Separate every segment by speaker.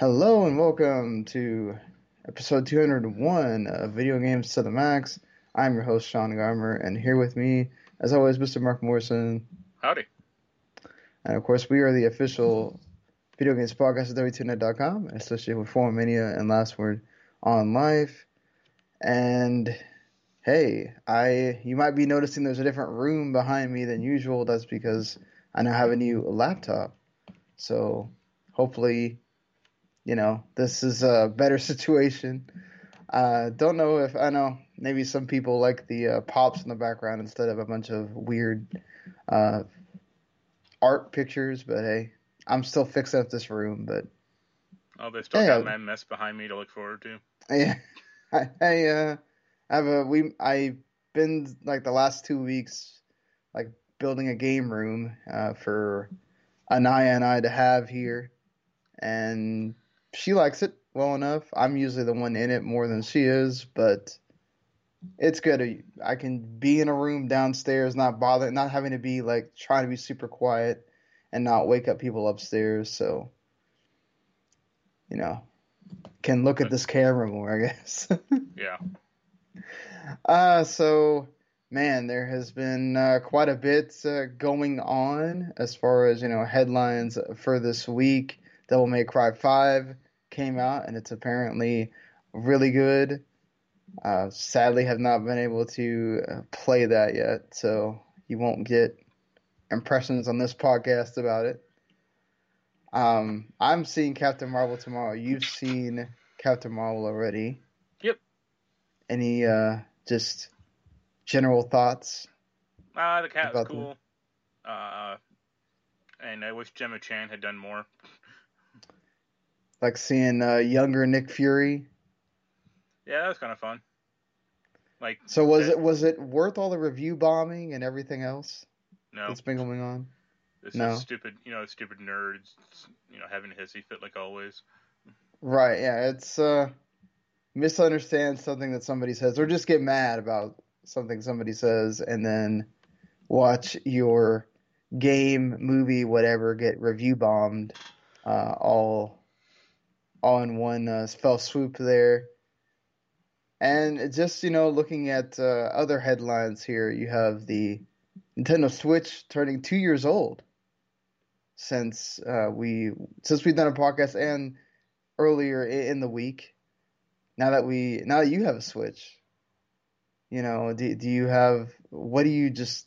Speaker 1: Hello and welcome to episode 201 of Video Games to the Max. I'm your host, Sean Garmer, and here with me, as always, Mr. Marc Morrison.
Speaker 2: Howdy.
Speaker 1: And of course, we are the official video games podcast at W2Net.com, associated with Forum Mania and Last Word on Life. And hey, I you might be noticing there's a different room behind me than usual. That's because I now have a new laptop. So hopefully you know, this is a better situation. Uh, don't know if I know maybe some people like the uh, pops in the background instead of a bunch of weird uh, art pictures, but hey, I'm still fixing up this room. But
Speaker 2: oh, they still hey, got uh, that mess behind me to look forward to.
Speaker 1: Yeah, I, I uh, have a we I been like the last two weeks like building a game room uh, for Anaya and I to have here, and she likes it well enough. I'm usually the one in it more than she is, but it's good. I can be in a room downstairs, not bother, not having to be like trying to be super quiet and not wake up people upstairs. So, you know, can look at this camera more, I guess.
Speaker 2: yeah.
Speaker 1: Uh, so man, there has been uh, quite a bit uh, going on as far as you know headlines for this week. Devil May Cry 5 came out, and it's apparently really good. Uh, sadly, have not been able to uh, play that yet, so you won't get impressions on this podcast about it. Um, I'm seeing Captain Marvel tomorrow. You've seen Captain Marvel already.
Speaker 2: Yep.
Speaker 1: Any uh, just general thoughts?
Speaker 2: Uh, the cat was cool. Uh, and I wish Gemma Chan had done more
Speaker 1: like seeing uh, younger Nick Fury.
Speaker 2: Yeah, that was kind of fun. Like,
Speaker 1: so was it was it worth all the review bombing and everything else?
Speaker 2: No,
Speaker 1: that's been going on.
Speaker 2: This no. is stupid, you know, stupid nerds, you know, having a hissy fit like always.
Speaker 1: Right. Yeah, it's uh, misunderstand something that somebody says, or just get mad about something somebody says, and then watch your game, movie, whatever get review bombed, uh, all all in one uh, fell swoop there. And just you know, looking at uh, other headlines here, you have the Nintendo Switch turning two years old since uh, we since we've done a podcast and earlier in the week. Now that we now that you have a Switch, you know, do do you have what do you just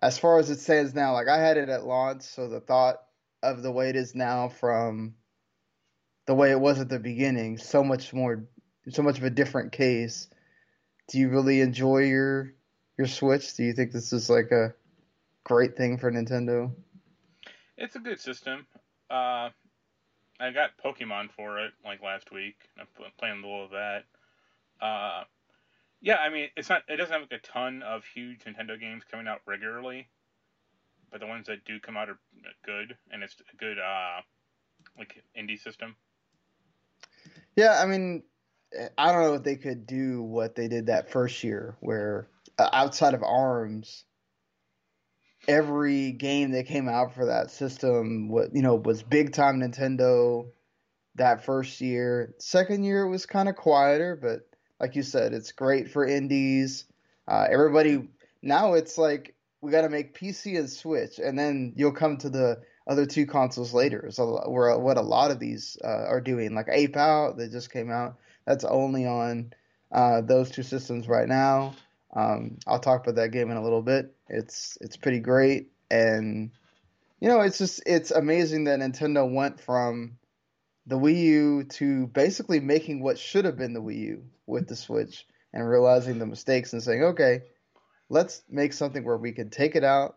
Speaker 1: as far as it stands now? Like I had it at launch, so the thought of the way it is now from the way it was at the beginning, so much more, so much of a different case. Do you really enjoy your your Switch? Do you think this is like a great thing for Nintendo?
Speaker 2: It's a good system. Uh, I got Pokemon for it like last week. I'm playing a little of that. Uh, yeah, I mean, it's not. It doesn't have like a ton of huge Nintendo games coming out regularly, but the ones that do come out are good, and it's a good uh, like indie system.
Speaker 1: Yeah, I mean, I don't know if they could do what they did that first year, where uh, outside of Arms, every game that came out for that system, what you know, was big time Nintendo. That first year, second year it was kind of quieter, but like you said, it's great for indies. Uh, everybody now it's like we got to make PC and Switch, and then you'll come to the other two consoles later. Where what a lot of these uh, are doing, like Ape Out that just came out, that's only on uh, those two systems right now. Um, I'll talk about that game in a little bit. It's it's pretty great, and you know it's just it's amazing that Nintendo went from the Wii U to basically making what should have been the Wii U with the Switch, and realizing the mistakes and saying, okay, let's make something where we can take it out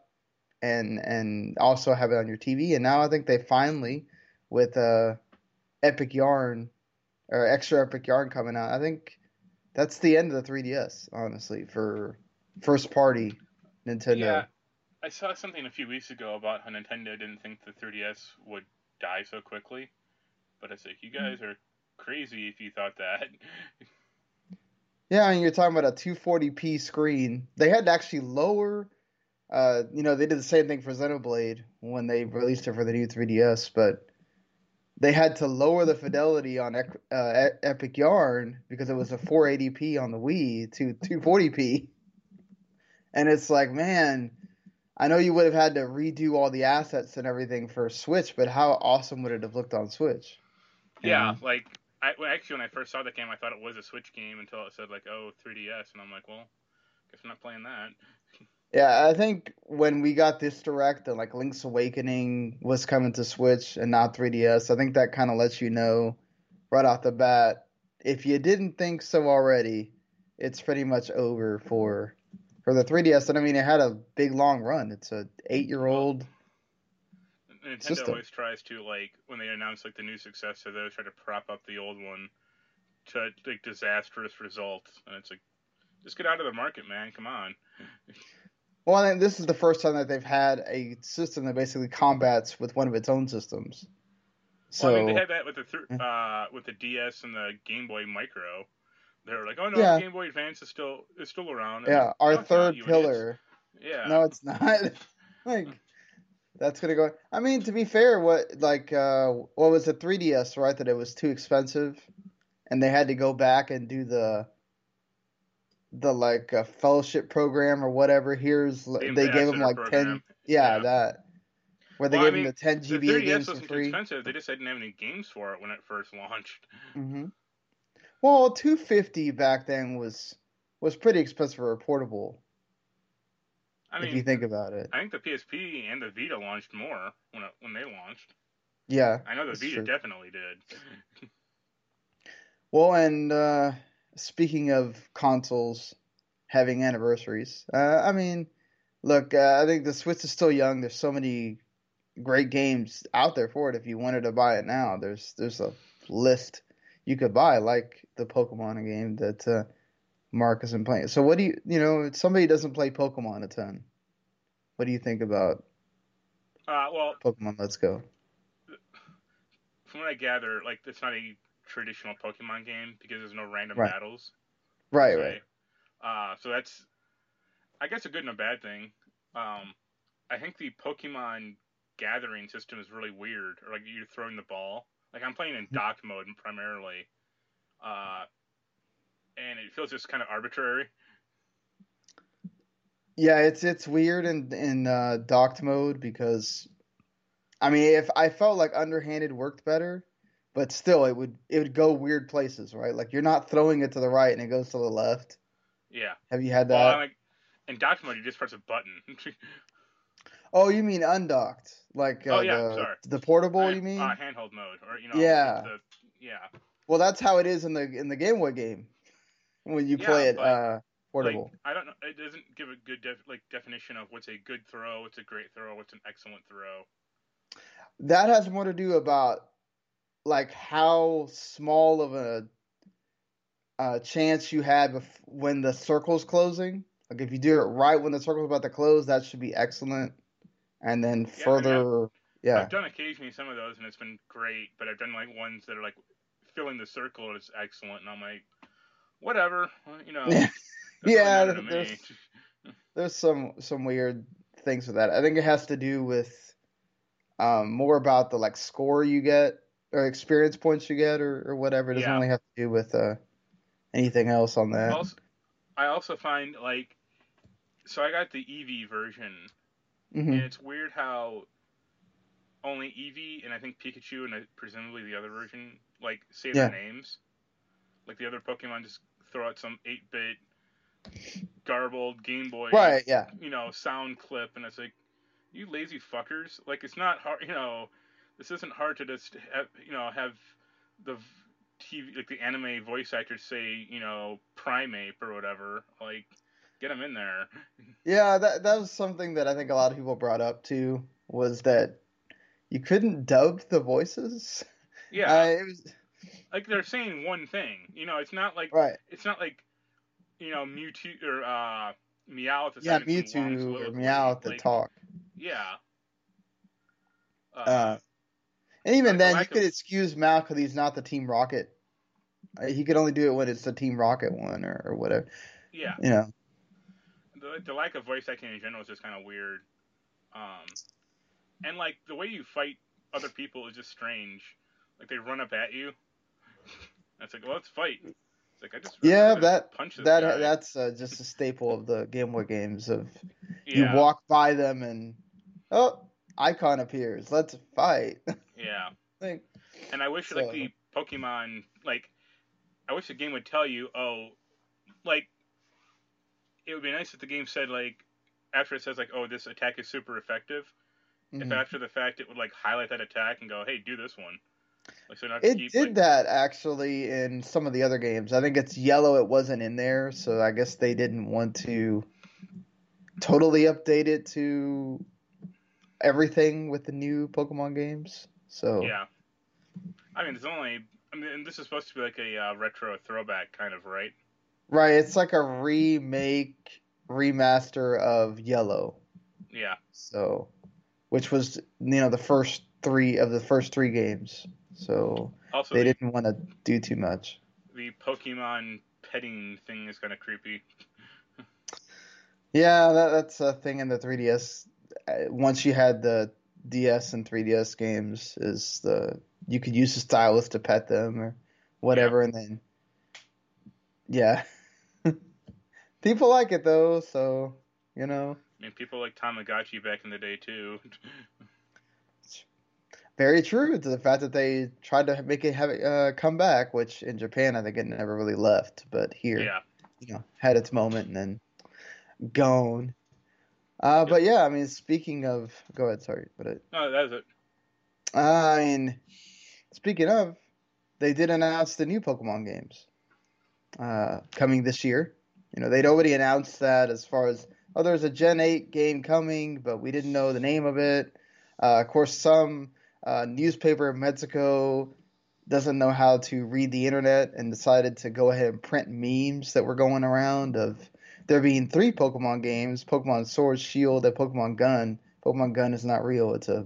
Speaker 1: and and also have it on your TV. And now I think they finally, with uh, Epic Yarn or Extra Epic Yarn coming out, I think that's the end of the 3DS. Honestly, for first party Nintendo. Yeah,
Speaker 2: I saw something a few weeks ago about how Nintendo didn't think the 3DS would die so quickly, but it's like you guys are crazy if you thought that.
Speaker 1: yeah, and you're talking about a 240p screen. They had to actually lower uh, you know, they did the same thing for Xenoblade when they released it for the new 3DS, but they had to lower the fidelity on uh, Epic Yarn because it was a 480p on the Wii to 240p. And it's like, man, I know you would have had to redo all the assets and everything for Switch, but how awesome would it have looked on Switch?
Speaker 2: Yeah, like I well, actually when I first saw the game, I thought it was a Switch game until it said like, "Oh, 3DS," and I'm like, "Well, guess I'm not playing that."
Speaker 1: Yeah, I think when we got this direct and like Link's Awakening was coming to Switch and not 3DS, I think that kind of lets you know right off the bat if you didn't think so already, it's pretty much over for for the 3DS. And I mean, it had a big long run. It's a eight year old.
Speaker 2: Nintendo system. always tries to like when they announce like the new successor, they always try to prop up the old one to like disastrous results, and it's like just get out of the market, man. Come on.
Speaker 1: Well, and this is the first time that they've had a system that basically combats with one of its own systems.
Speaker 2: So well, I mean, they had that with the th- uh, with the DS and the Game Boy Micro. They were like, "Oh no, yeah. Game Boy Advance is still is still around."
Speaker 1: And yeah, our third pillar.
Speaker 2: Yeah.
Speaker 1: No, it's not. like that's gonna go. I mean, to be fair, what like uh, what was the 3DS right? That it was too expensive, and they had to go back and do the the like uh, fellowship program or whatever. Here's the they gave them like program. 10. Yeah, yeah, that where they well, gave I mean, them the 10 GBA the games for free.
Speaker 2: Expensive. They just didn't have any games for it when it first launched.
Speaker 1: Mm-hmm. Well, 250 back then was was pretty expensive for a portable. I mean, if you think about it,
Speaker 2: I think the PSP and the Vita launched more when it, when they launched.
Speaker 1: Yeah,
Speaker 2: I know the Vita true. definitely did.
Speaker 1: well, and uh, speaking of consoles having anniversaries, uh, I mean, look, uh, I think the Switch is still young. There's so many great games out there for it. If you wanted to buy it now, there's there's a list you could buy, like the Pokemon game that uh, Marc isn't playing. So what do you, you know, if somebody doesn't play Pokemon a ton, what do you think about?
Speaker 2: Uh, well,
Speaker 1: Pokemon Let's Go.
Speaker 2: From what I gather, like it's not a traditional Pokemon game because there's no random
Speaker 1: right.
Speaker 2: battles.
Speaker 1: Right, right.
Speaker 2: Uh, so that's, I guess, a good and a bad thing. Um, I think the Pokemon gathering system is really weird. Or like you're throwing the ball. Like I'm playing in mm-hmm. dock mode primarily, uh, and it feels just kind of arbitrary.
Speaker 1: Yeah, it's it's weird in in uh, docked mode because, I mean, if I felt like underhanded worked better, but still it would it would go weird places, right? Like you're not throwing it to the right and it goes to the left.
Speaker 2: Yeah.
Speaker 1: Have you had that? Well,
Speaker 2: like, in docked mode, you just press a button.
Speaker 1: oh, you mean undocked? Like uh,
Speaker 2: oh yeah,
Speaker 1: the,
Speaker 2: sorry.
Speaker 1: The portable, uh, you mean?
Speaker 2: Uh, handheld mode, or you know,
Speaker 1: yeah,
Speaker 2: the, yeah.
Speaker 1: Well, that's how it is in the in the Game Boy game when you
Speaker 2: yeah,
Speaker 1: play it uh, portable.
Speaker 2: Like, I don't know. It doesn't give a good def, like definition of what's a good throw, what's a great throw, what's an excellent throw.
Speaker 1: That has more to do about like how small of a uh, chance you had bef- when the circle's closing. Like if you do it right when the circle's about to close, that should be excellent. And then yeah, further, I've, yeah.
Speaker 2: I've done occasionally some of those, and it's been great. But I've done like ones that are like filling the circle is excellent, and I'm like, whatever, you know.
Speaker 1: yeah, there's, there's some some weird things with that. I think it has to do with um, more about the like score you get or experience points you get or, or whatever. It doesn't yeah. really have to do with uh, anything else on that.
Speaker 2: Also, I also find like so I got the Eevee version,
Speaker 1: mm-hmm.
Speaker 2: and it's weird how only Eevee and I think Pikachu and presumably the other version like say yeah. their names. Like the other Pokemon just throw out some eight bit garbled Game Boy
Speaker 1: right, yeah.
Speaker 2: you know, sound clip and it's like you lazy fuckers. Like it's not hard you know, this isn't hard to just have, you know, have the TV like the anime voice actors say, you know, Primeape or whatever. Like get them in there.
Speaker 1: Yeah, that that was something that I think a lot of people brought up too was that you couldn't dub the voices.
Speaker 2: Yeah.
Speaker 1: Uh, it was
Speaker 2: like they're saying one thing. You know, it's not like
Speaker 1: right.
Speaker 2: It's not like you know Mewtwo or uh, Meow
Speaker 1: at the yeah Mewtwo or Meow at the like, talk.
Speaker 2: Yeah.
Speaker 1: Uh, uh, and even then, you could excuse Mal because he's not the Team Rocket. Uh, he could only do it when it's the Team Rocket one or, or whatever.
Speaker 2: Yeah.
Speaker 1: You know.
Speaker 2: The, the lack of voice acting in general is just kind of weird. Um, and like the way you fight other people is just strange. Like they run up at you. It's like, well, let's fight. It's like I just
Speaker 1: Yeah, that
Speaker 2: punch
Speaker 1: that
Speaker 2: guy.
Speaker 1: that's uh, just a staple of the Game Boy games. Of
Speaker 2: yeah,
Speaker 1: you walk by them and oh, icon appears. Let's fight.
Speaker 2: yeah.
Speaker 1: like,
Speaker 2: And I wish like the Pokemon like I wish the game would tell you, oh, like it would be nice if the game said like after it says like, oh, this attack is super effective. If
Speaker 1: mhm.
Speaker 2: after the fact it would like highlight that attack and go, hey, do this one. Like so
Speaker 1: It
Speaker 2: keep,
Speaker 1: did
Speaker 2: like,
Speaker 1: that actually in some of the other games. I think it's yellow. It wasn't in there, so I guess they didn't want to totally update it to everything with the new Pokemon games. So
Speaker 2: Yeah. I mean, it's only. I mean, this is supposed to be like a uh, retro throwback kind of, right?
Speaker 1: right, it's like a remake, remaster of Yellow.
Speaker 2: Yeah.
Speaker 1: So, which was you know the first three of the first three games. So
Speaker 2: Also,
Speaker 1: they
Speaker 2: the,
Speaker 1: didn't want to do too much.
Speaker 2: the Pokemon petting thing is kind of creepy.
Speaker 1: Yeah, that, that's a thing in the 3DS. Uh, Once you had the DS and 3DS games, is the you could use the stylus to pet them or whatever, and then yeah, people like it though. So you know,
Speaker 2: I mean, people like Tamagotchi back in the day too.
Speaker 1: very true to the fact that they tried to make it have it uh, come back, which in Japan I think it never really left, but here
Speaker 2: yeah.
Speaker 1: you know had its moment and then gone. Uh, but yeah, I mean, speaking of, go ahead, sorry, but it,
Speaker 2: No, that's it.
Speaker 1: I mean, speaking of, they did announce the new Pokemon games uh, coming this year. You know, they'd already announced that as far as oh, there's a Gen 8 game coming, but we didn't know the name of it. Uh, of course, some uh, newspaper in Mexico doesn't know how to read the internet and decided to go ahead and print memes that were going around of there being three Pokemon games: Pokemon Sword, Shield, and Pokemon Gun. Pokemon Gun is not real; it's a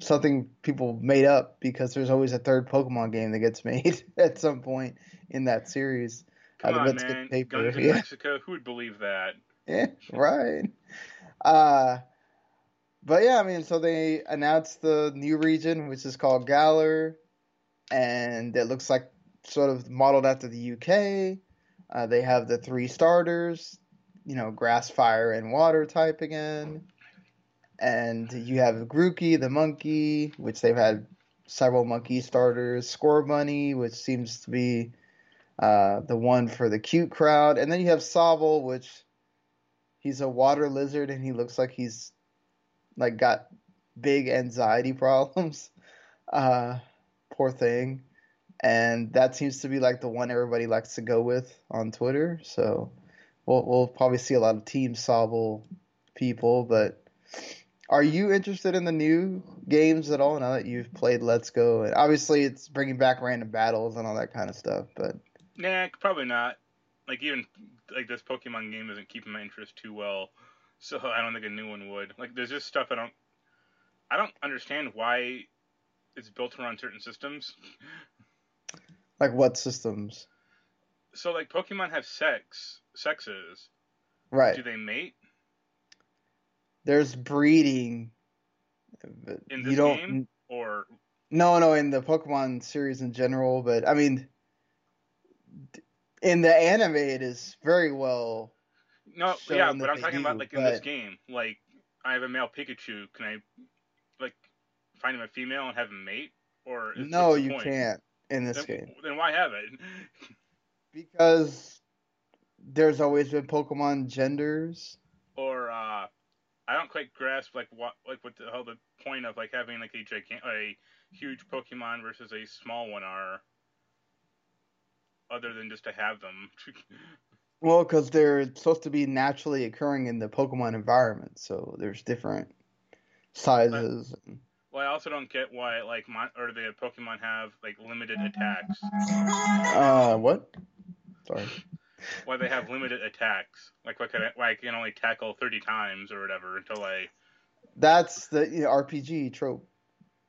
Speaker 1: something people made up because there's always a third Pokemon game that gets made at some point in that series.
Speaker 2: Come on, man.
Speaker 1: paper,
Speaker 2: Guns in
Speaker 1: yeah.
Speaker 2: Mexico. Who would believe that?
Speaker 1: Yeah, right. Uh, but yeah, I mean, so they announced the new region, which is called Galar, and it looks like sort of modeled after the UK. Uh, they have the three starters, you know, grass, fire, and water type again. And you have Grookey, the monkey, which they've had several monkey starters. Scorbunny, which seems to be uh, the one for the cute crowd. And then you have Sobble, which he's a water lizard and he looks like he's like got big anxiety problems. Uh, poor thing. And that seems to be like the one everybody likes to go with on Twitter. So we'll we'll probably see a lot of Team Sobble people. But are you interested in the new games at all now that you've played Let's Go? And obviously, it's bringing back random battles and all that kind of stuff. But
Speaker 2: Nah, probably not. Like even like this Pokemon game isn't keeping my interest too well, so I don't think a new one would. Like there's just stuff I don't. I don't understand why it's built around certain systems.
Speaker 1: Like, what systems?
Speaker 2: So like Pokemon have sex sexes.
Speaker 1: Right.
Speaker 2: Do they mate?
Speaker 1: There's breeding.
Speaker 2: In
Speaker 1: you don't.
Speaker 2: game? Or
Speaker 1: No, no, in the Pokemon series in general, but I mean, in the anime, it is very well.
Speaker 2: no, yeah, but I'm talking
Speaker 1: do,
Speaker 2: about like in this game. Like I have a male Pikachu. Can I like find him a female and have him mate? Or is,
Speaker 1: No, you
Speaker 2: point?
Speaker 1: can't in this
Speaker 2: Then,
Speaker 1: game
Speaker 2: then why have it?
Speaker 1: because there's always been Pokemon genders.
Speaker 2: or uh, I don't quite grasp like what like what the hell the point of like having like a gigant a huge Pokemon versus a small one are, other than just to have them.
Speaker 1: Well, because they're supposed to be naturally occurring in the Pokemon environment, so there's different sizes.
Speaker 2: Well, I also don't get why like mon- or the Pokemon have like limited attacks.
Speaker 1: Uh, what? Sorry.
Speaker 2: Why they have limited attacks? Like why can I, why I can only tackle thirty times or whatever until I
Speaker 1: That's the you know, RPG trope.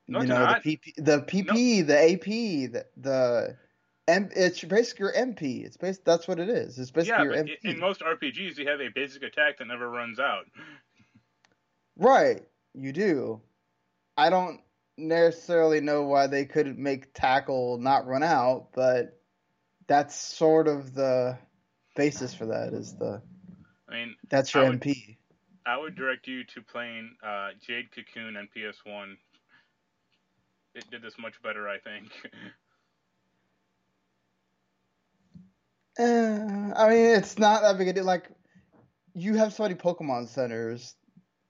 Speaker 2: No,
Speaker 1: you know
Speaker 2: not.
Speaker 1: the PP, the PP, the AP, the the M. It's basically your MP. It's based. That's what it is. It's basically
Speaker 2: yeah,
Speaker 1: your MP.
Speaker 2: in most RPGs you have a basic attack that never runs out.
Speaker 1: right. You do. I don't. necessarily know why they couldn't make tackle not run out, but that's sort of the basis for that. Is the
Speaker 2: I mean,
Speaker 1: that's your
Speaker 2: I would-
Speaker 1: MP.
Speaker 2: I would direct you to playing uh, Jade Cocoon on PS1. It did this much better, I think.
Speaker 1: Uh, I mean, it's not that big a deal. Like, you have so many Pokemon centers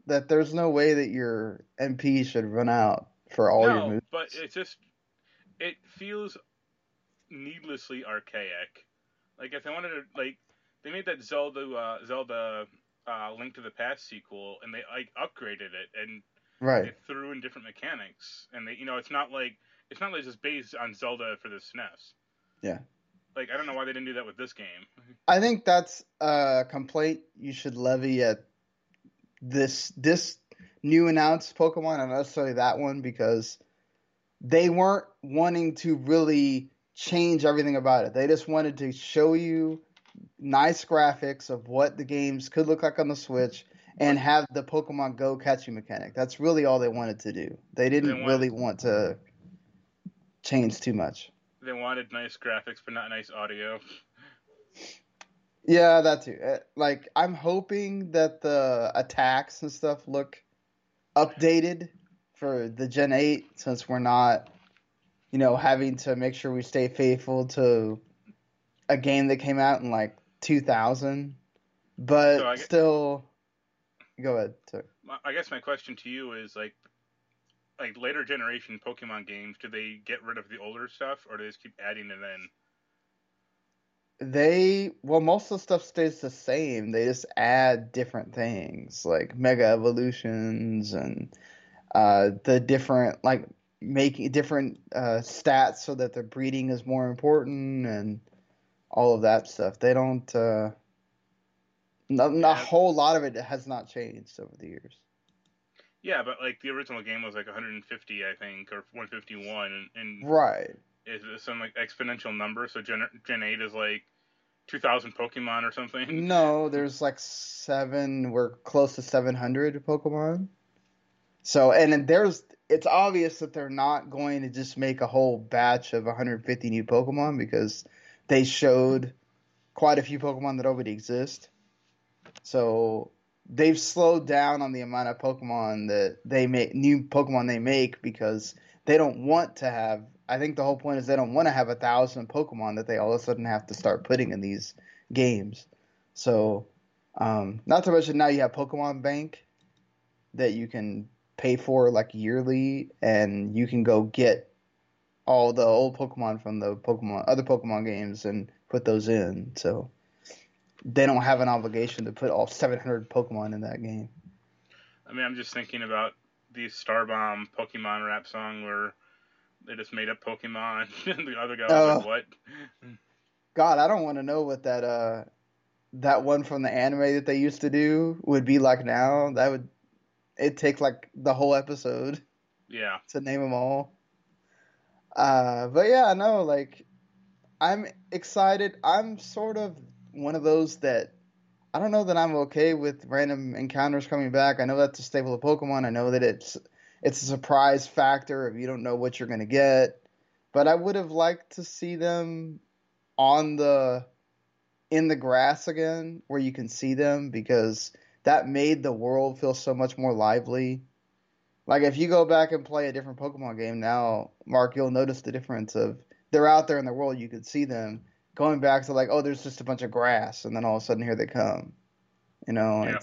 Speaker 1: that there's no way that your MP should run out for all your
Speaker 2: no,
Speaker 1: moves.
Speaker 2: but it just it feels needlessly archaic. Like if they wanted to, like they made that Zelda uh, Zelda uh, Link to the Past sequel, and they like upgraded it and
Speaker 1: right.
Speaker 2: they threw in different mechanics, and they you know it's not like it's not like just based on Zelda for the SNES.
Speaker 1: Yeah.
Speaker 2: Like I don't know why they didn't do that with this game.
Speaker 1: I think that's a complaint you should levy at this this new announced Pokemon, and not necessarily that one, because they weren't wanting to really change everything about it. They just wanted to show you nice graphics of what the games could look like on the Switch and have the Pokemon Go catching mechanic. That's really all they wanted to do. They didn't
Speaker 2: They wanted-
Speaker 1: really want to change too much.
Speaker 2: They wanted nice graphics, but not nice audio.
Speaker 1: Yeah, that too. Uh, Like, I'm hoping that the attacks and stuff look updated for the Gen 8 since we're not, you know, having to make sure we stay faithful to a game that came out in like 2000. But
Speaker 2: So I gue-
Speaker 1: still, go ahead. Sorry.
Speaker 2: I guess my question to you is like, like later generation Pokemon games, do they get rid of the older stuff, or do they just keep adding it in?
Speaker 1: They, well, most of the stuff stays the same. They just add different things like mega evolutions and uh, the different, like, making different uh, stats so that the breeding is more important and all of that stuff. They don't, uh, no, no- a whole lot of it has not changed over the years.
Speaker 2: Yeah, but like the original game was like 150, I think, or 151, and, and
Speaker 1: Right.
Speaker 2: is some like exponential number? So Gen Gen 8 is like 2,000 Pokemon or something.
Speaker 1: No, there's like seven. We're close to 700 Pokemon. So, and there's. It's obvious that they're not going to just make a whole batch of 150 new Pokemon because they showed quite a few Pokemon that already exist. So they've slowed down on the amount of Pokemon that they make, new Pokemon they make because they don't want to have. I think the whole point is they don't want to have a thousand Pokemon that they all of a sudden have to start putting in these games. So, um, not to mention now you have Pokemon Bank that you can pay for like yearly, and you can go get all the old Pokemon from the Pokemon other Pokemon games and put those in. So they don't have an obligation to put all 700 Pokemon in that game.
Speaker 2: I mean, I'm just thinking about the Starbomb Pokemon rap song where they just made up Pokemon, and the other guy was like,
Speaker 1: Oh.
Speaker 2: "What?"
Speaker 1: God, I don't want to know what that uh that one from the anime that they used to do would be like now. That would it take like the whole episode.
Speaker 2: Yeah,
Speaker 1: to name them all. Uh, but yeah, I know. like I'm excited. I'm sort of one of those that I don't know that I'm okay with random encounters coming back. I know that's a staple of Pokemon. I know that it's it's a surprise factor if you don't know what you're gonna get. But I would have liked to see them on the in the grass again where you can see them because that made the world feel so much more lively. Like if you go back and play a different Pokemon game now, Marc, you'll notice the difference of they're out there in the world, you can see them. Going back to like, oh, there's just a bunch of grass, and then all of a sudden here they come. You know,
Speaker 2: Yeah.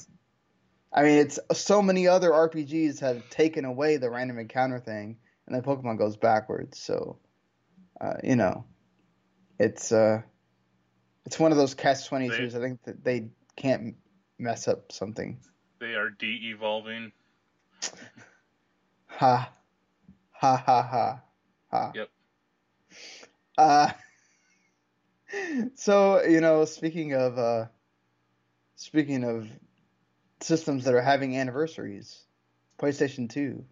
Speaker 1: I mean, it's so many other RPGs have taken away the random encounter thing, and then Pokemon goes backwards. So, uh, you know, it's uh, it's one of those catch twenty twos. I think that they can't mess up something.
Speaker 2: they are de-evolving.
Speaker 1: Ha. Ha ha ha. Ha.
Speaker 2: Yep.
Speaker 1: Uh so, you know, speaking of uh speaking of systems that are having anniversaries, PlayStation 2.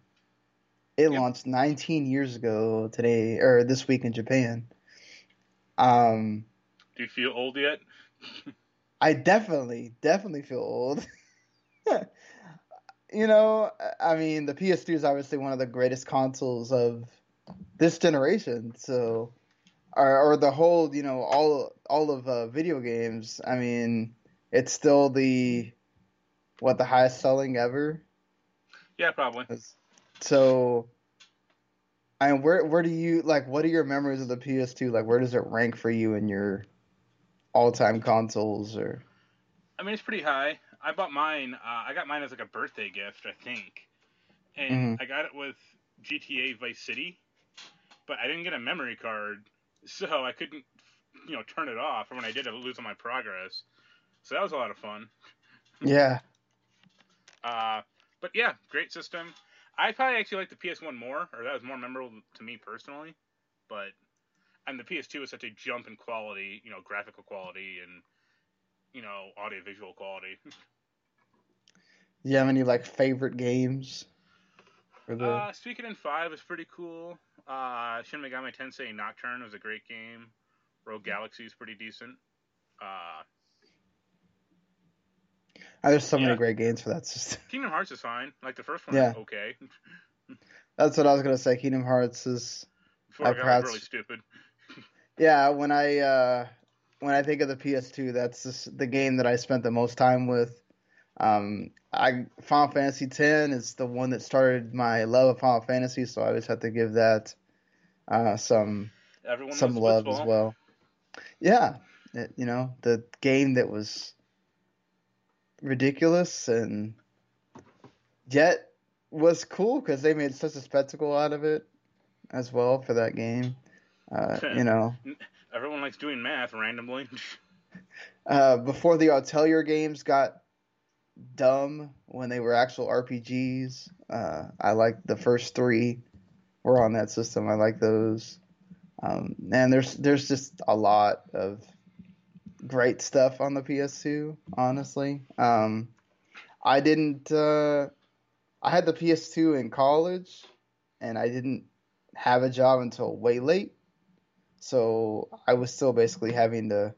Speaker 1: It
Speaker 2: Yep.
Speaker 1: launched 19 years ago today or this week in Japan. Um
Speaker 2: Do you feel old yet?
Speaker 1: I definitely, definitely feel old. you know, I mean, the PS2 is obviously one of the greatest consoles of this generation. So, or, or the whole, you know, all all of uh, video games. I mean, it's still the what the highest selling ever.
Speaker 2: Yeah, probably.
Speaker 1: So, I mean, where where do you like? What are your memories of the PS2? Like, where does it rank for you in your all time consoles? Or
Speaker 2: I mean, it's pretty high. I bought mine. Uh, I got mine as like a birthday gift, I think, and
Speaker 1: Mhm.
Speaker 2: I got it with GTA Vice City, but I didn't get a memory card, so I couldn't, you know, turn it off. And when I did, I lose all my progress. So that was a lot of fun.
Speaker 1: yeah,
Speaker 2: Uh, but yeah, great system. I probably actually like the PS1 more, or that was more memorable to me personally. But and the PS2 is such a jump in quality, you know, graphical quality and you know, audio visual quality.
Speaker 1: do you have any like favorite games? For the
Speaker 2: Uh, Suikoden 5 is pretty cool. Uh, Shin Megami Tensei Nocturne was a great game. Rogue Galaxy is pretty decent. Uh,
Speaker 1: Oh, there's so many great games for that system.
Speaker 2: Kingdom Hearts is fine. Like the first one
Speaker 1: Yeah.
Speaker 2: okay.
Speaker 1: That's what I was gonna say. Kingdom Hearts is
Speaker 2: Before
Speaker 1: I perhaps-
Speaker 2: really stupid.
Speaker 1: yeah. When I uh, when I think of the PS2, that's just the game that I spent the most time with. Um, I Final Fantasy X is the one that started my love of Final Fantasy, so I always have to give that uh, some
Speaker 2: Everyone
Speaker 1: some love as well. Yeah, it, you know the game that was ridiculous and yet was cool because they made such a spectacle out of it as well for that game. Uh, you know,
Speaker 2: Everyone likes doing math randomly.
Speaker 1: uh, before the Atelier games got dumb when they were actual RPGs, uh, I liked the first three were on that system. I like those. Um, and there's there's just a lot of great stuff on the PS2. Honestly, um, I didn't. Uh, I had the PS2 in college, and I didn't have a job until way late. So I was still basically having to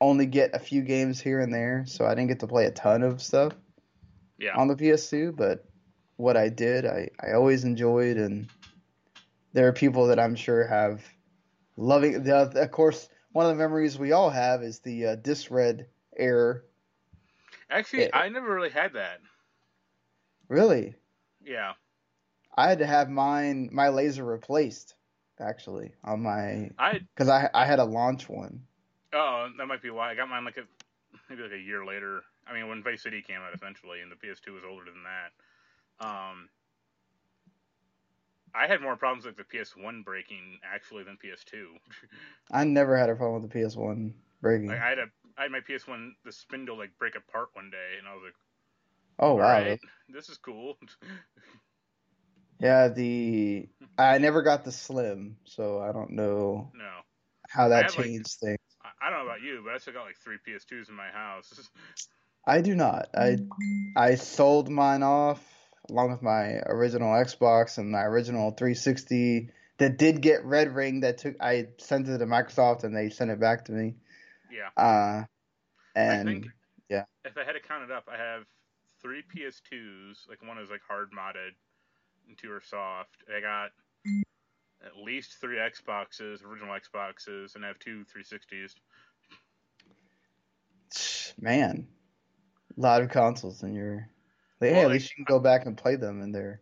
Speaker 1: only get a few games here and there. So I didn't get to play a ton of stuff
Speaker 2: yeah.
Speaker 1: on the PS2, but what I did, I, I always enjoyed, and there are people that I'm sure have loving. The, of course, one of the memories we all have is the uh, disc red error.
Speaker 2: Actually,
Speaker 1: Yeah.
Speaker 2: I never really had that.
Speaker 1: Really,
Speaker 2: Yeah.
Speaker 1: I had to have mine my laser replaced actually on my
Speaker 2: I
Speaker 1: because I I had a launch one.
Speaker 2: oh that might be why I got mine like a maybe like a year later. I mean when Vice City came out essentially, and the PS2 was older than that. Um, I had more problems with the PS1 breaking actually than PS2.
Speaker 1: I never had a problem with the PS1 breaking.
Speaker 2: like I had a I had my PS1 the spindle like break apart one day, and I was like,
Speaker 1: oh wow,
Speaker 2: "Alright, this is cool."
Speaker 1: yeah. The I never got the slim, so I don't know
Speaker 2: no,
Speaker 1: how that
Speaker 2: had, like-
Speaker 1: changed things.
Speaker 2: I, I don't know about you, but I still got like three PS2s in my house.
Speaker 1: I do not. I I sold mine off along with my original Xbox and my original 360 that did get red ring. That took I sent it to Microsoft and they sent it back to me.
Speaker 2: yeah.
Speaker 1: Uh,
Speaker 2: I
Speaker 1: and
Speaker 2: think
Speaker 1: yeah.
Speaker 2: if I had to count it up, I have three PS2s. Like one is like hard modded, and two are soft. I got at least three Xboxes, original Xboxes, and I have two 360s.
Speaker 1: man, a lot of consoles in your. Like, hey, at least you can go back and play them in there.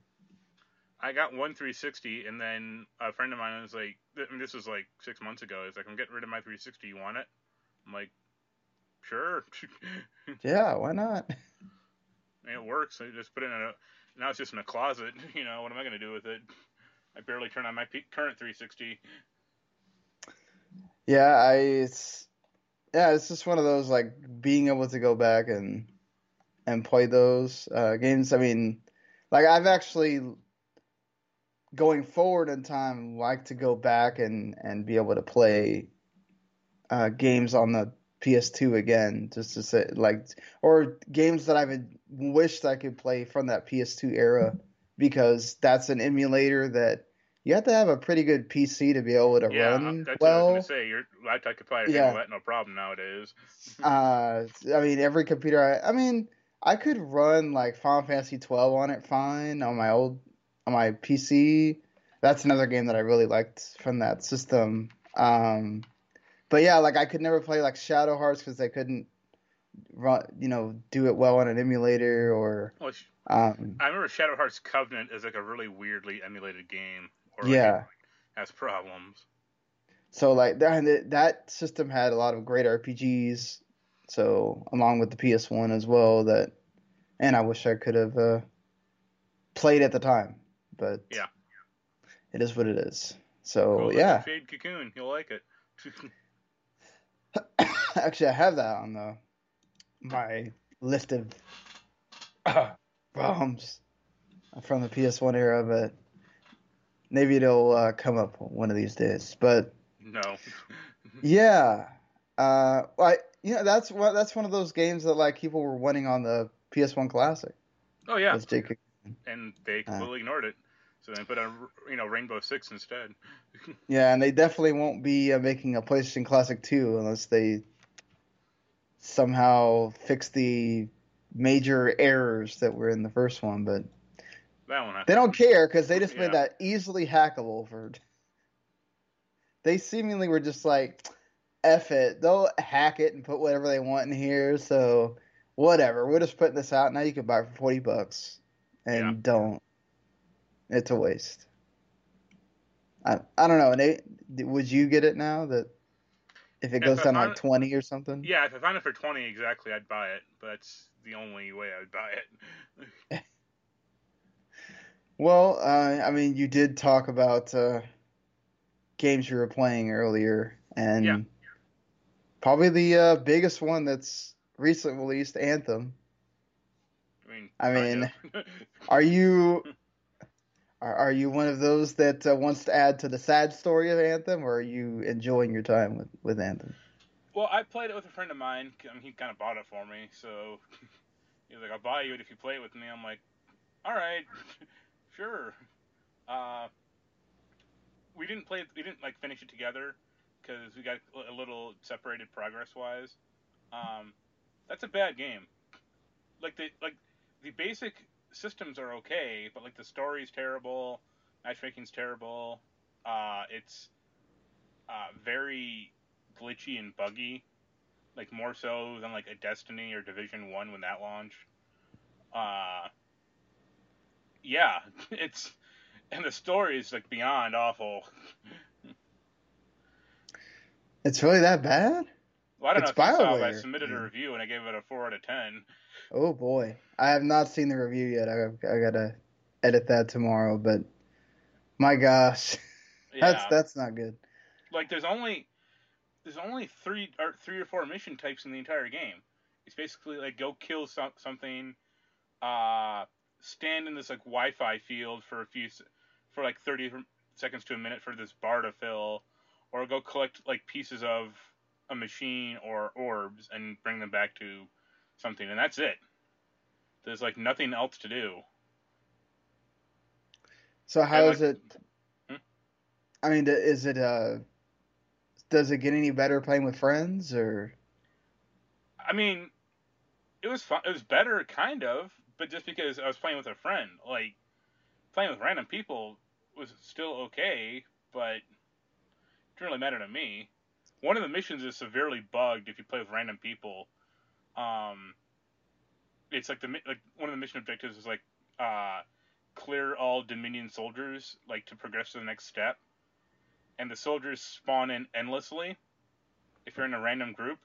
Speaker 2: I got one 360, and then a friend of mine was like, th- "This was like six months ago." He's like, "I'm getting rid of my 360. You want it?" I'm like, "Sure."
Speaker 1: Yeah, why not?
Speaker 2: And it works. I just put it in a. Now it's just in a closet. You know, what am I going to do with it? I barely turn on my current 360.
Speaker 1: Yeah, I it's yeah, it's just one of those like being able to go back and and play those uh, games. I mean, like I've actually going forward in time like to go back and and be able to play uh, games on the PS2 again, just to say like or games that I've wished I could play from that PS2 era because that's an emulator that you have to have a pretty good PC to be able to
Speaker 2: Yeah,
Speaker 1: run
Speaker 2: that's
Speaker 1: well.
Speaker 2: what I was to say. Your laptop could probably
Speaker 1: Yeah.
Speaker 2: handle that no problem nowadays.
Speaker 1: Uh, I mean, every computer. I, I mean, I could run like Final Fantasy 12 on it fine on my old on my PC. That's another game that I really liked from that system. Um, but yeah, like I could never play like Shadow Hearts because they couldn't run, you know, do it well on an emulator or.
Speaker 2: Well,
Speaker 1: Um,
Speaker 2: I remember Shadow Hearts Covenant is like a really weirdly emulated game. Or like,
Speaker 1: yeah.
Speaker 2: has problems.
Speaker 1: So like that that system had a lot of great RPGs. So along with the PS1 as well, that and I wish I could have uh, played at the time, but
Speaker 2: Yeah.
Speaker 1: it is what it is. So Oh, yeah,
Speaker 2: Jade Cocoon, you'll like it.
Speaker 1: actually I have that on the my list of ROMs from the PS1 era, but maybe it'll uh, come up one of these days. But
Speaker 2: no.
Speaker 1: Yeah. Uh, I you know that's what that's one of those games that like people were winning on the PS1 Classic.
Speaker 2: Oh yeah, and they completely ignored it. So they put on you know Rainbow Six instead.
Speaker 1: Yeah, and they definitely won't be uh, making a PlayStation Classic 2 unless they somehow fix the major errors that were in the first one. But
Speaker 2: That one. I-
Speaker 1: they don't care because they just
Speaker 2: Yeah.
Speaker 1: made that easily hackable for. They seemingly were just like, "F it," they'll hack it and put whatever they want in here. So whatever, we're just putting this out now. You can buy it for forty bucks, and
Speaker 2: Yeah.
Speaker 1: don't. It's a waste. I I don't know. Would you get it now that if it goes down like
Speaker 2: it-
Speaker 1: twenty or something?
Speaker 2: Yeah, if I found it for twenty exactly, I'd buy it. But that's the only way I would buy it.
Speaker 1: Well, uh, I mean, you did talk about uh, games you were playing earlier, and
Speaker 2: Yeah.
Speaker 1: Probably the uh, biggest one that's recently released, Anthem.
Speaker 2: I mean,
Speaker 1: I mean. Are you are, are you one of those that uh, wants to add to the sad story of Anthem, or are you enjoying your time with, with Anthem?
Speaker 2: well, I played it with a friend of mine. I mean, he kind of bought it for me, so he's like, "I'll buy you it if you play it with me." I'm like, "All right, sure." Uh, we didn't play. We didn't like finish it together because we got a little separated progress wise. Um, that's a bad game. Like the like the basic systems are okay, but like the story's terrible, matchmaking's terrible. Uh, it's uh, very glitchy and buggy, like more so than like a Destiny or Division One when that launched. Uh, yeah, it's and the story is like beyond awful.
Speaker 1: It's really that bad?
Speaker 2: Well, I don't
Speaker 1: It's
Speaker 2: know if saw, I submitted a review and I gave it a four out of ten.
Speaker 1: Oh boy, I have not seen the review yet. I, I gotta edit that tomorrow, but my gosh,
Speaker 2: Yeah,
Speaker 1: that's that's not good.
Speaker 2: like there's only there's only three or three or four mission types in the entire game. It's basically like go kill some, something, uh, stand in this like Wi-Fi field for a few for like 30 seconds to a minute for this bar to fill, or go collect like pieces of a machine or orbs and bring them back to something, and that's it. There's like nothing else to do.
Speaker 1: So how
Speaker 2: like-
Speaker 1: is it?
Speaker 2: Hmm?
Speaker 1: I mean, is it uh? Does it get any better playing with friends or?
Speaker 2: I mean, it was fun. It was better, kind of, but just because I was playing with a friend, like playing with random people was still okay, but didn't really matter to me. One of the missions is severely bugged if you play with random people. Um, it's like the like one of the mission objectives is like uh, clear all Dominion soldiers, like to progress to the next step, and the soldiers spawn in endlessly if you're in a random group.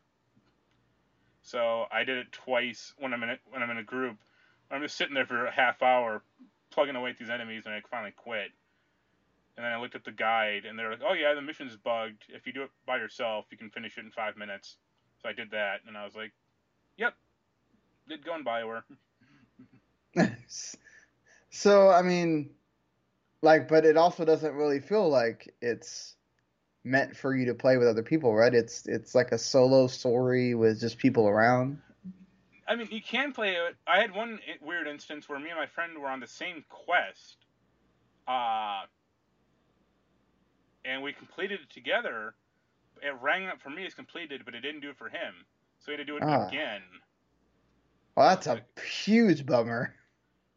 Speaker 2: So I did it twice when I'm in a, when I'm in a group. I'm just sitting there for a half hour plugging away at these enemies, and I finally quit. And then I looked at the guide, and they're like, "Oh yeah, the mission's bugged. If you do it by yourself, you can finish it in five minutes." So I did that, and I was like, "Yep, did go in Bioware."
Speaker 1: so I mean, like, but it also doesn't really feel like it's meant for you to play with other people, right? It's it's like a solo story with just people around.
Speaker 2: I mean, you can play it. I had one weird instance where me and my friend were on the same quest, uh, and we completed it together. It rang up for me as completed, but it didn't do it for him, so we had to do it
Speaker 1: Ah.
Speaker 2: again.
Speaker 1: Well, that's a huge bummer.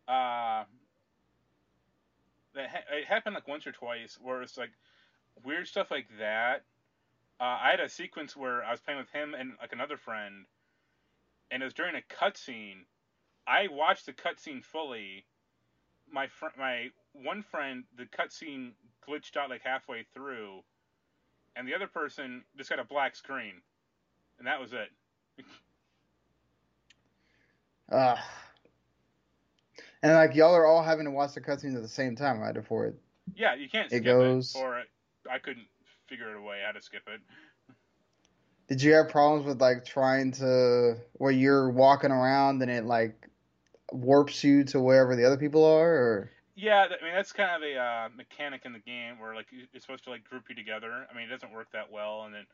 Speaker 2: Uh, that ha- it happened like once or twice where it's like weird stuff like that. Uh, I had a sequence where I was playing with him and like another friend, and it was during a cutscene. I watched the cutscene fully. My fr- my one friend, the cutscene glitched out like halfway through, and the other person just got a black screen, and that was it.
Speaker 1: Uh, and like y'all are all having to watch the cutscenes at the same time, right? Before it.
Speaker 2: Yeah, you can't skip
Speaker 1: It goes-
Speaker 2: it, or I couldn't figure it a way how to skip it.
Speaker 1: Did you have problems with like trying to where you're walking around and it like warps you to wherever the other people are, or
Speaker 2: Yeah, I mean that's kind of a uh, mechanic in the game where like it's supposed to like group you together. I mean it doesn't work that well, and then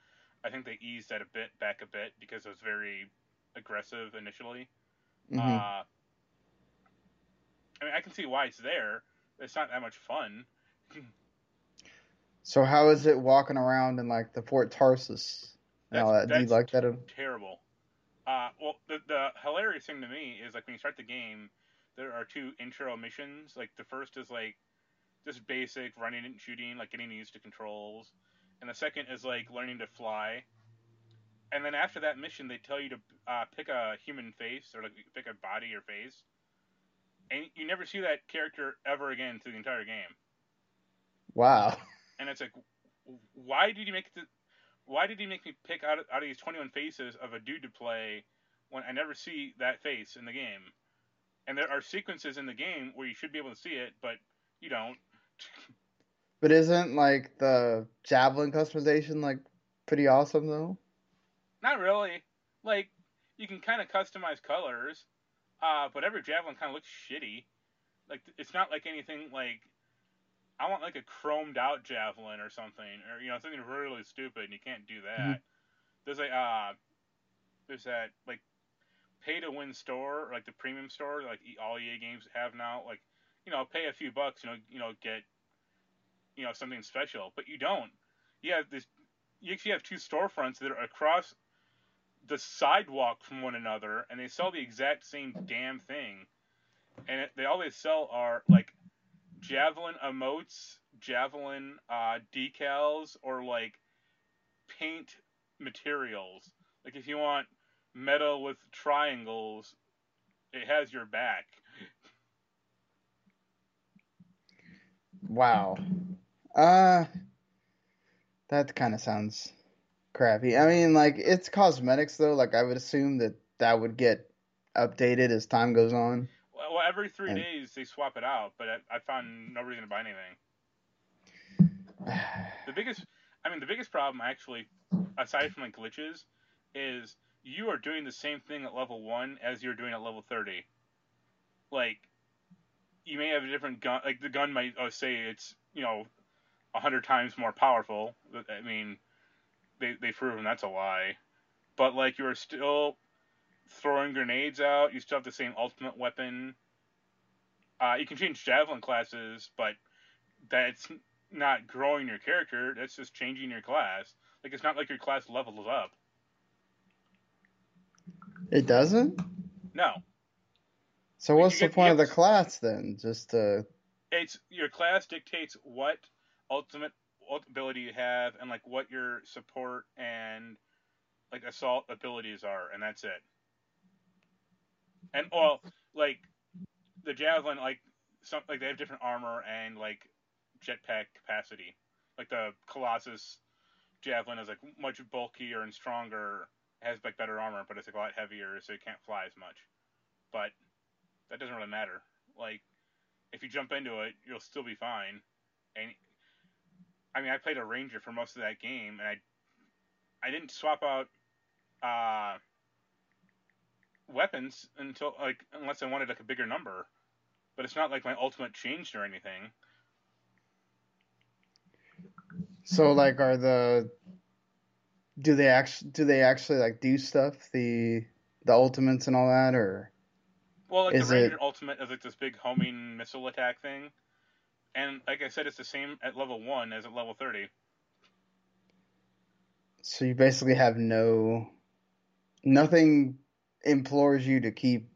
Speaker 2: I think they eased that a bit back a bit because it was very aggressive initially.
Speaker 1: Mhm.
Speaker 2: Uh, I mean I can see why it's there. It's not that much fun.
Speaker 1: so how is it walking around in like the Fort Tarsis and all that?
Speaker 2: That's-
Speaker 1: Do you like that?
Speaker 2: terrible. Uh, well, the, the hilarious thing to me is like when you start the game, there are two intro missions. Like the first is like just basic running and shooting, like getting used to controls, and the second is like learning to fly. And then after that mission, they tell you to uh, pick a human face or like pick a body or face, and you never see that character ever again through the entire game.
Speaker 1: Wow.
Speaker 2: And it's like, why did you make the, why did he make me pick out of, out of these 21 faces of a dude to play when I never see that face in the game? And there are sequences in the game where you should be able to see it, but you don't.
Speaker 1: But isn't like the javelin customization like pretty awesome though?
Speaker 2: Not really. Like, you can kind of customize colors, uh, but every javelin kind of looks shitty. Like, it's not like anything like. I want like a chromed out javelin or something, or you know something really stupid, and you can't do that. There's a uh, there's that like pay to win store, like the premium store, like all EA games have now. Like, you know, pay a few bucks, you know, you know, get you know something special, but you don't. You have this. You actually have two storefronts that are across the sidewalk from one another, and they sell the exact same damn thing. And it, they all they sell are like javelin emotes, javelin uh, decals, or like paint materials. Like if you want metal with triangles, it has your back.
Speaker 1: Wow. Uh that kind of sounds crappy. I mean, like it's cosmetics though. Like I would assume that that would get updated as time goes on.
Speaker 2: Well, well, every three
Speaker 1: And-
Speaker 2: days they swap it out, but I, I found no reason to buy anything. The biggest, I mean, the biggest problem actually, aside from like glitches, is you are doing the same thing at level one as you're doing at level thirty. Like, you may have a different gun. Like the gun might oh, say it's you know, a hundred times more powerful. I mean, they they proven that's a lie. But like you are still throwing grenades out. You still have the same ultimate weapon. Uh, you can change javelin classes, but that's not growing your character. That's just changing your class. Like it's not like your class levels up.
Speaker 1: It doesn't?
Speaker 2: No,
Speaker 1: So
Speaker 2: Like,
Speaker 1: what's the
Speaker 2: get-
Speaker 1: point of the class then? Just to
Speaker 2: it's your class dictates what ultimate ability you have and like what your support and like assault abilities are, and that's it. And well, like the javelin, like some like they have different armor and like jetpack capacity. Like the Colossus javelin is like much bulkier and stronger, has like better armor, but it's like a lot heavier, so it can't fly as much. But that doesn't really matter. Like if you jump into it, you'll still be fine. And I mean, I played a ranger for most of that game, and I I didn't swap out uh, weapons until like unless I wanted like a bigger number. But it's not like my ultimate changed or anything.
Speaker 1: so like are the do they actually do they actually like do stuff the the ultimates and all that or
Speaker 2: Well, like
Speaker 1: Is
Speaker 2: the ranger
Speaker 1: it-
Speaker 2: ultimate is like this big homing missile attack thing, and like I said, it's the same at level one as at level thirty.
Speaker 1: so you basically have no nothing implores you to keep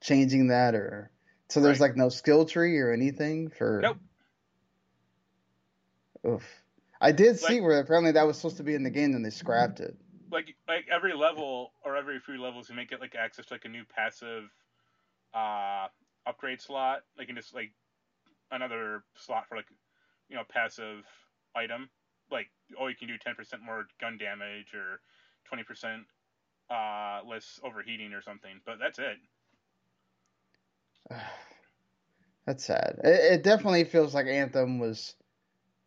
Speaker 1: changing that or so there's
Speaker 2: Right.
Speaker 1: like no skill tree or anything for
Speaker 2: Nope.
Speaker 1: Oof. I did see where apparently that was supposed to be in the game, then they scrapped it.
Speaker 2: like like every level or every few levels you may get like access to like a new passive uh upgrade slot like can just like another slot for like you know passive item like oh you can do 10% more gun damage or 20% uh less overheating or something but that's it
Speaker 1: That's sad. It, it definitely feels like Anthem was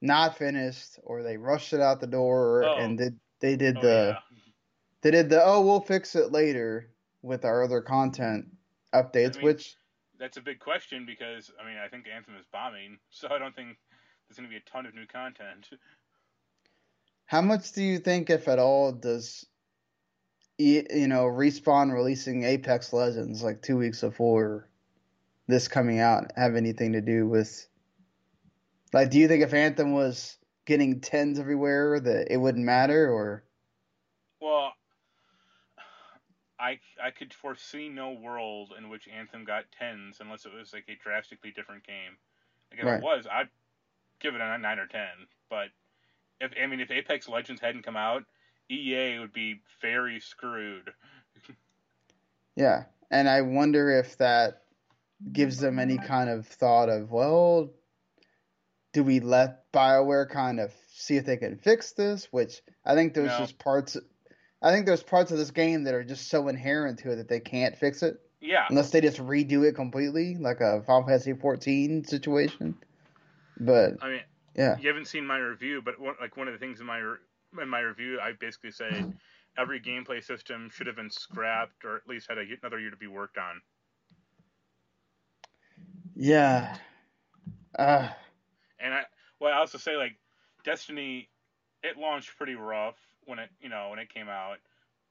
Speaker 1: not finished, or they rushed it out the door,
Speaker 2: Oh.
Speaker 1: and did they did
Speaker 2: oh
Speaker 1: the
Speaker 2: yeah
Speaker 1: they did the oh we'll fix it later with our other content updates,
Speaker 2: I mean-
Speaker 1: which
Speaker 2: that's a big question because i mean i think anthem is bombing so i don't think there's going to be a ton of new content
Speaker 1: how much do you think, if at all, does you know respawn releasing Apex Legends like two weeks before this coming out have anything to do with? Like, do you think if Anthem was getting tens everywhere that it wouldn't matter, or
Speaker 2: Well, I I could foresee no world in which Anthem got tens unless it was like a drastically different game. Like if
Speaker 1: Right.
Speaker 2: it was, I'd give it a nine or ten. But if I mean if Apex Legends hadn't come out, EA would be very screwed.
Speaker 1: yeah? And I wonder if that gives them any kind of thought of well, do we let Bioware kind of see if they can fix this? Which I think there's
Speaker 2: No.
Speaker 1: just parts. I think there's parts of this game that are just so inherent to it that they can't fix it.
Speaker 2: Yeah,
Speaker 1: unless they just redo it completely, like a Final Fantasy 14 situation. But
Speaker 2: I mean
Speaker 1: yeah,
Speaker 2: you haven't seen my review, but one, like one of the things in my in my review, I basically say every gameplay system should have been scrapped or at least had a, another year to be worked on.
Speaker 1: yeah, uh,
Speaker 2: And I well, I also say like Destiny, it launched pretty rough when it you know when it came out,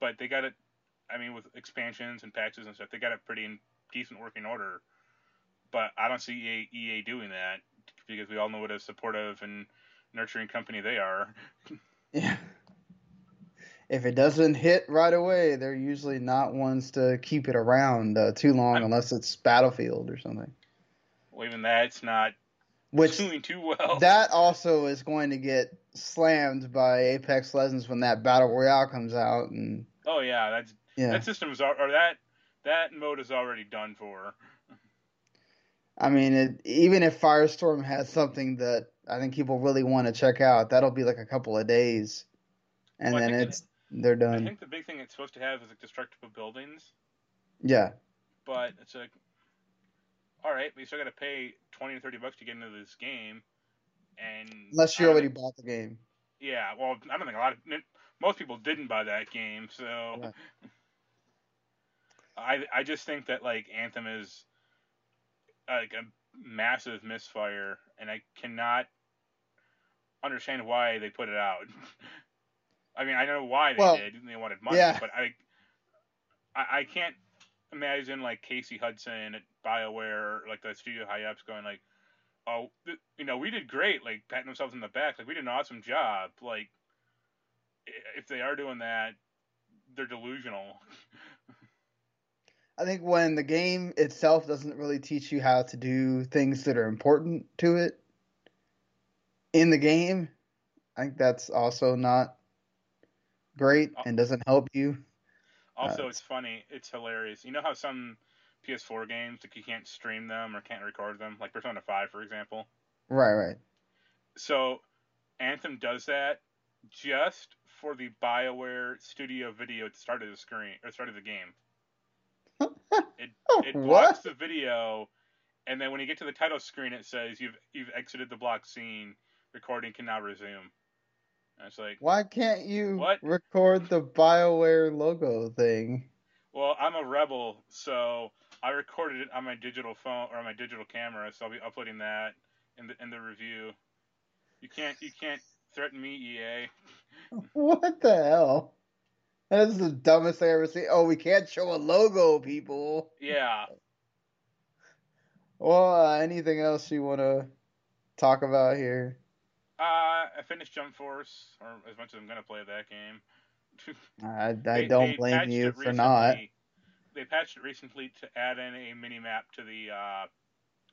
Speaker 2: but they got it. I mean, with expansions and patches and stuff, they got it pretty in decent working order. But I don't see EA, EA doing that because we all know what a supportive and nurturing company they are.
Speaker 1: yeah. If it doesn't hit right away, they're usually not ones to keep it around uh, too long,
Speaker 2: I'm-
Speaker 1: unless it's Battlefield or something.
Speaker 2: Well, even that's not
Speaker 1: Which
Speaker 2: doing too well.
Speaker 1: that also is going to get slammed by Apex Legends when that Battle Royale comes out, and
Speaker 2: oh yeah, that's
Speaker 1: yeah,
Speaker 2: that system is or that that mode is already done for.
Speaker 1: I mean, it, even if Firestorm has something that I think people really want to check out, that'll be like a couple of days, and
Speaker 2: Well,
Speaker 1: then it's they're done.
Speaker 2: I think the big thing it's supposed to have is like destructible buildings.
Speaker 1: Yeah,
Speaker 2: but it's like, all right, but you still got to pay twenty or thirty bucks to get into this game, and
Speaker 1: unless you already bought the game.
Speaker 2: yeah, well, I don't think a lot of most people didn't buy that game, so
Speaker 1: Right.
Speaker 2: I I just think that like Anthem is like a massive misfire, and I cannot understand why they put it out. I mean, I know why they
Speaker 1: Well,
Speaker 2: did; they wanted money,
Speaker 1: yeah.
Speaker 2: but I, I I can't imagine like Casey Hudson at BioWare, like the studio high ups, going like, "Oh, th- you know, we did great," like patting themselves on the back, like we did an awesome job. Like, if they are doing that, they're delusional.
Speaker 1: I think when the game itself doesn't really teach you how to do things that are important to it in the game, I think that's also not great and doesn't help you.
Speaker 2: Also,
Speaker 1: Uh,
Speaker 2: it's funny. It's hilarious. You know how some PS4 games like you can't stream them or can't record them, like Persona 5, for example.
Speaker 1: Right, right.
Speaker 2: So Anthem does that just for the BioWare studio video at the start of the screen or start of the game. It it blocks
Speaker 1: what?
Speaker 2: the video, and then when you get to the title screen, it says you've you've exited the block scene. Recording can now resume. And it's like,
Speaker 1: Why can't you
Speaker 2: What?
Speaker 1: record the BioWare logo thing?
Speaker 2: well, I'm a rebel, so I recorded it on my digital phone or on my digital camera, so I'll be uploading that in the in the review. You can't you can't threaten me, EA.
Speaker 1: What the hell? That's the dumbest thing I ever seen. Oh, we can't show a logo, people.
Speaker 2: Yeah.
Speaker 1: Well, uh, anything else you want to talk about here?
Speaker 2: Uh, I finished Jump Force, or as much as I'm gonna play that game.
Speaker 1: I, I
Speaker 2: They-
Speaker 1: don't
Speaker 2: they
Speaker 1: blame you for not.
Speaker 2: They patched it recently to add in a mini map to the uh,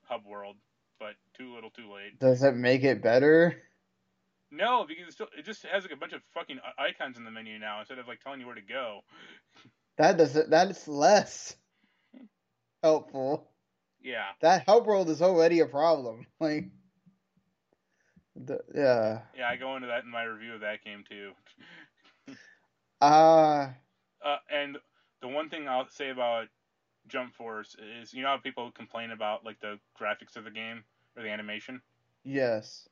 Speaker 2: hub world, but too little, too late.
Speaker 1: Does it make it better?
Speaker 2: No, because it, still, it just has like a bunch of fucking icons in the menu now instead of like telling you where to go.
Speaker 1: That doesn't. That's less helpful.
Speaker 2: Yeah.
Speaker 1: That help world is already a problem. Like, the, yeah.
Speaker 2: Yeah, I go into that in my review of that game too.
Speaker 1: Uh,
Speaker 2: uh, and the one thing I'll say about Jump Force is, you know how people complain about like the graphics of the game or the animation.
Speaker 1: Yes.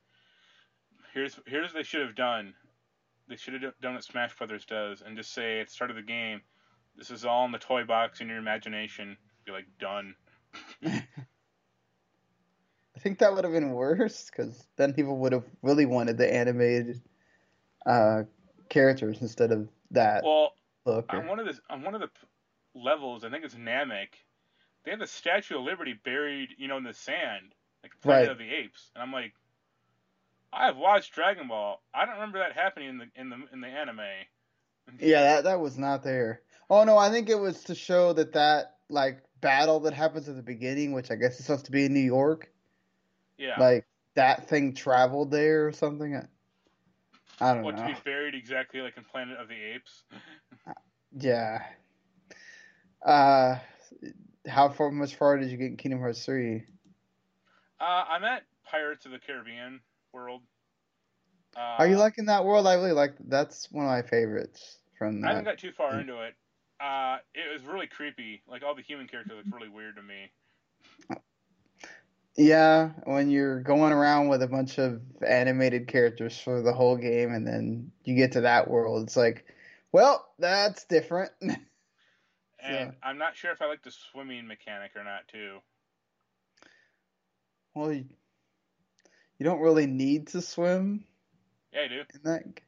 Speaker 2: Here's here's what they should have done. They should have done what Smash Brothers does, and just say at the start of the game, "This is all in the toy box in your imagination." Be like done.
Speaker 1: I think that would have been worse because then people would have really wanted the animated uh, characters instead of that.
Speaker 2: Well, on one of the on one of the levels, I think it's Namek. They have the Statue of Liberty buried, you know, in the sand, like Planet
Speaker 1: Right.
Speaker 2: of the Apes, and I'm like, I've watched Dragon Ball. I don't remember that happening in the in the in the anime.
Speaker 1: Yeah, that that was not there. Oh no, I think it was to show that that like battle that happens at the beginning, which I guess is supposed to be in New York,
Speaker 2: Yeah.
Speaker 1: like that thing traveled there or something. I, don't
Speaker 2: what to be buried exactly like in Planet of the Apes.
Speaker 1: Yeah. Uh, how far much far did you get in Kingdom Hearts three?
Speaker 2: Uh, I'm at Pirates of the Caribbean world. Uh,
Speaker 1: Are you liking that world? I really like. That's one of my favorites from that.
Speaker 2: I haven't got too far into it. Uh, it was really creepy. Like all the human characters look really weird to me.
Speaker 1: Yeah, when you're going around with a bunch of animated characters for the whole game, and then you get to that world, it's like, well, that's different.
Speaker 2: And I'm not sure if I like the swimming mechanic or not too.
Speaker 1: well, you, you don't really need to swim
Speaker 2: Yeah, I do.
Speaker 1: in that. g-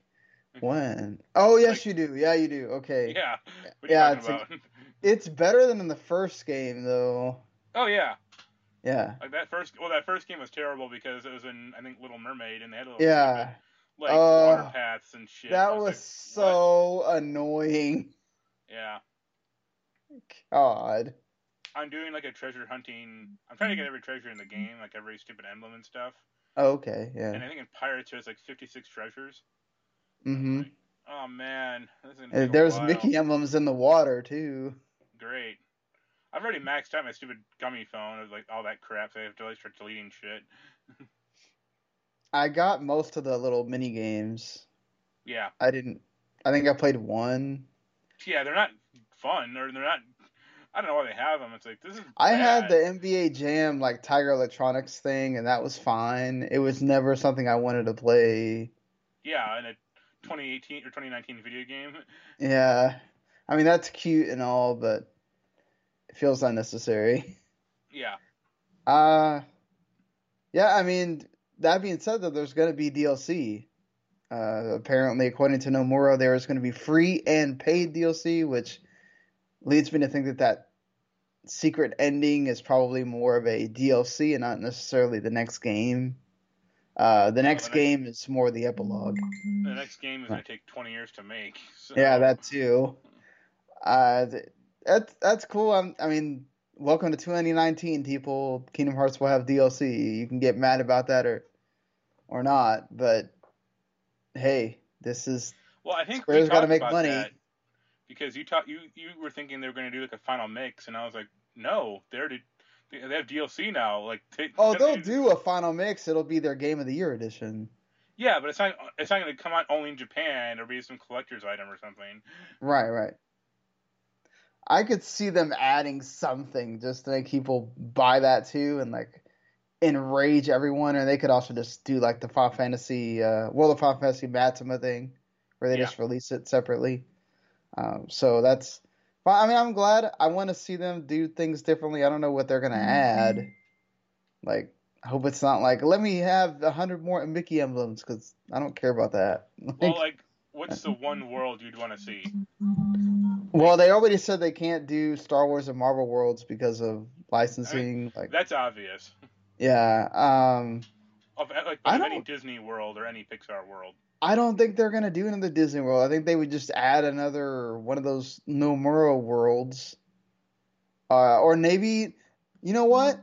Speaker 1: mm-hmm. When? Oh, yes, you do. Yeah, you do. Okay.
Speaker 2: Yeah.
Speaker 1: Yeah,
Speaker 2: you
Speaker 1: it's
Speaker 2: about?
Speaker 1: It's better than in the first game, though.
Speaker 2: oh yeah.
Speaker 1: Yeah.
Speaker 2: Like that first. Well, that first game was terrible because it was in I think Little Mermaid and they had little
Speaker 1: Yeah.
Speaker 2: like
Speaker 1: Uh,
Speaker 2: water paths and shit.
Speaker 1: That
Speaker 2: I
Speaker 1: was
Speaker 2: like,
Speaker 1: so annoying.
Speaker 2: Yeah.
Speaker 1: God.
Speaker 2: I'm doing like a treasure hunting. I'm trying to get every treasure in the game, like every stupid emblem and stuff.
Speaker 1: Oh, okay. Yeah.
Speaker 2: And I think in Pirates there's like 56 treasures.
Speaker 1: Mm-hmm.
Speaker 2: Like, oh man, this is gonna take a
Speaker 1: There's
Speaker 2: while.
Speaker 1: Mickey emblems in the water too.
Speaker 2: Great. I've already maxed out my stupid gummy phone of like all that crap, so I have to like start deleting shit.
Speaker 1: I got most of the little mini games.
Speaker 2: Yeah,
Speaker 1: I didn't. I think I played one.
Speaker 2: yeah, they're not fun or they're not. I don't know why they have them. It's like this is.
Speaker 1: I had the NBA Jam like Tiger Electronics thing, and that was fine. It was never something I wanted to play.
Speaker 2: Yeah, in a 2018 or 2019 video game.
Speaker 1: Yeah, I mean that's cute and all, but feels unnecessary.
Speaker 2: Yeah,
Speaker 1: Uh, yeah. I mean, that being said, though, there's going to be DLC. Uh, apparently, according to Nomura, there is going to be free and paid DLC, which leads me to think that that secret ending is probably more of a DLC and not necessarily the next game. Uh, the next
Speaker 2: next-
Speaker 1: game is more the epilogue.
Speaker 2: the next game is gonna take 20 years to make. So.
Speaker 1: Yeah, that too. Uh, that's that's cool. I'm, I mean, welcome to 2019, people. Kingdom Hearts will have DLC. You can get mad about that or or not, but hey, this is
Speaker 2: Well, I think
Speaker 1: Square's
Speaker 2: we
Speaker 1: gotta make
Speaker 2: about
Speaker 1: money.
Speaker 2: because you talk you you were thinking they were gonna do like a final mix, and I was like, no, they already they have DLC now. Like, they,
Speaker 1: oh,
Speaker 2: they-
Speaker 1: they'll do a final mix. It'll be their Game of the Year edition.
Speaker 2: Yeah, but it's not it's not gonna come out only in Japan It'll be some collector's item or something.
Speaker 1: Right, right. I could see them adding something just to make people buy that too and like enrage everyone. And they could also just do like the Final Fantasy, uh, World of Final Fantasy Maxima thing, where they
Speaker 2: Yeah.
Speaker 1: just release it separately. Um, so that's. I mean, I'm glad. I want to see them do things differently. I don't know what they're gonna add. Like, I hope it's not like let me have a hundred more Mickey emblems because I don't care about that.
Speaker 2: Well, like, what's the one world you'd want to see?
Speaker 1: Well, they already said they can't do Star Wars and Marvel worlds because of licensing. like,
Speaker 2: That's obvious.
Speaker 1: yeah, um,
Speaker 2: Of like
Speaker 1: I
Speaker 2: of any Disney world or any Pixar world.
Speaker 1: I don't think they're gonna do another Disney World. I think they would just add another one of those Nomura worlds Uh, or maybe, you know what?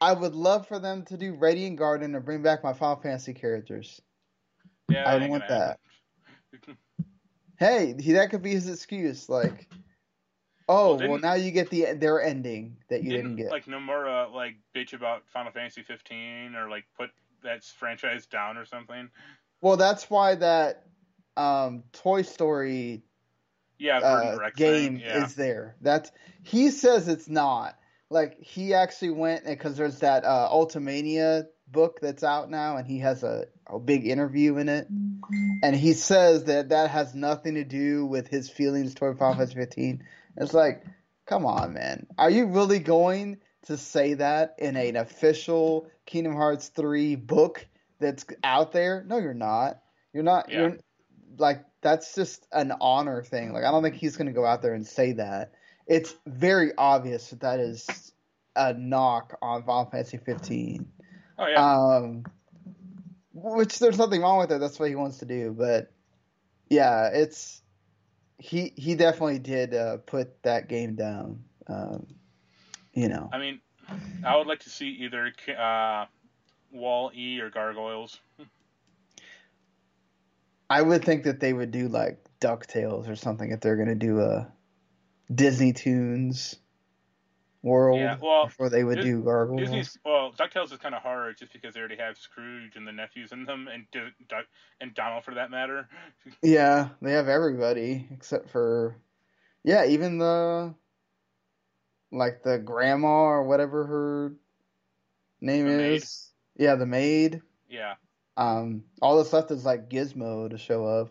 Speaker 1: I would love for them to do Radiant Garden and bring back my Final Fantasy characters.
Speaker 2: Yeah,
Speaker 1: I
Speaker 2: that
Speaker 1: don't
Speaker 2: ain't
Speaker 1: want that. Hey, he, that could be his excuse. Like, oh,
Speaker 2: Well,
Speaker 1: well, now you get the their ending that you
Speaker 2: Didn't,
Speaker 1: didn't get.
Speaker 2: like Nomura like bitch about Final Fantasy 15 or like put that franchise down or something?
Speaker 1: well, that's why that um, Toy Story
Speaker 2: Yeah,
Speaker 1: uh, game.
Speaker 2: Yeah.
Speaker 1: is there. That's he says it's not. Like he actually went because there's that uh, Ultimania book that's out now, and he has a, a big interview in it, and he says that that has nothing to do with his feelings toward Final Fantasy 15. It's like, come on, man, are you really going to say that in an official Kingdom Hearts 3 book that's out there? No, you're not. You're not.
Speaker 2: Yeah.
Speaker 1: You're like that's just an honor thing. Like I don't think he's going to go out there and say that. It's very obvious that that is a knock on Final Fantasy 15.
Speaker 2: Oh yeah.
Speaker 1: Um, which there's nothing wrong with it. That's what he wants to do. But yeah, it's he he definitely did uh, put that game down. Um, you know,
Speaker 2: I mean, I would like to see either uh, Wall E or Gargoyles.
Speaker 1: I would think that they would do like Ducktales or something if they're going to do a Disney Tunes world
Speaker 2: Yeah, well,
Speaker 1: before they would
Speaker 2: Dis-
Speaker 1: do Gargoyles.
Speaker 2: Disney's well, Ducktales is kind of hard just because they already have Scrooge and the nephews in them, and D- Duck and Donald for that matter.
Speaker 1: Yeah, they have everybody except for yeah, even the like the grandma or whatever her name
Speaker 2: The maid.
Speaker 1: is. Yeah, the maid.
Speaker 2: Yeah,
Speaker 1: Um, all that's left is like Gizmo to show up.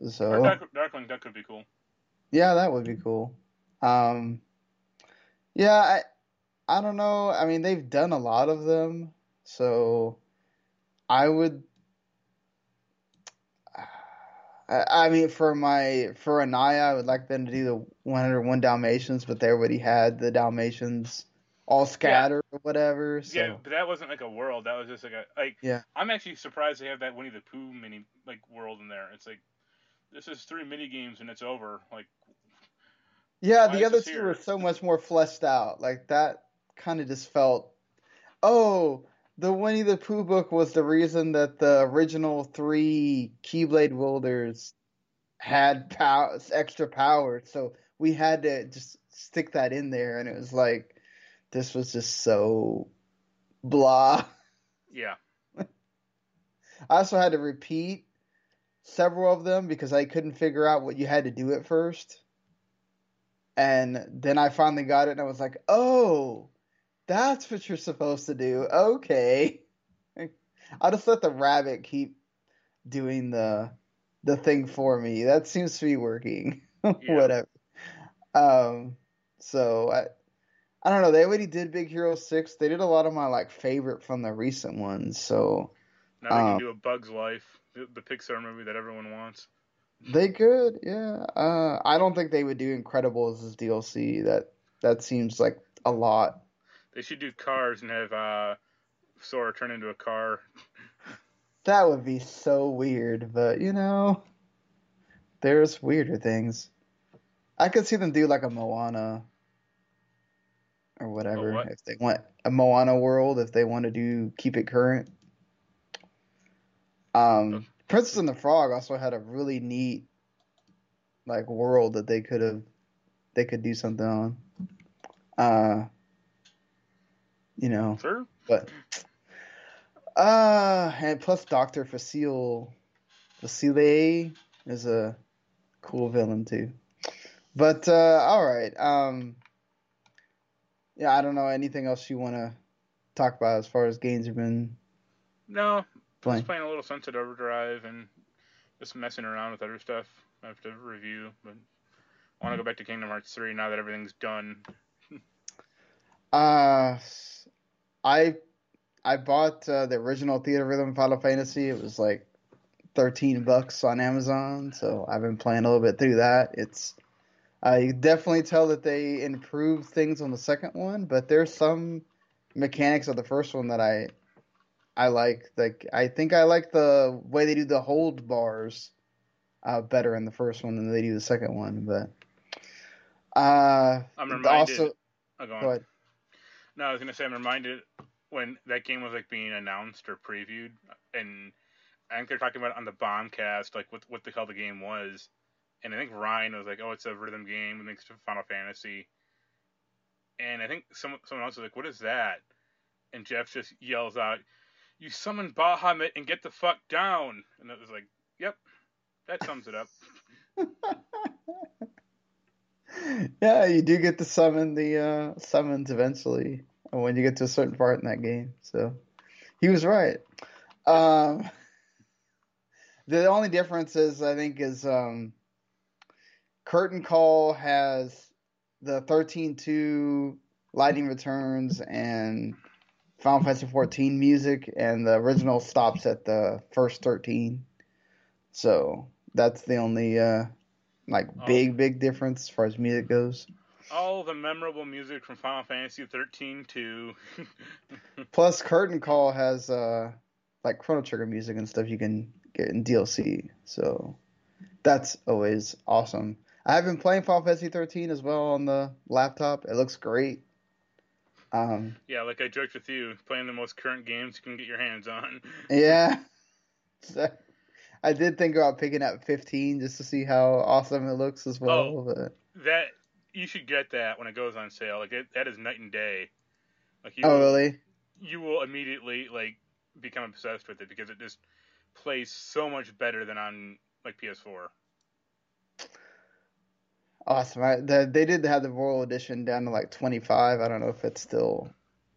Speaker 2: or
Speaker 1: So
Speaker 2: Dark, Darkwing Duck could be cool.
Speaker 1: yeah, that would be cool. Um, yeah, I I don't know. I mean, they've done a lot of them, so I would. I I mean, for my for Anaya, I would like them to do the 101 Dalmatians, but they already had the Dalmatians all scattered or whatever. So
Speaker 2: Yeah, but that wasn't like a world. That was just like a like.
Speaker 1: Yeah.
Speaker 2: I'm actually surprised they have that Winnie the Pooh mini like world in there. It's like this is three mini games and it's over. Like
Speaker 1: Yeah,
Speaker 2: Why
Speaker 1: the other two were so much more fleshed out. Like that kind of just felt. Oh, the Winnie the Pooh book was the reason that the original three Keyblade wielders had pow- extra power, so we had to just stick that in there, and it was like this was just so blah.
Speaker 2: yeah,
Speaker 1: I also had to repeat several of them because I couldn't figure out what you had to do at first. And then I finally got it and I was like, oh, that's what you're supposed to do. Okay. I'll just let the rabbit keep doing the the thing for me. That seems to be working. Whatever. Um so I I don't know, they already did Big Hero 6. They did a lot of my like favorite from the recent ones, so
Speaker 2: now they
Speaker 1: Um,
Speaker 2: can do a Bug's Life, the Pixar movie that everyone wants.
Speaker 1: They could, yeah. Uh, I don't think they would do Incredibles as DLC. That that seems like a lot.
Speaker 2: They should do Cars and have uh, Sora turn into a car.
Speaker 1: That would be so weird, but you know, there's weirder things. I could see them do like a Moana or whatever
Speaker 2: what?
Speaker 1: if they want a Moana world if they want to do keep it current. Um, Princess and the Frog also had a really neat like world that they could have they could do something on. Uh, you know,
Speaker 2: Sure.
Speaker 1: but uh, and plus Doctor Facile Facile is a cool villain too. But uh, all right, um, yeah, I don't know anything else you want to talk about as far as games have been
Speaker 2: No,
Speaker 1: playing.
Speaker 2: just playing a little Sunset Overdrive and just messing around with other stuff. I have to review, but I want to go back to Kingdom Hearts 3 now that everything's done.
Speaker 1: Uh, I I bought uh, the original Theatrhythm Final Fantasy. It was like thirteen bucks on Amazon, so I've been playing a little bit through that. It's I you definitely tell that they improved things on the second one, but there's some mechanics of the first one that I I like. Like I think I like the way they do the hold bars uh, better in the first one than they do the second one. But uh,
Speaker 2: I'm reminded.
Speaker 1: also
Speaker 2: Oh, go on.
Speaker 1: Go ahead.
Speaker 2: No, I was gonna say I'm reminded when that game was like being announced or previewed, and I think they're talking about it on the Bombcast, like what what the hell the game was, and I think Ryan was like, "Oh, it's a rhythm game, it makes Final Fantasy," and I think someone someone else was like, "What is that?" And Jeff just yells out, "You summon Bahamut and get the fuck down!" And it was like, "Yep, that sums it up."
Speaker 1: yeah, you do get to summon the uh, summons eventually when you get to a certain part in that game. So he was right. Um, the only difference is, I think, is um, Curtain Call has the 13-2 Lightning Returns and Final Fantasy 14 music, and the original stops at the first 13. So that's the only uh, like
Speaker 2: Oh.
Speaker 1: big big difference as far as music goes.
Speaker 2: All the memorable music from Final Fantasy 13 too.
Speaker 1: Plus, Curtain Call has uh like Chrono Trigger music and stuff you can get in DLC. So that's always awesome. I have been playing Final Fantasy 13 as well on the laptop. It looks great. Um,
Speaker 2: yeah, like I joked with you, playing the most current games you can get your hands on.
Speaker 1: yeah. So, I did think about picking up 15 just to see how awesome it looks as well.
Speaker 2: Oh.
Speaker 1: But
Speaker 2: That you should get that when it goes on sale. Like it, that is night and day. Like you
Speaker 1: oh really?
Speaker 2: you will immediately like become obsessed with it because it just plays so much better than on like PS4.
Speaker 1: Awesome. I, the, they did have the Royal Edition down to like 25. I don't know if it's still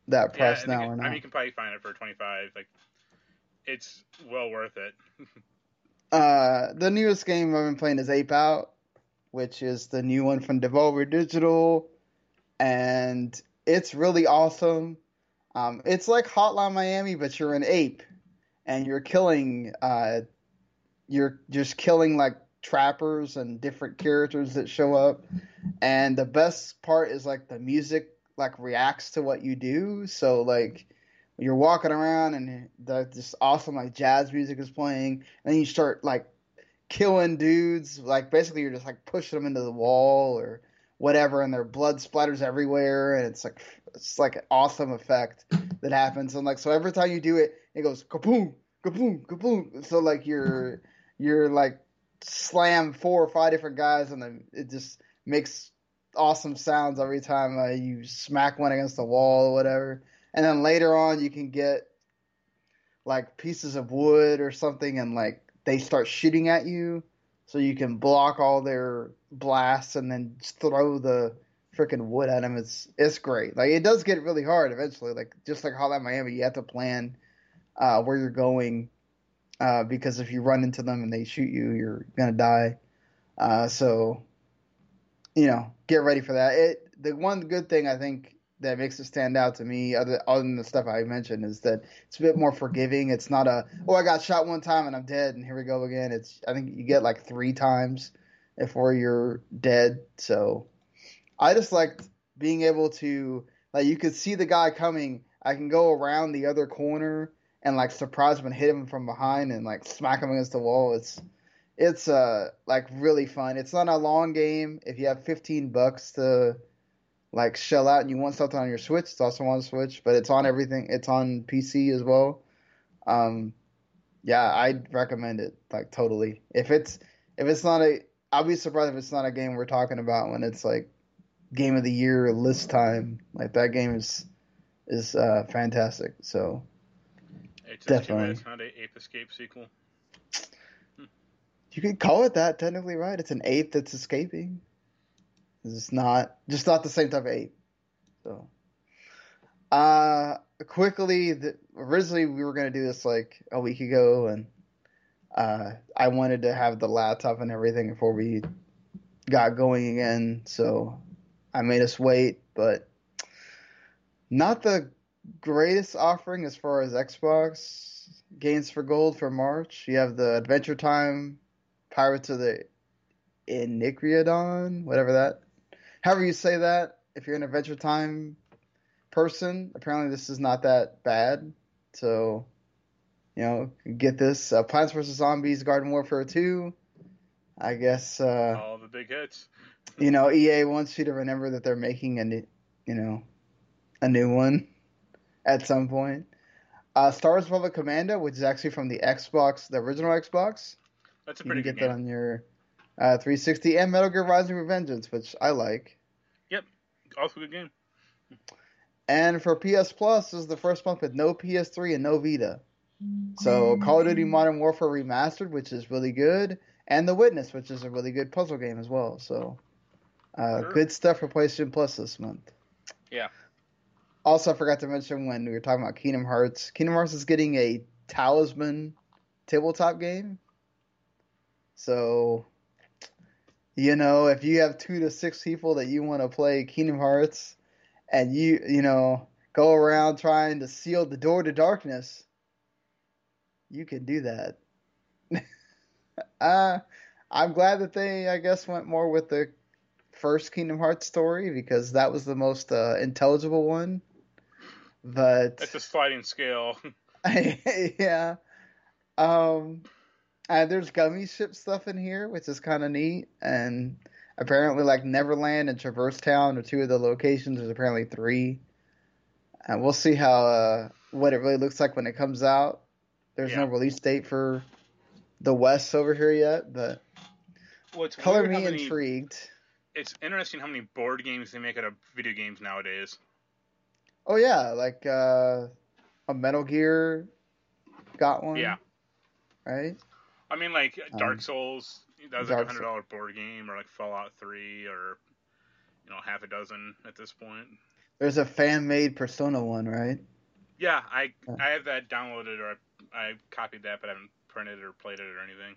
Speaker 1: that price
Speaker 2: think
Speaker 1: now
Speaker 2: it-
Speaker 1: or not.
Speaker 2: I mean you can probably find it for 25. Like it's well worth it.
Speaker 1: Uh, the newest game I've been playing is Ape Out, which is the new one from Devolver Digital, and it's really awesome. Um, it's like Hotline Miami, but you're an ape, and you're killing. Uh, you're just killing like trappers and different characters that show up, and the best part is like the music like reacts to what you do. So like you're walking around and the, this awesome like jazz music is playing, and you start like killing dudes. Like basically, you're just like pushing them into the wall or whatever, and their blood splatters everywhere, and it's like it's like an awesome effect that happens. And like so, every time you do it, it goes kaboom, kaboom, kaboom. So like you're you're like slam four or five different guys, and then it just makes awesome sounds every time uh, you smack one against the wall or whatever. And then later on, you can get like pieces of wood or something, and like they start shooting at you, so you can block all their blasts and then throw the freaking wood at them. It's it's great. Like it does get really hard eventually. Like just like Hotline Miami, you have to plan uh, where you're going uh, because if you run into them and they shoot you, you're gonna die. Uh, so you know, get ready for that. It the one good thing I think that makes it stand out to me, other other than the stuff I mentioned, is that it's a bit more forgiving. It's not a oh I got shot one time and I'm dead and here we go again. It's I think you get like three times before you're dead. So I just liked being able to like you could see the guy coming. I can go around the other corner and like surprise him and hit him from behind and like smack him against the wall. It's it's uh like really fun. It's not a long game. If you have 15 bucks to like shell out and you want something on your Switch, it's also on Switch, but it's on everything. It's on PC as well. Um, yeah, I'd recommend it like totally. If it's if it's not a, I'll be surprised if it's not a game we're talking about when it's like game of the year list time. Like that game is is uh, fantastic. So
Speaker 2: It's
Speaker 1: Definitely.
Speaker 2: It's not a Ape Escape sequel.
Speaker 1: you could call it that technically, right? It's an ape that's escaping. It's not just not the same type of ape. So, uh, quickly, the, originally we were gonna do this like a week ago, and uh, I wanted to have the laptop and everything before we got going again. So I made us wait, but not the greatest offering as far as Xbox games for gold for March. You have the Adventure Time Pirates of the Enchiridion, whatever that, however you say that. If you're an Adventure Time person, apparently this is not that bad. So, you know, get this uh, Plants vs Zombies Garden Warfare 2. I guess uh,
Speaker 2: All the big hits.
Speaker 1: you know EA wants you to remember that they're making a new, you know, a new one at some point. Uh, Star Wars Republic Commando, which is actually from the Xbox, the original Xbox.
Speaker 2: That's a
Speaker 1: You
Speaker 2: pretty
Speaker 1: can
Speaker 2: good
Speaker 1: get that on your uh, 360 and Metal Gear Rising Revengeance, which I like.
Speaker 2: Yep, also a good game.
Speaker 1: And for PS Plus, this is the first month with no PS3 and no Vita. So Call of Duty Modern Warfare Remastered, which is really good, and The Witness, which is a really good puzzle game as well. So uh,
Speaker 2: Sure.
Speaker 1: good stuff for PlayStation Plus this month.
Speaker 2: Yeah.
Speaker 1: Also, I forgot to mention when we were talking about Kingdom Hearts. Kingdom Hearts is getting a Talisman tabletop game. So, you know, if you have two to six people that you want to play Kingdom Hearts, and you, you know, go around trying to seal the door to darkness, you can do that. uh, I'm glad that they, I guess, went more with the first Kingdom Hearts story because that was the most uh, intelligible one. But
Speaker 2: It's a sliding scale.
Speaker 1: yeah. Um, and there's gummy ship stuff in here, which is kind of neat. And apparently, like Neverland and Traverse Town are two of the locations. There's apparently three. And we'll see how uh, what it really looks like when it comes out. There's no release date for the West over here yet, but
Speaker 2: What's
Speaker 1: color me
Speaker 2: many-
Speaker 1: intrigued.
Speaker 2: It's interesting how many board games they make out of video games nowadays.
Speaker 1: Oh yeah, like uh, a Metal Gear got one.
Speaker 2: Yeah.
Speaker 1: Right.
Speaker 2: I mean, like Dark
Speaker 1: Um,
Speaker 2: Souls, that was like a hundred dollar board game, or like Fallout Three, or you know, half a dozen at this point.
Speaker 1: There's a fan made Persona one, right?
Speaker 2: Yeah, I
Speaker 1: Yeah.
Speaker 2: I have that downloaded, or I, I copied that, but I haven't printed it or played it or anything.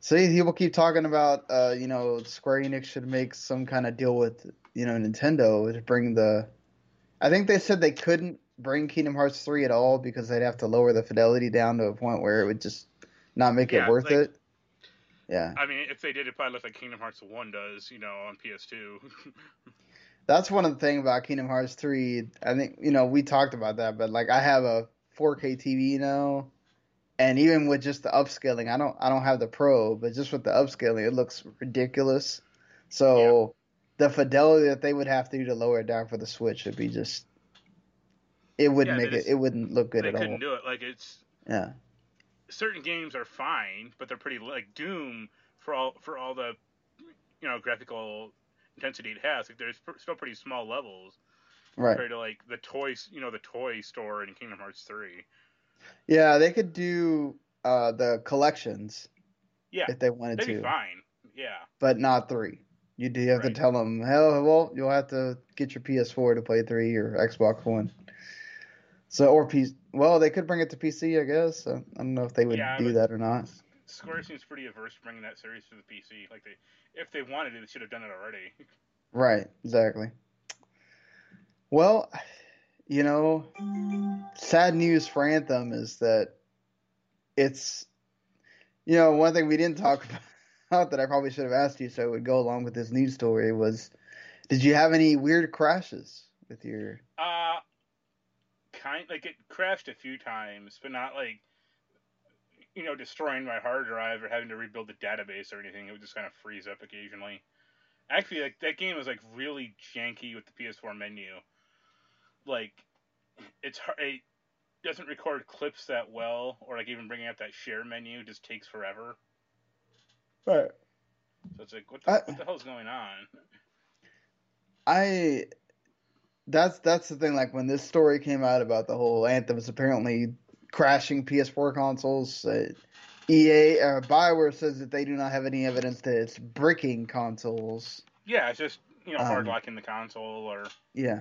Speaker 1: See, people keep talking about, uh, you know, Square Enix should make some kind of deal with, you know, Nintendo to bring the. I think they said they couldn't bring Kingdom Hearts 3 at all because they'd have to lower the fidelity down to a point where it would just not make
Speaker 2: Yeah,
Speaker 1: it worth
Speaker 2: like-
Speaker 1: it. Yeah.
Speaker 2: I mean, if they did, it probably look like Kingdom Hearts One does, you know, on PS2.
Speaker 1: That's one of the things about Kingdom Hearts 3. I think, you know, we talked about that, but like I have a 4K TV now, and even with just the upscaling, I don't I don't have the Pro, but just with the upscaling, it looks ridiculous. So the fidelity that they would have to do to lower it down for the Switch would be just it wouldn't
Speaker 2: Yeah,
Speaker 1: make it it wouldn't look good at all.
Speaker 2: couldn't do it. Like it's
Speaker 1: Yeah.
Speaker 2: certain games are fine, but they're pretty like Doom for all for all the you know graphical intensity it has. Like there's still pretty small levels
Speaker 1: Right.
Speaker 2: compared to like the toys, you know, the toy store in Kingdom Hearts Three.
Speaker 1: Yeah, they could do uh the collections
Speaker 2: Yeah,
Speaker 1: if they wanted
Speaker 2: they'd
Speaker 1: to.
Speaker 2: be fine. Yeah,
Speaker 1: but not three. You do have
Speaker 2: Right.
Speaker 1: to tell them, hell, well, you'll have to get your PS4 to play three or Xbox One. So or PC. Well, they could bring it to PC, I guess. I I don't know if they would
Speaker 2: Yeah,
Speaker 1: do that or not.
Speaker 2: Square seems pretty averse to bringing that series to the PC. Like they, if they wanted to, they should have done it already.
Speaker 1: Right, exactly. Well, you know, sad news for Anthem is that it's, you know, one thing we didn't talk about that I probably should have asked you so it would go along with this news story was, did you have any weird crashes with your?
Speaker 2: Uh kind like it crashed a few times, but not like you know destroying my hard drive or having to rebuild the database or anything. It would just kind of freeze up occasionally. Actually, like that game was like really janky with the PS4 menu. Like it's hard. It doesn't record clips that well, or like even bringing up that share menu just takes forever.
Speaker 1: Right.
Speaker 2: So it's like, what the,
Speaker 1: I-
Speaker 2: what the hell's going on?
Speaker 1: I that's that's the thing. Like when this story came out about the whole Anthem's apparently crashing PS4 consoles, uh, EA uh, Bioware says that they do not have any evidence that it's bricking consoles.
Speaker 2: Yeah, it's just you know hard
Speaker 1: Um,
Speaker 2: locking the console or
Speaker 1: Yeah,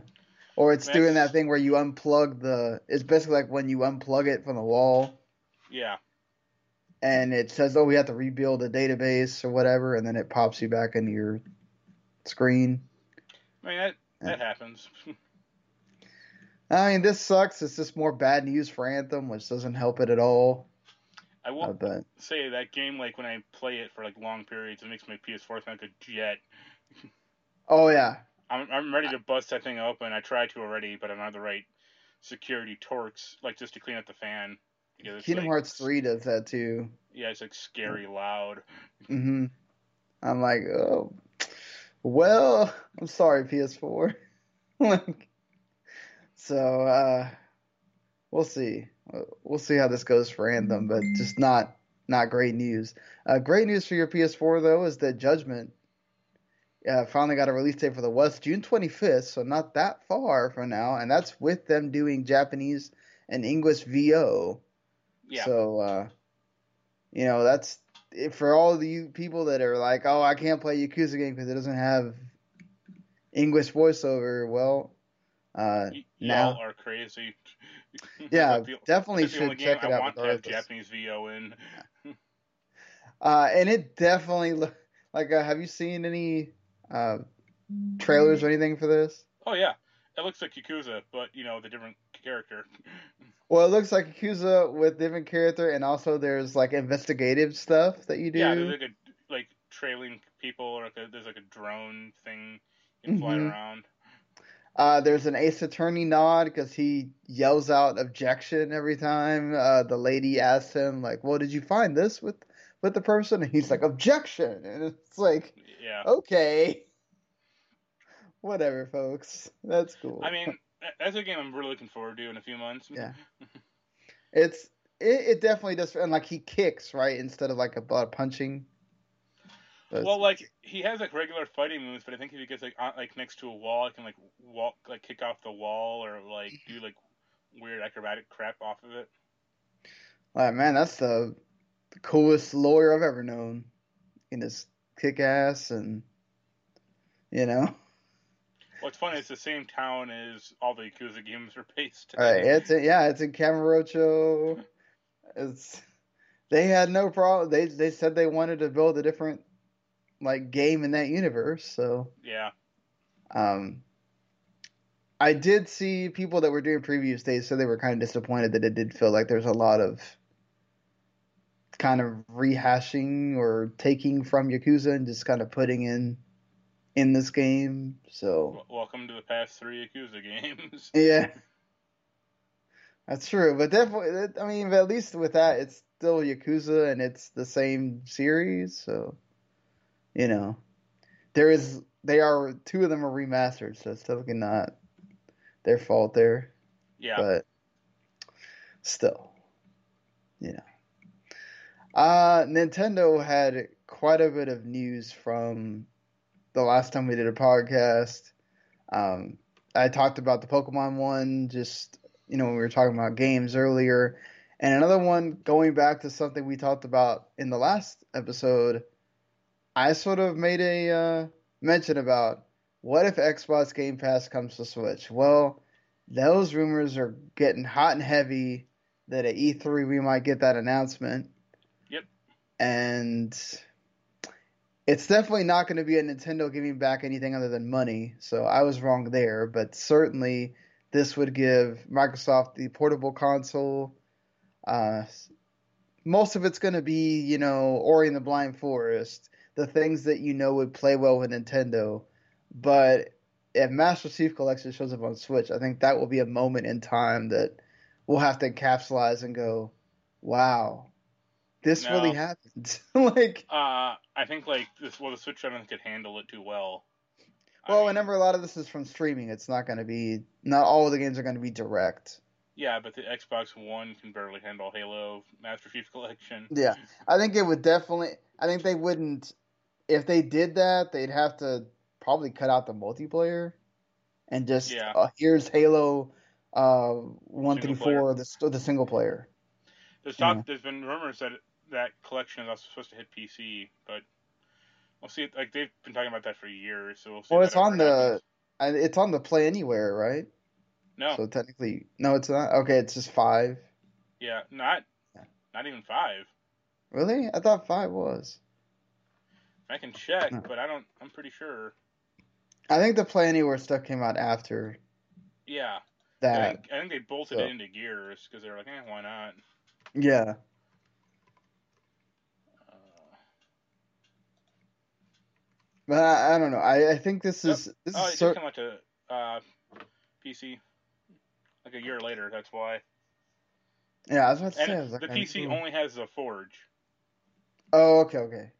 Speaker 1: or it's doing that thing where you unplug the. It's basically like when you unplug it from the wall,
Speaker 2: yeah.
Speaker 1: And it says, "Oh, we have to rebuild a database or whatever," and then it pops you back into your screen.
Speaker 2: I mean that that happens.
Speaker 1: I mean, this sucks. It's just more bad news for Anthem, which doesn't help it at all.
Speaker 2: I will
Speaker 1: but
Speaker 2: say that game, like when I play it for like long periods, it makes my PS4 sound like a jet.
Speaker 1: oh yeah,
Speaker 2: I'm I'm ready to bust that thing open. I tried to already, but I'm not the right security torx, like just to clean up the fan. Because
Speaker 1: Kingdom
Speaker 2: like,
Speaker 1: Hearts three does that too.
Speaker 2: Yeah, it's like scary loud.
Speaker 1: hmm I'm like, oh, Well, I'm sorry, PS4. like, so uh, we'll see. We'll see how this goes for Anthem, but just not not great news. Uh, great news for your PS4 though is that Judgment uh, finally got a release date for the West, June 25th, so not that far from now, and that's with them doing Japanese and English VO.
Speaker 2: Yeah.
Speaker 1: So, uh, you know, that's for all the people that are like, oh, I can't play Yakuza game because it doesn't have English voiceover. Well, uh,
Speaker 2: Y-
Speaker 1: now,
Speaker 2: Y'all are crazy.
Speaker 1: yeah,
Speaker 2: the-
Speaker 1: definitely
Speaker 2: that's the only
Speaker 1: should check it
Speaker 2: I
Speaker 1: out.
Speaker 2: want to have. Japanese VO in.
Speaker 1: Uh, and it definitely look like. Uh, have you seen any uh, trailers or anything for this?
Speaker 2: Oh yeah, it looks like Yakuza, but you know the different character.
Speaker 1: Well, it looks like Yakuza with different character, and also there's like investigative stuff that you do.
Speaker 2: Yeah, there's like a like trailing people, or like a, there's like a drone thing you can fly
Speaker 1: Mhm.
Speaker 2: around.
Speaker 1: Uh, there's an Ace Attorney nod because he yells out objection every time uh, the lady asks him, like, "Well, did you find this with with the person?" And he's like, "Objection," and it's like,
Speaker 2: Yeah.
Speaker 1: okay, whatever, folks. That's cool.
Speaker 2: I mean, that's a game I'm really looking forward to in a few months.
Speaker 1: Yeah. it's it, it definitely does, and like he kicks right instead of like a of punching. But-
Speaker 2: Well, like he has like regular fighting moves, but I think if he gets like on, like next to a wall, I can like walk, like kick off the wall, or like do like weird acrobatic crap off of it.
Speaker 1: Like, man, that's the, the coolest lawyer I've ever known. In his kick ass and you know.
Speaker 2: What's funny is the same town as all the Yakuza games are based. in.
Speaker 1: It's in, yeah, it's in Kamurocho. It's they had no problem. They they said they wanted to build a different like game in that universe, so
Speaker 2: Yeah.
Speaker 1: um I did see people that were doing previews they said they were kind of disappointed that it did feel like there's a lot of kind of rehashing or taking from Yakuza and just kind of putting in in this game. So
Speaker 2: welcome to the past three Yakuza games.
Speaker 1: yeah. That's true, but definitely, I mean, at least with that, it's still Yakuza and it's the same series, so you know, there is they are two of them are remastered, so it's definitely not their fault there,
Speaker 2: Yeah.
Speaker 1: but still, you know. Uh, Nintendo had quite a bit of news from the last time we did a podcast. Um, I talked about the Pokemon one, just you know when we were talking about games earlier, and another one going back to something we talked about in the last episode. I sort of made a uh, mention about what if Xbox Game Pass comes to Switch. Well, those rumors are getting hot and heavy that at E3 we might get that announcement.
Speaker 2: Yep.
Speaker 1: And it's definitely not going to be a Nintendo giving back anything other than money. So I was wrong there, but certainly this would give Microsoft the portable console. Uh, most of it's going to be, you know, Ori and the Blind Forest, the things that you know would play well with Nintendo. But if Master Chief Collection shows up on Switch, I think that will be a moment in time that we'll have to capsulize and go, wow, this
Speaker 2: No.
Speaker 1: really happened. like,
Speaker 2: Uh, I think like this. Well, the Switch I don't think could handle it too well. I
Speaker 1: well,
Speaker 2: mean,
Speaker 1: remember a lot of this is from streaming. It's not going to be, not all of the games are going to be direct.
Speaker 2: Yeah, but the Xbox One can barely handle Halo Master Chief Collection.
Speaker 1: Yeah. I think it would definitely, I think they wouldn't, if they did that, they'd have to probably cut out the multiplayer and just,
Speaker 2: Yeah.
Speaker 1: uh, here's Halo uh, 1 through
Speaker 2: Single player.
Speaker 1: 4, the, the single player.
Speaker 2: There's talk.
Speaker 1: Yeah.
Speaker 2: There's been rumors that that collection is also supposed to hit PC, but we'll see. Like they've been talking about that for years, so we'll see.
Speaker 1: Well, it's on the,
Speaker 2: happens.
Speaker 1: It's on the Play Anywhere, right?
Speaker 2: No,
Speaker 1: So technically, no, it's not. Okay, it's just five.
Speaker 2: yeah, not
Speaker 1: Yeah.
Speaker 2: not even five.
Speaker 1: Really? I thought five was.
Speaker 2: I can check, but I don't. I'm pretty sure.
Speaker 1: I think the Play Anywhere stuff came out after
Speaker 2: Yeah, I
Speaker 1: that.
Speaker 2: think, I think they bolted
Speaker 1: So-
Speaker 2: it into Gears because they were like, eh, why not?
Speaker 1: Yeah. But I, I don't know. I, I think this
Speaker 2: Yep.
Speaker 1: is this
Speaker 2: oh,
Speaker 1: is
Speaker 2: it
Speaker 1: cer-
Speaker 2: did come out to uh, PC like a year later. That's why.
Speaker 1: yeah. I was about to say.
Speaker 2: And
Speaker 1: I was like,
Speaker 2: the
Speaker 1: I
Speaker 2: PC only has the Forge,
Speaker 1: Oh, okay, okay.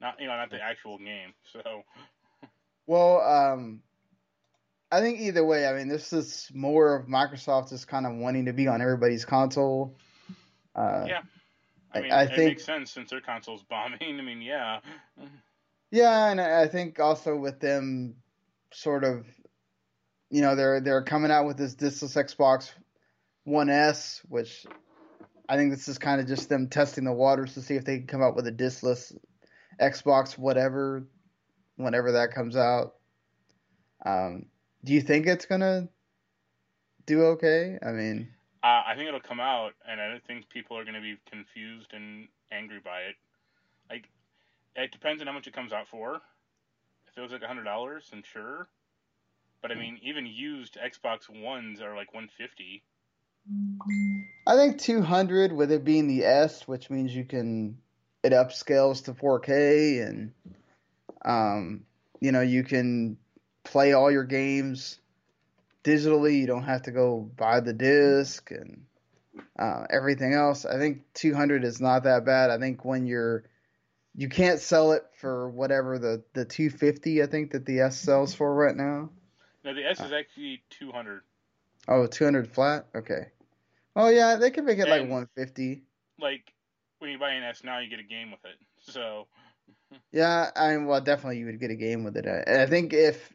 Speaker 2: not you know, not the actual game. So
Speaker 1: Well, um, I think either way, I mean, this is more of Microsoft just kind of wanting to be on everybody's console. Uh,
Speaker 2: yeah. I mean,
Speaker 1: I
Speaker 2: it
Speaker 1: think-
Speaker 2: makes sense since their console's bombing. I mean, yeah.
Speaker 1: Yeah, and I think also with them sort of, you know, they're they're coming out with this diskless Xbox One S, which I think this is kind of just them testing the waters to see if they can come out with a diskless Xbox whatever, whenever that comes out. Um, do you think it's gonna do okay? I mean,
Speaker 2: I think it'll come out, and I don't think people are going to be confused and angry by it. Like, it depends on how much it comes out for. If it was like a hundred dollars, then sure. But I mean, even used Xbox Ones are like one fifty.
Speaker 1: I think 200 with it being the S, which means you can it upscales to 4K and um you know you can play all your games digitally. You don't have to go buy the disc and uh, everything else. I think 200 is not that bad. I think when you're you can't sell it for whatever the the 250 I think that the S sells for right now.
Speaker 2: No, the S is actually two hundred.
Speaker 1: Oh, 200 flat. Okay. Oh yeah, they can make it like 150.
Speaker 2: Like, when you buy an S now, you get a game with it. So,
Speaker 1: Yeah, I mean, well, definitely you would get a game with it. I, I think if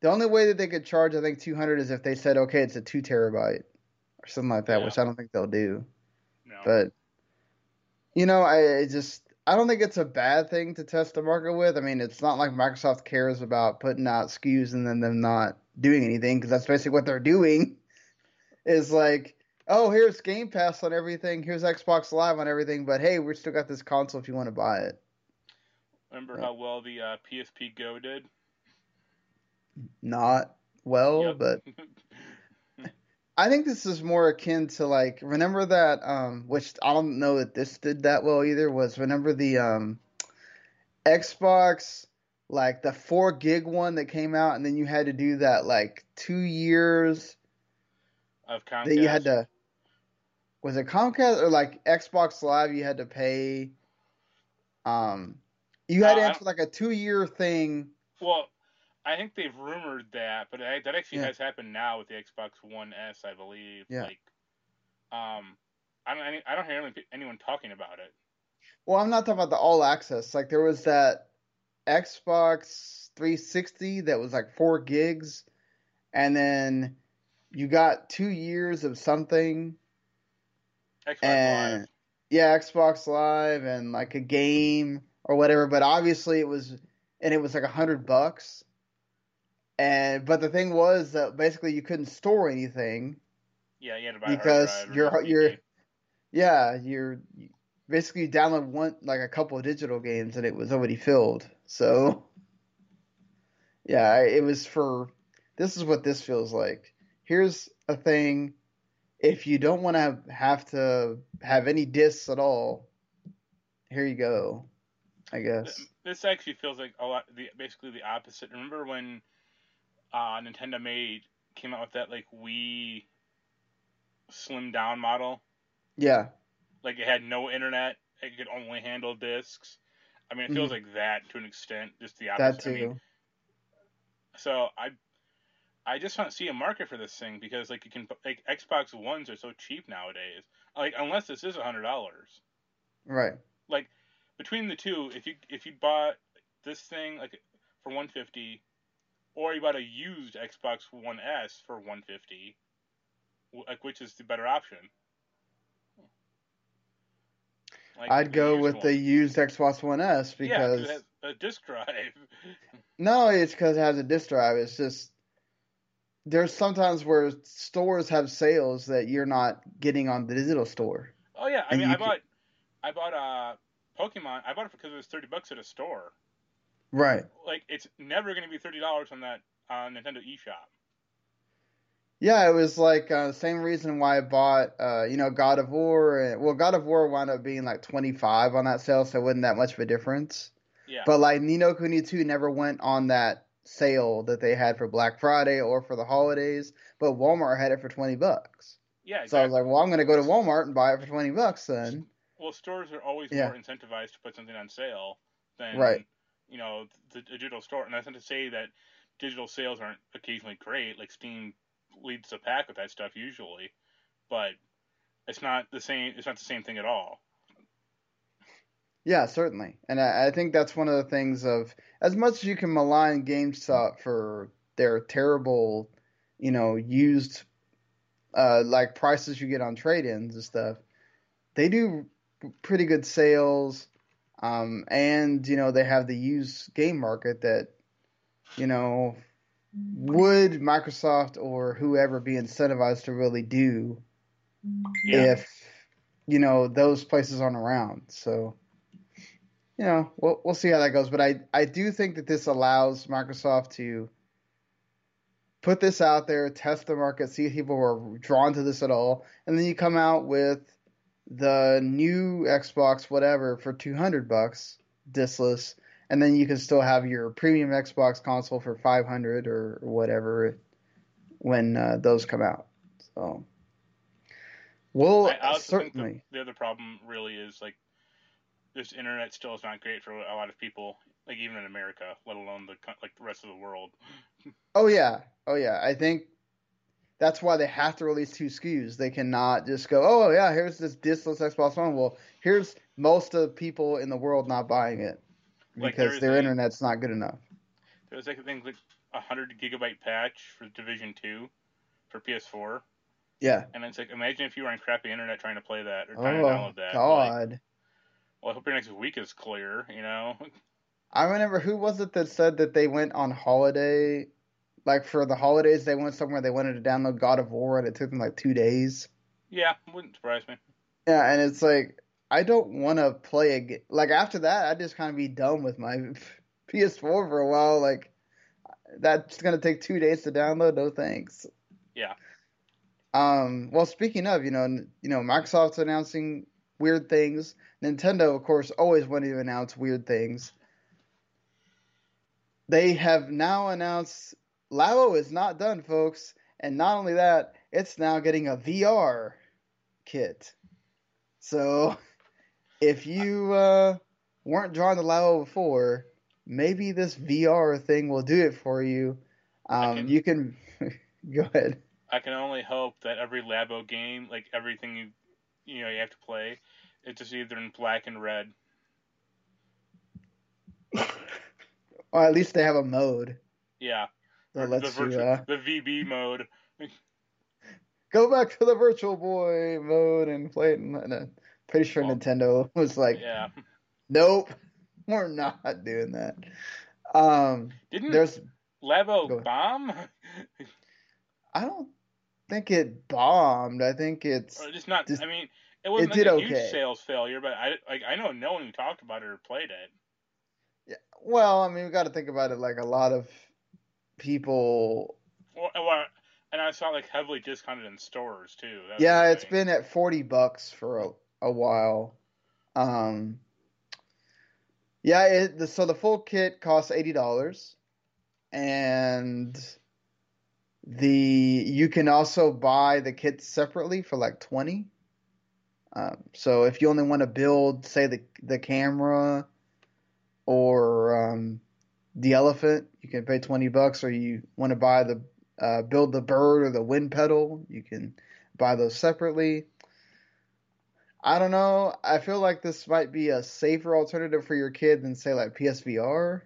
Speaker 1: the only way that they could charge, I think 200 is if they said, okay, it's a two terabyte or something like that,
Speaker 2: Yeah.
Speaker 1: which I don't think they'll do.
Speaker 2: no.
Speaker 1: But you know, I, I just I don't think it's a bad thing to test the market with. I mean, it's not like Microsoft cares about putting out SKUs and then them not doing anything because that's basically what they're doing. Is like, oh, here's Game Pass on everything, here's Xbox Live on everything, but hey, we still got this console if you want to buy it.
Speaker 2: Remember
Speaker 1: Yeah.
Speaker 2: how well the uh, PSP Go did?
Speaker 1: Not well,
Speaker 2: Yep.
Speaker 1: but I think this is more akin to like remember that um which I don't know that this did that well either was remember the um Xbox like the 4 gig one that came out and then you had to do that like 2 years
Speaker 2: of Comcast.
Speaker 1: that you had to was it Comcast or like Xbox Live you had to pay um you had to enter like a 2 year thing
Speaker 2: Well, I think they've rumored that, but that actually
Speaker 1: Yeah.
Speaker 2: has happened now with the Xbox One S, I believe.
Speaker 1: Yeah.
Speaker 2: Like, um, I don't, I don't hear anyone, anyone talking about it.
Speaker 1: Well, I'm not talking about the all access. Like there was that Xbox 360 that was like four gigs, and then you got two years of something.
Speaker 2: Xbox
Speaker 1: And
Speaker 2: Live.
Speaker 1: yeah, Xbox Live and like a game or whatever. But obviously it was, and it was like a hundred bucks. And but the thing was that basically you couldn't store anything.
Speaker 2: Yeah, you had to buy
Speaker 1: because you're- you're- Yeah, you're basically you download one like a couple of digital games and it was already filled. So yeah, it was for this is what this feels like. Here's a thing if you don't want to have, have to have any discs at all, here you go. I guess.
Speaker 2: This actually feels like a lot, the, basically the opposite. Remember when uh, Nintendo made came out with that like Wii slim down model?
Speaker 1: Yeah.
Speaker 2: Like it had no internet. It could only handle discs. I mean, it feels like that to an extent. Just the opposite.
Speaker 1: Mm-hmm. That
Speaker 2: I mean,
Speaker 1: too.
Speaker 2: So I, I just don't see a market for this thing because like you can like Xbox Ones are so cheap nowadays. Like unless this is a hundred dollars.
Speaker 1: Right.
Speaker 2: Like between the two, if you if you bought this thing like for one fifty, or you bought a used Xbox One S for one fifty, like which is the better option? Like,
Speaker 1: I'd go with
Speaker 2: one.
Speaker 1: the used Xbox One S
Speaker 2: yeah, 'cause
Speaker 1: because
Speaker 2: it has a disc drive.
Speaker 1: No, it's because it has a disk drive. It's just there's sometimes where stores have sales that you're not getting on the digital store.
Speaker 2: Oh yeah, I mean, I
Speaker 1: can-
Speaker 2: bought, I bought uh, Pokemon. I bought it because it was thirty bucks at a store.
Speaker 1: Right.
Speaker 2: Like it's never going to be thirty dollars on that uh, Nintendo eShop.
Speaker 1: Yeah, it was like uh, the same reason why I bought, uh, you know, God of War. And, well, God of War wound up being like 25 on that sale, so it wasn't that much of a difference.
Speaker 2: Yeah,
Speaker 1: But like Ni no Kuni 2 never went on that sale that they had for Black Friday or for the holidays, but Walmart had it for 20 bucks.
Speaker 2: yeah.
Speaker 1: So I was like, well, I'm going to go to Walmart and buy it for 20 bucks then.
Speaker 2: well, stores are always
Speaker 1: Yeah.
Speaker 2: more incentivized to put something on sale than
Speaker 1: Right.
Speaker 2: You know the, the digital store. And that's not to say that digital sales aren't occasionally great. Like Steam leads the pack with that stuff usually, but it's not the same. It's not the same thing at all.
Speaker 1: Yeah, certainly, and I, I think that's one of the things of as much as you can malign GameStop for their terrible, you know, used uh, like prices you get on trade-ins and stuff. They do pretty good sales, um, and you know they have the used game market that, you know, would Microsoft or whoever be incentivized to really do yeah. if you know those places aren't around. So you know we'll we'll see how that goes. But I I do think that this allows Microsoft to put this out there, test the market, see if people are drawn to this at all, and then you come out with the new Xbox whatever for 200 bucks diskless and then you can still have your premium Xbox console for 500 or whatever when uh, those come out. So well, I, I certainly.
Speaker 2: The, the, other problem really is like this internet still is not great for a lot of people, like even in America, let alone the like the rest of the world.
Speaker 1: oh yeah, oh yeah. I think that's why they have to release two SKUs. They cannot just go, oh yeah, here's this diskless Xbox One. Well, here's most of the people in the world not buying it because like their a, internet's not good enough.
Speaker 2: There's like I think like a hundred gigabyte patch for Division Two for PS4.
Speaker 1: Yeah.
Speaker 2: And it's like imagine if you were on crappy internet trying to play that or trying
Speaker 1: oh,
Speaker 2: to download that.
Speaker 1: God.
Speaker 2: Like, well, I hope your next week is clear. You know.
Speaker 1: I remember who was it that said that they went on holiday, like for the holidays they went somewhere they wanted to download God of War and it took them like two days.
Speaker 2: Yeah, wouldn't surprise me.
Speaker 1: Yeah, and it's like I don't want to play a. Like after that, I just kind of be done with my PS4 for a while. Like that's gonna take two days to download. No thanks.
Speaker 2: Yeah.
Speaker 1: Um. Well, speaking of, you know, you know, Microsoft's announcing weird things. Nintendo, of course, always wanted to announce weird things. They have now announced Labo is not done, folks, and not only that, it's now getting a VR kit. So if you uh, weren't drawn to Labo before, maybe this VR thing will do it for you. Um, can, you can go ahead.
Speaker 2: I can only hope that every Labo game, like everything you you know you have to play, it's just either in black and red.
Speaker 1: or at least they have a mode.
Speaker 2: Yeah.
Speaker 1: That lets the, virtual, you, uh,
Speaker 2: the VB mode.
Speaker 1: go back to the Virtual Boy mode and play it. No, Pretty sure well, Nintendo was like,
Speaker 2: yeah.
Speaker 1: nope, we're not doing that. Um,
Speaker 2: Didn't there's Labo bomb?
Speaker 1: I don't think it bombed. I think it's
Speaker 2: or just not. Just, I mean, it wasn't it like a okay. huge sales failure, but I like I know no one who talked about it or played it.
Speaker 1: Yeah, well, I mean, we got to think about it like a lot of people.
Speaker 2: Well, well, and I saw like heavily discounted in stores too.
Speaker 1: That's yeah, it's been at forty bucks for a a while. Um, yeah, it, the, so the full kit costs eighty dollars, and the you can also buy the kit separately for like twenty. Um, so if you only want to build, say the the camera or um, the elephant, you can pay twenty bucks. Or you want to buy the uh, build the bird or the wind pedal, you can buy those separately. I don't know. I feel like this might be a safer alternative for your kid than say like PSVR.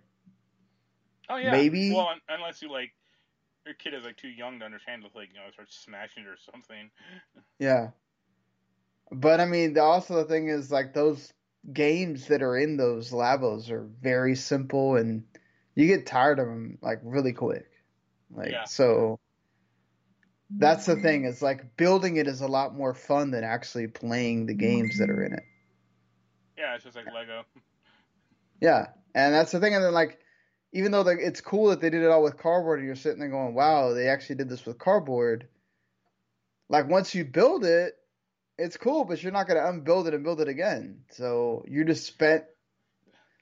Speaker 2: Oh yeah,
Speaker 1: maybe.
Speaker 2: Well, unless you like your kid is like too young to understand, to like you know, start smashing it or something.
Speaker 1: Yeah, but I mean, the, also the thing is like those games that are in those labos are very simple, and you get tired of them like really quick. Like yeah. so, that's the thing is like building it is a lot more fun than actually playing the games that are in it
Speaker 2: yeah it's just like lego
Speaker 1: yeah and that's the thing and then like even though it's cool that they did it all with cardboard and you're sitting there going wow they actually did this with cardboard like once you build it it's cool but you're not going to unbuild it and build it again so you just spent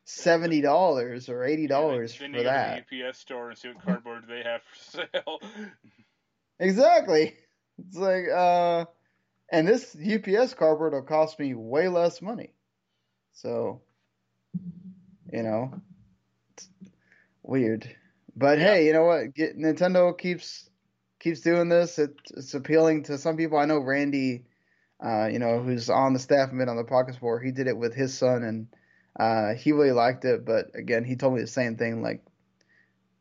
Speaker 1: seventy dollars or eighty dollars yeah, for that.
Speaker 2: To the UPS store and see what cardboard they have for sale.
Speaker 1: Exactly. It's like, uh, and this UPS cardboard will cost me way less money. So, you know, it's weird. But
Speaker 2: Yeah.
Speaker 1: hey, you know what? Get, Nintendo keeps keeps doing this. It, it's appealing to some people. I know Randy, uh, you know, who's on the staff and been on the podcast before. He did it with his son, and uh, he really liked it. But again, he told me the same thing. Like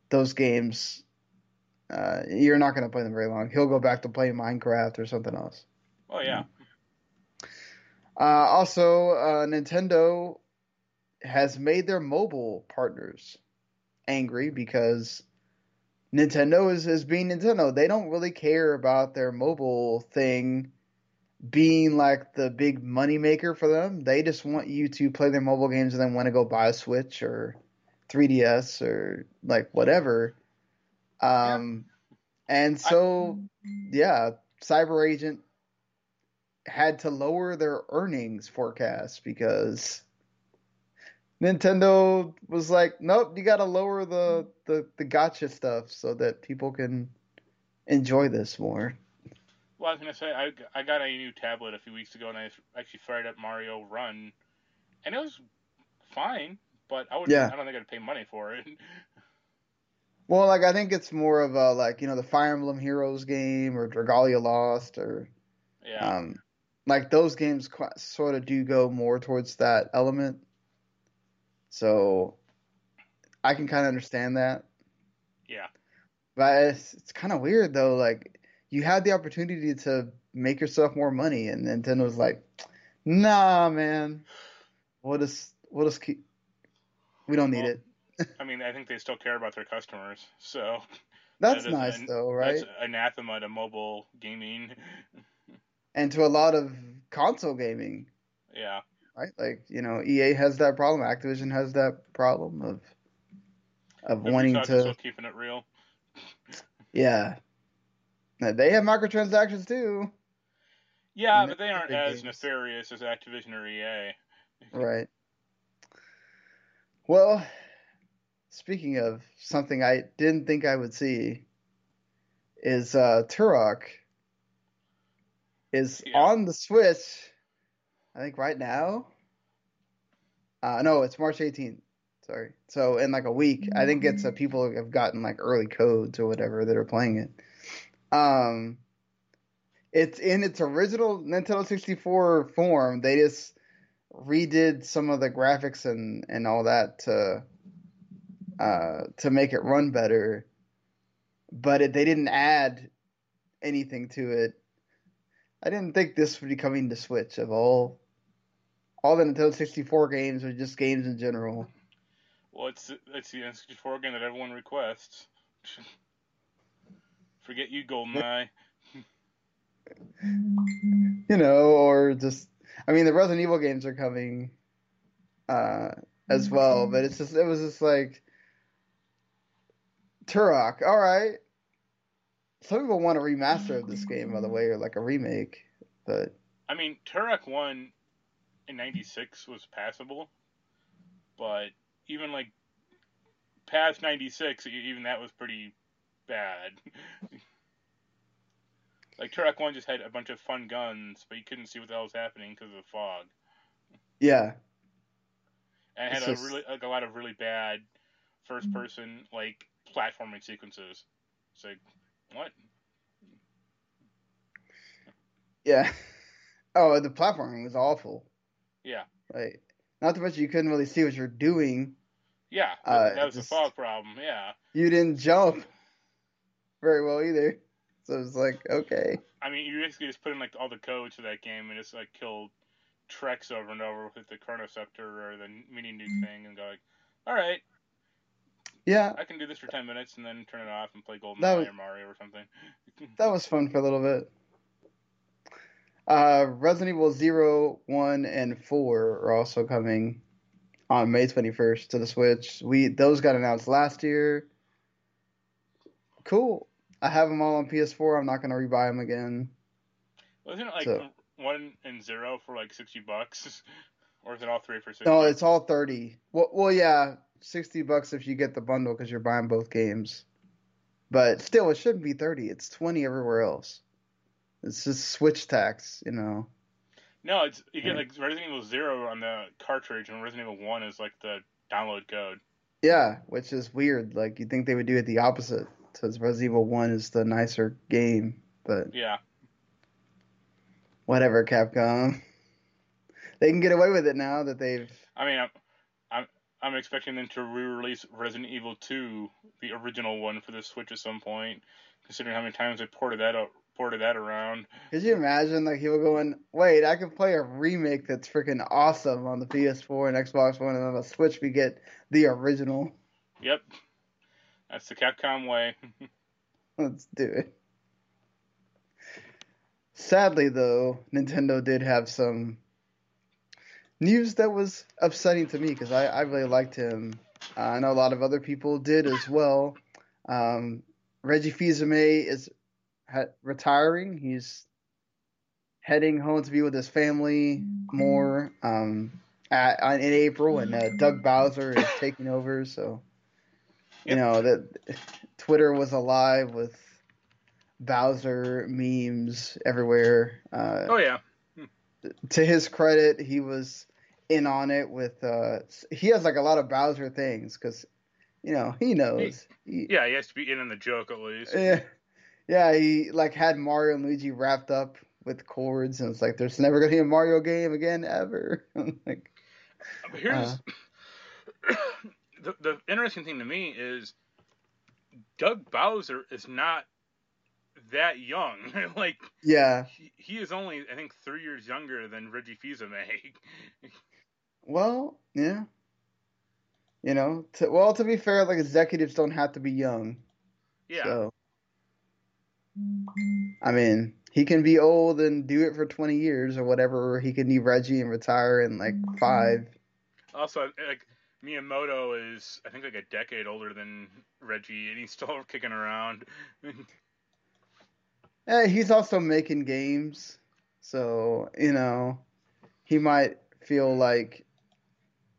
Speaker 1: those games, uh, you're not going to play them very long. He'll go back to playing Minecraft or something else.
Speaker 2: Oh yeah.
Speaker 1: Uh, also, uh, Nintendo has made their mobile partners angry because Nintendo is, is being Nintendo. They don't really care about their mobile thing being like the big money maker for them. They just want you to play their mobile games and then want to go buy a Switch or 3DS or like whatever. Um, and so, yeah, Cyber Agent had to lower their earnings forecast because Nintendo was like, nope, you got to lower the, the, the gacha stuff so that people can enjoy this more.
Speaker 2: Well, I was gonna say I, I got a new tablet a few weeks ago, and I actually fired up Mario Run, and it was fine. But I would
Speaker 1: Yeah.
Speaker 2: I don't think I'd pay money for it.
Speaker 1: Well, like I think it's more of a like you know the Fire Emblem Heroes game or Dragalia Lost or
Speaker 2: yeah.
Speaker 1: um, like those games qu- sort of do go more towards that element. So I can kind of understand that.
Speaker 2: yeah.
Speaker 1: But it's, it's kind of weird though. Like you had the opportunity to make yourself more money, and Nintendo's like, "Nah, man, we'll just we'll just keep. We don't need
Speaker 2: Well,
Speaker 1: it."
Speaker 2: I mean, I think they still care about their customers, so
Speaker 1: That's
Speaker 2: that
Speaker 1: nice
Speaker 2: an-
Speaker 1: though, right?
Speaker 2: that's anathema to mobile gaming.
Speaker 1: And to a lot of console gaming,
Speaker 2: yeah.
Speaker 1: right? Like you know, EA has that problem. Activision has that problem of of wanting
Speaker 2: Ubisoft is still
Speaker 1: to.
Speaker 2: keeping it real.
Speaker 1: Yeah, they have microtransactions too,
Speaker 2: Yeah, but they aren't as
Speaker 1: games.
Speaker 2: nefarious as Activision or EA.
Speaker 1: right? Well, speaking of something I didn't think I would see, is uh, Turok is
Speaker 2: Yeah.
Speaker 1: on the Switch. I think right now. Uh, no, it's March 18th. Sorry. So in like a week, I think it's uh, people have gotten like early codes or whatever that are playing it. Um, it's in its original Nintendo 64 form. They just redid some of the graphics and and all that to uh to make it run better. But it, they didn't add anything to it. I didn't think this would be coming to Switch of all all the Nintendo 64 games or just games in general.
Speaker 2: Well, it's it's the N64 game that everyone requests. Forget you, GoldenEye.
Speaker 1: You know, or just I mean the Resident Evil games are coming uh as well, but it's just it was just like Turok, all right. Some people want a remaster of this game, by the way, or like a remake, but
Speaker 2: I mean, Turok 1 in 96 was passable, but even like past 96, e- even that was pretty bad. like Turok 1 just had a bunch of fun guns, but you couldn't see what the hell was happening because of the fog.
Speaker 1: yeah,
Speaker 2: And it
Speaker 1: It's
Speaker 2: had a
Speaker 1: just-
Speaker 2: really like a lot of really bad first person like platforming sequences. It's like what?
Speaker 1: yeah. Oh, the platforming was awful.
Speaker 2: Yeah.
Speaker 1: Like, not to mention you couldn't really see what you're doing.
Speaker 2: Yeah,
Speaker 1: Uh,
Speaker 2: that was
Speaker 1: just-
Speaker 2: a fog problem. Yeah.
Speaker 1: You didn't jump very well either. So it's like, okay.
Speaker 2: I mean, you basically just put in like all the codes for that game and just like kill Trex over and over with the Chronoscepter or the mini nuke thing and go like, all right,
Speaker 1: Yeah,
Speaker 2: I can do this for ten minutes and then turn it off and play
Speaker 1: That was-
Speaker 2: or Mario or something.
Speaker 1: that was fun for a little bit. Uh, Resident Evil 0, 1, and 4 are also coming on May 21st to the Switch. We Those got announced last year. Cool. I have them all on PS4. I'm not going to rebuy them again.
Speaker 2: Wasn't it like
Speaker 1: So-
Speaker 2: one and zero for like sixty bucks, or is it all three for sixty?
Speaker 1: No, it's all 30. Well, well yeah, 60 bucks if you get the bundle because you're buying both games. But still, it shouldn't be 30. It's 20 everywhere else. It's just Switch tax, you know.
Speaker 2: no, it's you get like Resident Evil Zero on the cartridge, and Resident Evil One is like the download code.
Speaker 1: Yeah, which is weird. Like you think they would do it the opposite, since Resident Evil One is the nicer game, but
Speaker 2: Yeah.
Speaker 1: whatever, Capcom. They can get away with it now that they've.
Speaker 2: I mean, I'm, I'm, I'm expecting them to re-release Resident Evil 2, the original one, for the Switch at some point. Considering how many times they ported that out, ported that around.
Speaker 1: Could you imagine like people going, "Wait, I can play a remake that's freaking awesome on the PS4 and Xbox One, and on the Switch we get the original."
Speaker 2: Yep. That's the Capcom way.
Speaker 1: Let's do it. Sadly, though, Nintendo did have some news that was upsetting to me because I, I really liked him. Uh, I know a lot of other people did as well. Um, Reggie Fils-Aimé is ha- retiring. He's heading home to be with his family more um, at, in April, and uh, Doug Bowser is taking over. So, you know that Twitter was alive with Bowser memes everywhere. Uh,
Speaker 2: oh yeah.
Speaker 1: to his credit, he was in on it with. Uh, he has like a lot of Bowser things because, you know, he knows. He,
Speaker 2: Yeah, he has to be in on the joke at least.
Speaker 1: yeah, yeah. He like had Mario and Luigi wrapped up with cords, and it's like there's never gonna be a Mario game again ever. like,
Speaker 2: here's
Speaker 1: Uh-huh.
Speaker 2: the the interesting thing to me is Doug Bowser is not that young. like
Speaker 1: yeah.
Speaker 2: he, he is only I think three years younger than Reggie Fils-Aimé.
Speaker 1: Well, yeah. You know, to, well, to be fair, like executives don't have to be young.
Speaker 2: yeah.
Speaker 1: So, I mean, he can be old and do it for 20 years or whatever. or He can leave Reggie and retire in like five.
Speaker 2: Also, like Miyamoto is I think like a decade older than Reggie, and he's still kicking around.
Speaker 1: Eh, he's also making games, so you know, he might feel like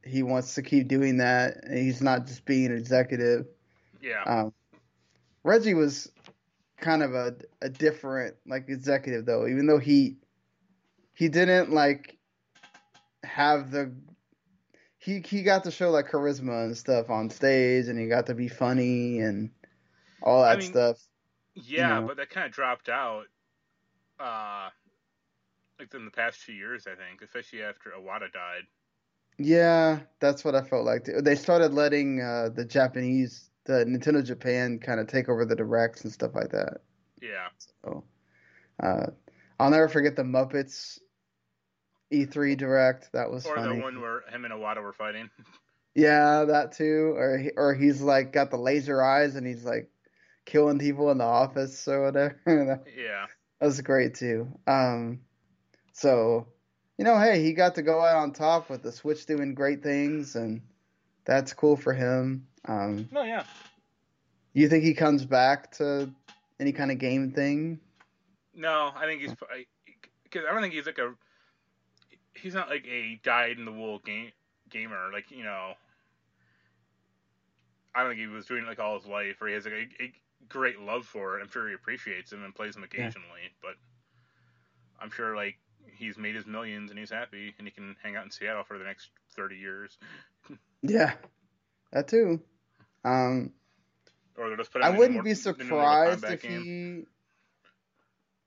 Speaker 1: he wants to keep doing that. And he's not just being an executive.
Speaker 2: yeah.
Speaker 1: Um, Reggie was kind of a a different like executive though, even though he he didn't like have the he he got to show like charisma and stuff on stage, and he got to be funny and all
Speaker 2: I
Speaker 1: that
Speaker 2: mean,
Speaker 1: stuff.
Speaker 2: Yeah,
Speaker 1: know.
Speaker 2: but that kind of dropped out, uh, like in the past few years, I think, especially after Iwata died.
Speaker 1: Yeah, that's what I felt like. They started letting uh, the Japanese, the Nintendo Japan, kind of take over the directs and stuff like that.
Speaker 2: Yeah,
Speaker 1: So, uh, I'll never forget the Muppets E3 direct. That was
Speaker 2: or
Speaker 1: funny.
Speaker 2: the one where him and Iwata were fighting.
Speaker 1: Yeah, that too. Or he, or he's like got the laser eyes and he's like killing people in the office or whatever. that
Speaker 2: yeah,
Speaker 1: was great too. Um, so you know, hey, he got to go out on top with the Switch doing great things, and that's cool for him. Um,
Speaker 2: no, yeah,
Speaker 1: you think he comes back to any kind of game thing?
Speaker 2: no, I think he's because I don't think he's like a he's not like a dyed in the wool game gamer. Like you know, I don't think he was doing it like all his life, or he has like a, a great love for it. I'm sure he appreciates him and plays him occasionally, but I'm sure like he's made his millions and he's happy and he can hang out in Seattle for the next 30 years.
Speaker 1: Yeah, that too. Um,
Speaker 2: Or they'll just put
Speaker 1: I
Speaker 2: in
Speaker 1: wouldn't
Speaker 2: more-
Speaker 1: be
Speaker 2: the new Mortal
Speaker 1: surprised if
Speaker 2: game.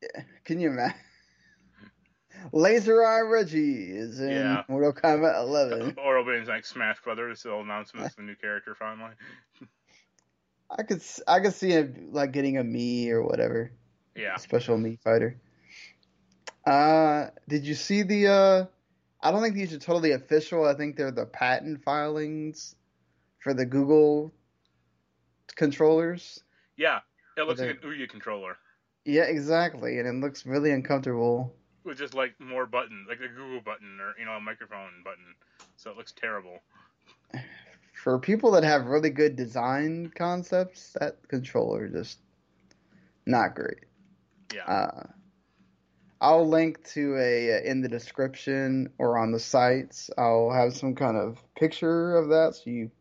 Speaker 1: he. Can you imagine? Laser Eye Reggie is in
Speaker 2: Yeah.
Speaker 1: Mortal Kombat 11.
Speaker 2: Or it'll be like Smash Brothers. They'll announce him as the new character finally.
Speaker 1: I could I could see him like getting a me or whatever,
Speaker 2: Yeah.
Speaker 1: special me fighter. Uh, did you see the? uh I don't think these are totally official. I think they're the patent filings for the Google controllers.
Speaker 2: Yeah. It looks like an Ouya controller
Speaker 1: Yeah, exactly, and it looks really uncomfortable.
Speaker 2: With just like more buttons, like a Google button or you know a microphone button. So it looks terrible.
Speaker 1: For people that have really good design concepts, that controller just not great.
Speaker 2: Yeah.
Speaker 1: Uh, I'll link to a in the description or on the sites. I'll have some kind of picture of that, so you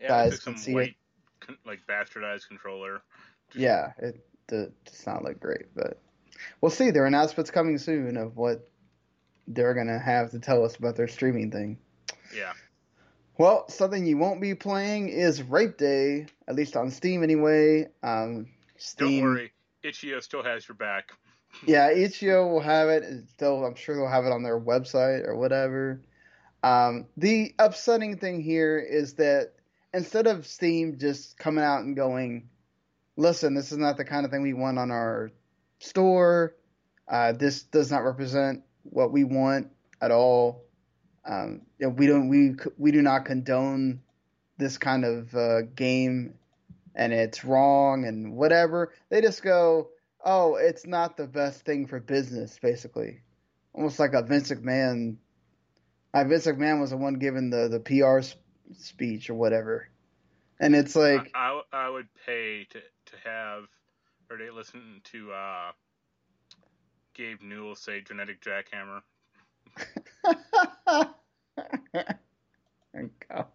Speaker 2: yeah.
Speaker 1: guys can see
Speaker 2: some
Speaker 1: it.
Speaker 2: con- like bastardized controller. Just-
Speaker 1: yeah, it d- does not look great, but we'll see. Their announcement's coming soon of what they're gonna have to tell us about their streaming thing.
Speaker 2: Yeah.
Speaker 1: Well, something you won't be playing is Rape Day, at least on Steam anyway. Um, Steam,
Speaker 2: Don't worry, Itch.io still has your back.
Speaker 1: Yeah, Itch.io will have it. They'll, I'm sure they'll have it on their website or whatever. Um, the upsetting thing here is that instead of Steam just coming out and going, listen, this is not the kind of thing we want on our store. Uh, this does not represent what we want at all. Um, you know, we don't we we do not condone this kind of uh, game, and it's wrong and whatever. They just go, oh, it's not the best thing for business, basically, almost like a Vince McMahon. Uh, Vince McMahon was the one giving the the PR speech or whatever, and it's like
Speaker 2: I, I, I would pay to to have or listen to uh, Gabe Newell say genetic jackhammer.
Speaker 1: God.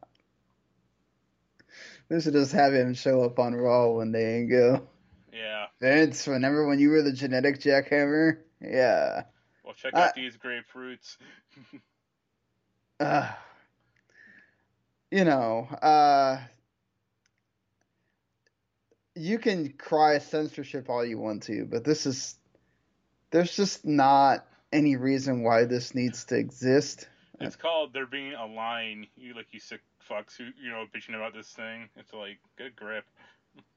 Speaker 1: They should just have him show up on Raw one day and go.
Speaker 2: Yeah.
Speaker 1: Vince, remember when you were the genetic jackhammer? Yeah.
Speaker 2: Well, check out uh, these grapefruits.
Speaker 1: uh, you know, uh, you can cry censorship all you want to, but this is there's just not any reason why this needs to exist.
Speaker 2: It's called there being a line. You like you sick fucks who you know bitching about this thing. It's like good grip.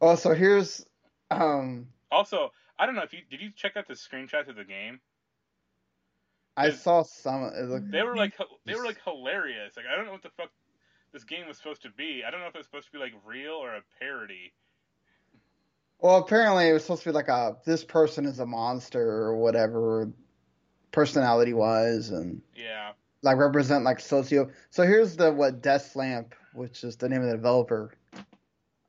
Speaker 1: Oh, so here's um.
Speaker 2: Also, I don't know if you did you check out the screenshots of the game.
Speaker 1: I saw some. Looked,
Speaker 2: they were like they were like hilarious. Like I don't know what the fuck this game was supposed to be. I don't know if it was supposed to be like real or a parody.
Speaker 1: Well, apparently it was supposed to be like a this person is a monster or whatever, personality wise, and
Speaker 2: yeah,
Speaker 1: like represent like socio. So here's the what Desk Plant, which is the name of the developer,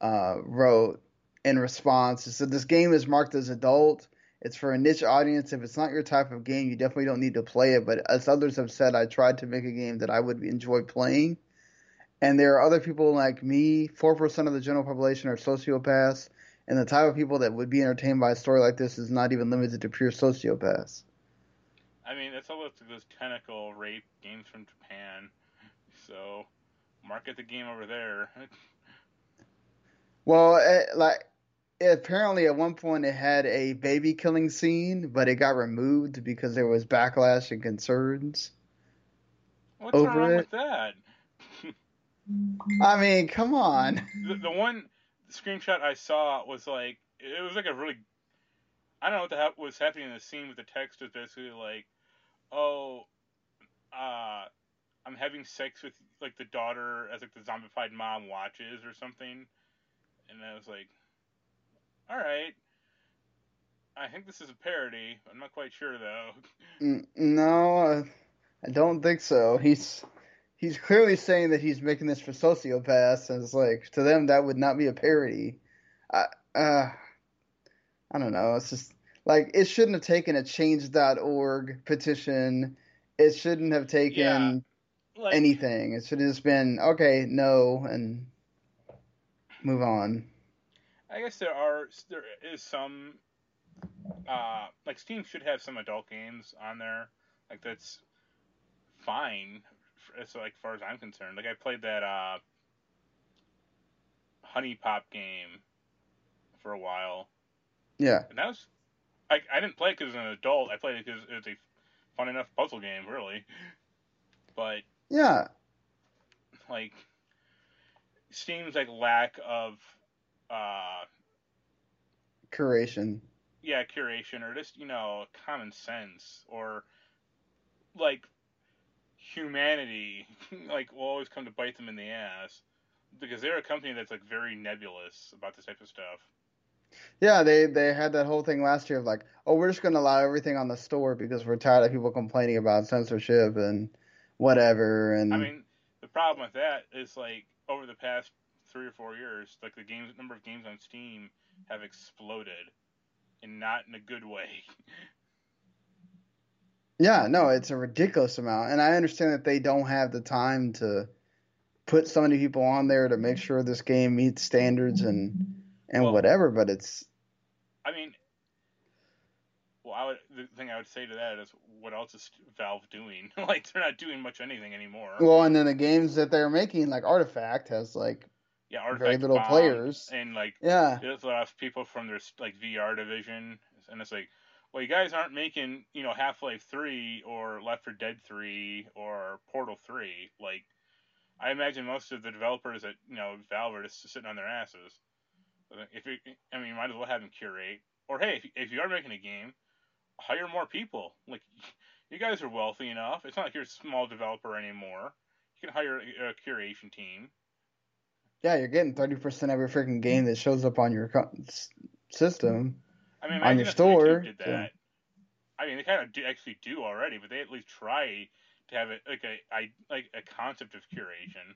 Speaker 1: uh, wrote in response. It said this game is marked as adult. It's for a niche audience. If it's not your type of game, you definitely don't need to play it. But as others have said, I tried to make a game that I would enjoy playing. And there are other people like me. Four percent of the general population are sociopaths and the type of people that would be entertained by a story like this is not even limited to pure sociopaths.
Speaker 2: I mean, it's all those tentacle rape games from Japan, so market the game over there.
Speaker 1: well, it, like apparently at one point it had a baby killing scene, but it got removed because there was backlash and concerns.
Speaker 2: What's over wrong it. with that?
Speaker 1: I mean, come on.
Speaker 2: The, the one screenshot I saw was like it was like a really I don't know what the hell was happening in the scene with the text was basically like, oh, uh, I'm having sex with like the daughter as like the zombified mom watches or something, and I was like, all right. I think this is a parody. I'm not quite sure though.
Speaker 1: No, I don't think so. He's he's clearly saying that he's making this for sociopaths, and it's like to them that would not be a parody. I uh, I don't know. It's just like it shouldn't have taken a Change.org petition. It shouldn't have taken yeah, like, anything. It should have just been okay, no, and move on.
Speaker 2: I guess there are there is some uh like Steam should have some adult games on there. Like that's fine as like far as I'm concerned. Like I played that uh, HuniePop game for a while.
Speaker 1: Yeah.
Speaker 2: And that was I I didn't play it because an adult. I played it because it was a fun enough puzzle game, really. But
Speaker 1: yeah,
Speaker 2: like seems like lack of uh
Speaker 1: curation.
Speaker 2: Yeah, curation or just you know common sense or like humanity like will always come to bite them in the ass because they're a company that's like very nebulous about this type of stuff.
Speaker 1: Yeah, they they had that whole thing last year of like, oh, we're just going to allow everything on the store because we're tired of people complaining about censorship and whatever. And
Speaker 2: I mean, the problem with that is like over the past three or four years, like the games number of games on Steam have exploded, and not in a good way.
Speaker 1: Yeah, no, it's a ridiculous amount, and I understand that they don't have the time to put so many people on there to make sure this game meets standards and and well, whatever. But it's,
Speaker 2: I mean, well, I would the thing I would say to that is, what else is Valve doing? like they're not doing much anything anymore.
Speaker 1: Well, and then the games that they're making, like Artifact, has like
Speaker 2: yeah, Artifact
Speaker 1: very little players.
Speaker 2: and like
Speaker 1: yeah,
Speaker 2: there's a lot of people from their like VR division, and it's like, well, you guys aren't making you know Half Life Three or Left 4 Dead Three or Portal Three. Like, I imagine most of the developers at you know Valve are just sitting on their asses. If you, I mean, you might as well have them curate. Or hey, if, if you are making a game, hire more people. Like, you guys are wealthy enough. It's not like you're a small developer anymore. You can hire a, a curation team.
Speaker 1: yeah, you're getting thirty percent of your freaking game that shows up on your system.
Speaker 2: I mean,
Speaker 1: on your store,
Speaker 2: did that. I mean, they kind of do actually do already, but they at least try to have it like a I like a concept of curation.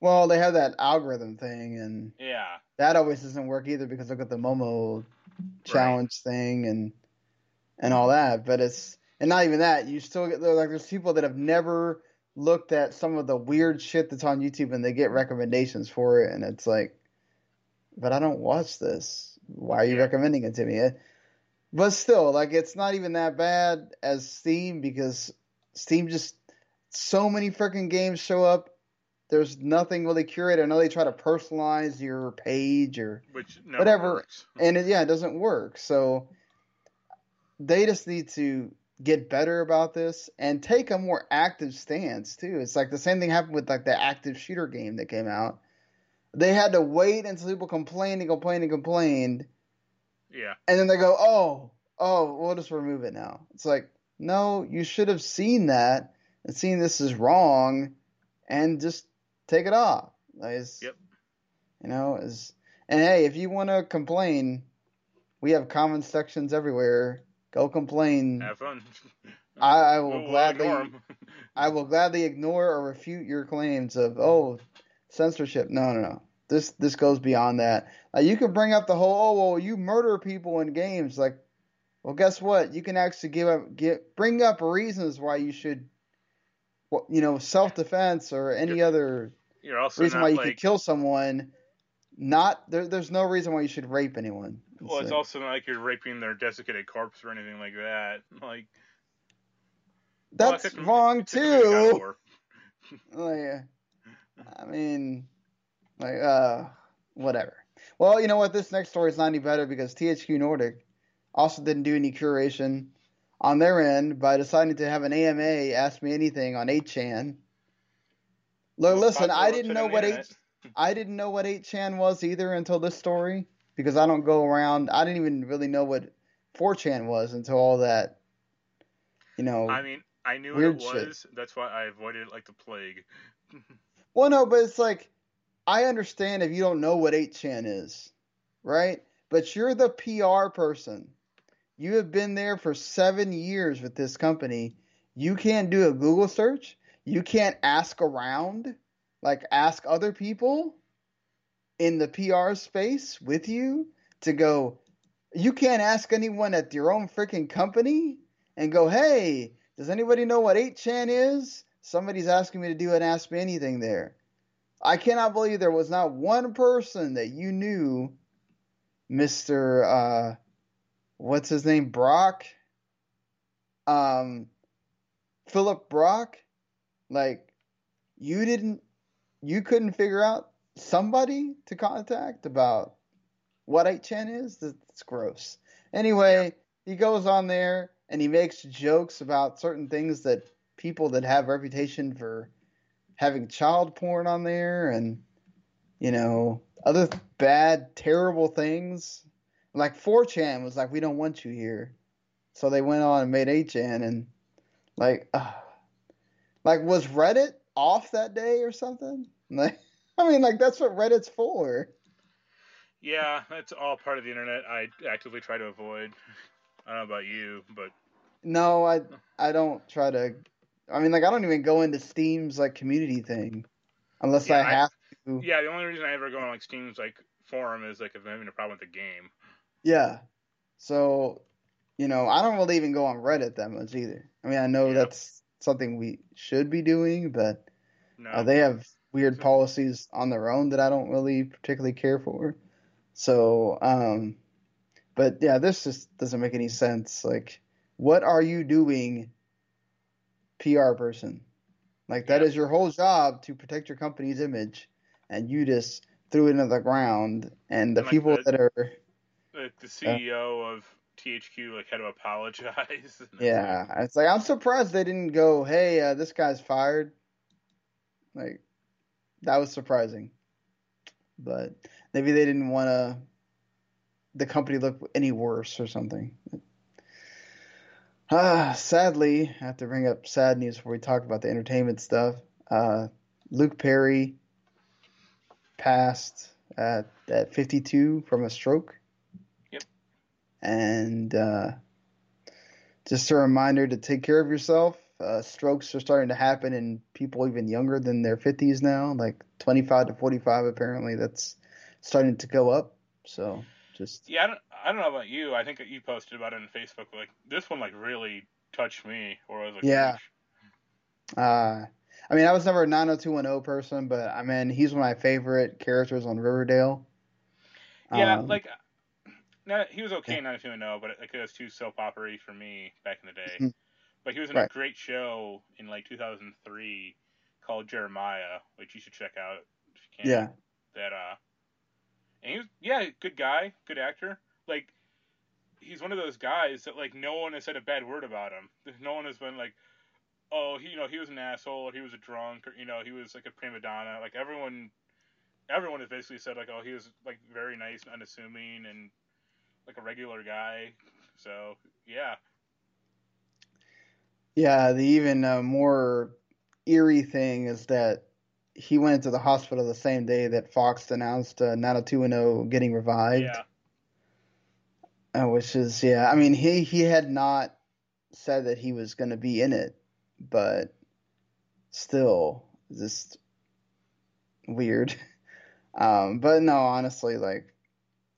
Speaker 1: Well, they have that algorithm thing, and
Speaker 2: Yeah,
Speaker 1: that always doesn't work either because look at the Momo challenge thing and and all that. But it's and not even that. You still get like there's people that have never looked at some of the weird shit that's on YouTube and they get recommendations for it, and it's like, but I don't watch this. Why are you recommending it to me? But still, like it's not even that bad as Steam because Steam just so many freaking games show up. There's nothing really curated. I know they try to personalize your page or
Speaker 2: which never
Speaker 1: Whatever.
Speaker 2: works.
Speaker 1: and it, yeah, it doesn't work. So they just need to get better about this and take a more active stance too. It's like the same thing happened with like the active shooter game that came out. They had to wait until people complained and complained and complained,
Speaker 2: Yeah,
Speaker 1: and then they go, "Oh, oh, we'll just remove it now." It's like, no, you should have seen that and seen this is wrong, and just take it off. Like,
Speaker 2: Yep.
Speaker 1: You know, is and hey, if you want to complain, we have comment sections everywhere. Go complain.
Speaker 2: have fun.
Speaker 1: I, I will
Speaker 2: we'll
Speaker 1: gladly. I will gladly ignore or refute your claims of oh censorship. No, no, no. This this goes beyond that. Uh, you can bring up the whole oh well you murder people in games like well guess what you can actually give up get bring up reasons why you should you know self defense or any
Speaker 2: Yep.
Speaker 1: other
Speaker 2: You're also
Speaker 1: reason why you
Speaker 2: like
Speaker 1: could kill someone. Not there. There's no reason why you should rape anyone.
Speaker 2: well, it's
Speaker 1: like-
Speaker 2: also not like you're raping their desiccated corpse or anything like that. Like
Speaker 1: that's
Speaker 2: for-
Speaker 1: wrong
Speaker 2: except for maybe God of
Speaker 1: too.
Speaker 2: War.
Speaker 1: Like, I mean, like, uh, whatever. Well, you know what? This next story is not any better because THQ Nordic also didn't do any curation on their end by deciding to have an AMA ask me anything on 8chan. Look, listen, I didn't know what 8. I didn't know what 8chan was either until this story because I don't go around. I didn't even really know what 4chan was until all that, you know.
Speaker 2: I mean, I knew what it was. That's why I avoided it like the plague.
Speaker 1: Well, no, but it's like I understand if you don't know what 8chan is, right? But you're the PR person. You have been there for seven years with this company. You can't do a Google search. You can't ask around, like ask other people in the PR space with you to go. You can't ask anyone at your own freaking company and go, hey, does anybody know what 8chan is? Somebody's asking me to do an Ask Me Anything there. I cannot believe there was not one person that you knew, Mr. Uh, what's his name? Brock? Um, Philipp Brock? Like, you didn't, you couldn't figure out somebody to contact about what 8chan is? That's gross. Anyway, he goes on there and he makes jokes about certain things that people that have reputation for having child porn on there and you know other bad terrible things like 4chan was like we don't want you here so they went on and made 8chan and like uh, like was reddit off that day or something like i mean like that's what reddit's for
Speaker 2: Yeah, that's all part of the internet. I actively try to avoid. I don't know about you, but
Speaker 1: no i i don't try to i mean like i don't even go into steam's like community thing unless
Speaker 2: Yeah,
Speaker 1: i
Speaker 2: I-
Speaker 1: have to
Speaker 2: yeah, the only reason I ever go on like Steam's like forum is like if I'm having a problem with the game.
Speaker 1: Yeah. So, you know, I don't really even go on Reddit that much either. I mean, I know
Speaker 2: Yeah.
Speaker 1: that's something we should be doing, but
Speaker 2: No,
Speaker 1: uh, they have weird policies on their own that I don't really particularly care for. So, um, But yeah, this just doesn't make any sense. Like, what are you doing, PR person? Like that
Speaker 2: Yeah.
Speaker 1: is your whole job to protect your company's image, and you just threw it into the ground. And the
Speaker 2: Like
Speaker 1: people
Speaker 2: the-
Speaker 1: that are
Speaker 2: Like the CEO of THQ like had to apologize. It's like,
Speaker 1: Yeah, it's like I'm surprised they didn't go, "Hey, uh, this guy's fired." Like that was surprising, but maybe they didn't want to the company look any worse or something. Ah, sadly, I have to bring up sad news before we talk about the entertainment stuff. Uh, Luke Perry passed at at 52 from a stroke.
Speaker 2: Yep.
Speaker 1: And uh, just a reminder to take care of yourself. Uh, strokes are starting to happen in people even younger than their 50s now, like 25 to 45. Apparently, that's starting to go up. So just
Speaker 2: Yeah, I don't, I don't know about you. I think that you posted about it on Facebook. Like this one, like really touched me. Or I was like,
Speaker 1: Yeah. Uh, I mean, I was never a 90210 person, but I mean, he's one of my favorite characters on Riverdale.
Speaker 2: yeah,
Speaker 1: Um,
Speaker 2: like. No, he was okay in 90210, but it, like, it was too soap opera for me back in the day.
Speaker 1: Mhm.
Speaker 2: But he was in a great show in like 2003 called Jeremiah, which you should check out if you can.
Speaker 1: yeah,
Speaker 2: that uh and he was yeah good guy good actor like he's one of those guys that like no one has said a bad word about him no one has been like oh he you know he was an asshole or he was a drunk or you know he was like a prima donna like everyone everyone has basically said like oh he was like very nice and unassuming and like a regular guy so yeah
Speaker 1: yeah. The even uh, more eerie thing is that he went into the hospital the same day that Fox announced uh, 90210 getting revived.
Speaker 2: yeah
Speaker 1: which is yeah. I mean, he he had not said that he was going to be in it, but still, just weird. Um, but no, honestly, like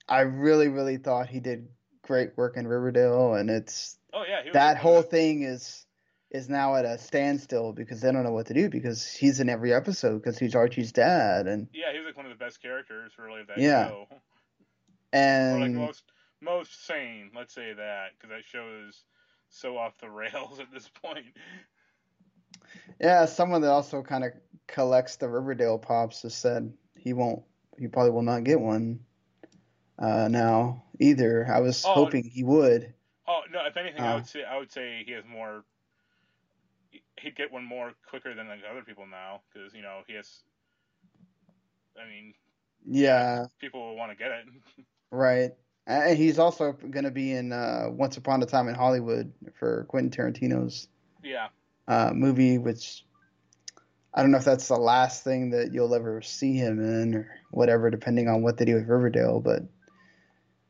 Speaker 1: I really, really thought he did great work in Riverdale, and it's
Speaker 2: oh yeah
Speaker 1: that whole
Speaker 2: the-
Speaker 1: thing is is now at a standstill because they don't know what to do because he's in every episode because he's Archie's dad, and
Speaker 2: yeah he was like one of the best characters really of that
Speaker 1: Yeah.
Speaker 2: show or
Speaker 1: and
Speaker 2: like most most sane. Let's say that because that show is so off the rails at this point.
Speaker 1: Yeah, someone that also kind of collects the Riverdale pops has said he won't, he probably will not get one uh, now either. I was
Speaker 2: Oh.
Speaker 1: hoping he would.
Speaker 2: Oh no! If anything, I
Speaker 1: Uh.
Speaker 2: would say I would say he has more. He'd get one more quicker than like other people now because you know he has. I mean,
Speaker 1: Yeah,
Speaker 2: people will want to get it.
Speaker 1: right. And he's also going to be in uh, Once Upon a Time in Hollywood for Quentin Tarantino's
Speaker 2: yeah,
Speaker 1: uh, movie, which I don't know if that's the last thing that you'll ever see him in or whatever, depending on what they do with Riverdale. But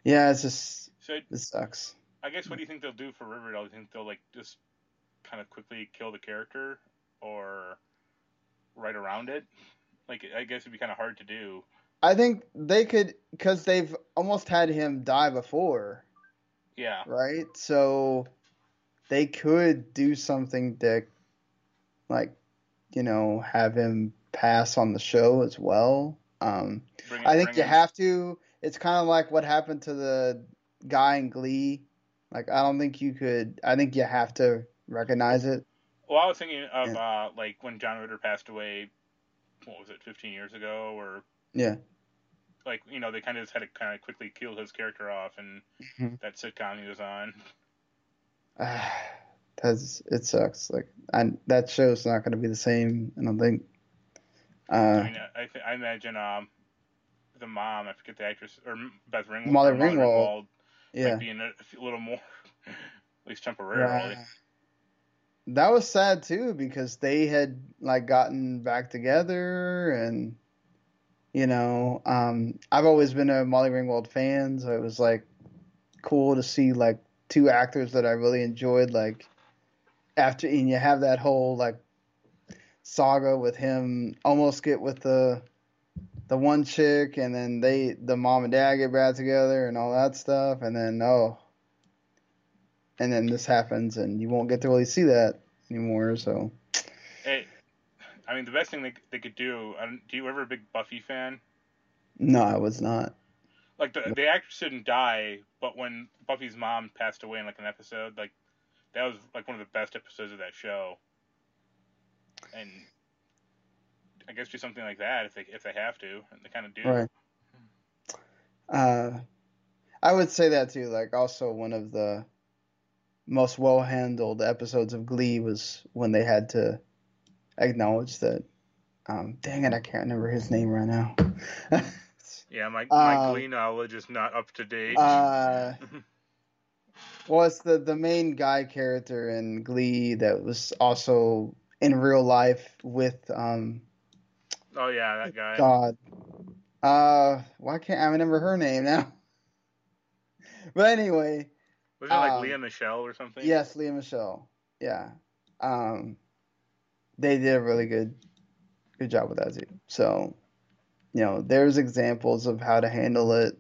Speaker 1: yeah, it's just
Speaker 2: so
Speaker 1: it sucks.
Speaker 2: I guess what do you think they'll do for Riverdale? Do you think they'll like just kind of quickly kill the character or right around it? Like I guess it'd be kind of hard to do.
Speaker 1: I think they could because they've almost had him die before,
Speaker 2: Yeah,
Speaker 1: right? So they could do something to, like, you know, have him pass on the show as well. Um, I think you have to. It's kind of like what happened to the guy in Glee. Like, I don't think you could. I think you have to recognize it.
Speaker 2: Well, I was thinking of uh, like when John Ritter passed away. What was it, 15 years ago, or
Speaker 1: Yeah.
Speaker 2: Like you know they kind of just had to kind of quickly kill his character off and
Speaker 1: Mhm.
Speaker 2: that sitcom he was on.
Speaker 1: That's it sucks. Like, I, that show's not going to be the same. I don't think. Uh,
Speaker 2: I mean, I I, th- I imagine um the mom, I forget the actress, or Beth Ringwald,
Speaker 1: Molly
Speaker 2: or
Speaker 1: Ringwald. yeah.
Speaker 2: be in it a little more, at least temporarily.
Speaker 1: Right. That was sad too because they had like gotten back together and you know, um I've always been a Molly Ringwald fan, so it was like cool to see like two actors that I really enjoyed like after and you have that whole like saga with him almost get with the the one chick and then they the mom and dad get back together and all that stuff and then oh and then this happens and you won't get to really see that anymore so
Speaker 2: I mean, the best thing they, they could do. I don't, do you ever a big Buffy fan?
Speaker 1: no i was not
Speaker 2: Like the the actress didn't die, but when Buffy's mom passed away in like an episode, like that was like one of the best episodes of that show. And I guess do something like that if they if they have to, and they kind of do.
Speaker 1: Right. Uh, I would say that too. Like also one of the most well handled episodes of Glee was when they had to acknowledge that. Um, dang it, I can't remember his name right now.
Speaker 2: yeah, my my
Speaker 1: Um,
Speaker 2: Glee knowledge is not up to date.
Speaker 1: uh, well, it's the the main guy character in Glee that was also in real life with um
Speaker 2: oh yeah, that guy.
Speaker 1: God. Uh, why can't I remember her name now? But anyway,
Speaker 2: Was it like
Speaker 1: um,
Speaker 2: Lea Michele or something?
Speaker 1: yes, Lea Michele. Yeah. Um, they did a really good, good job with that too. So, you know, there's examples of how to handle it.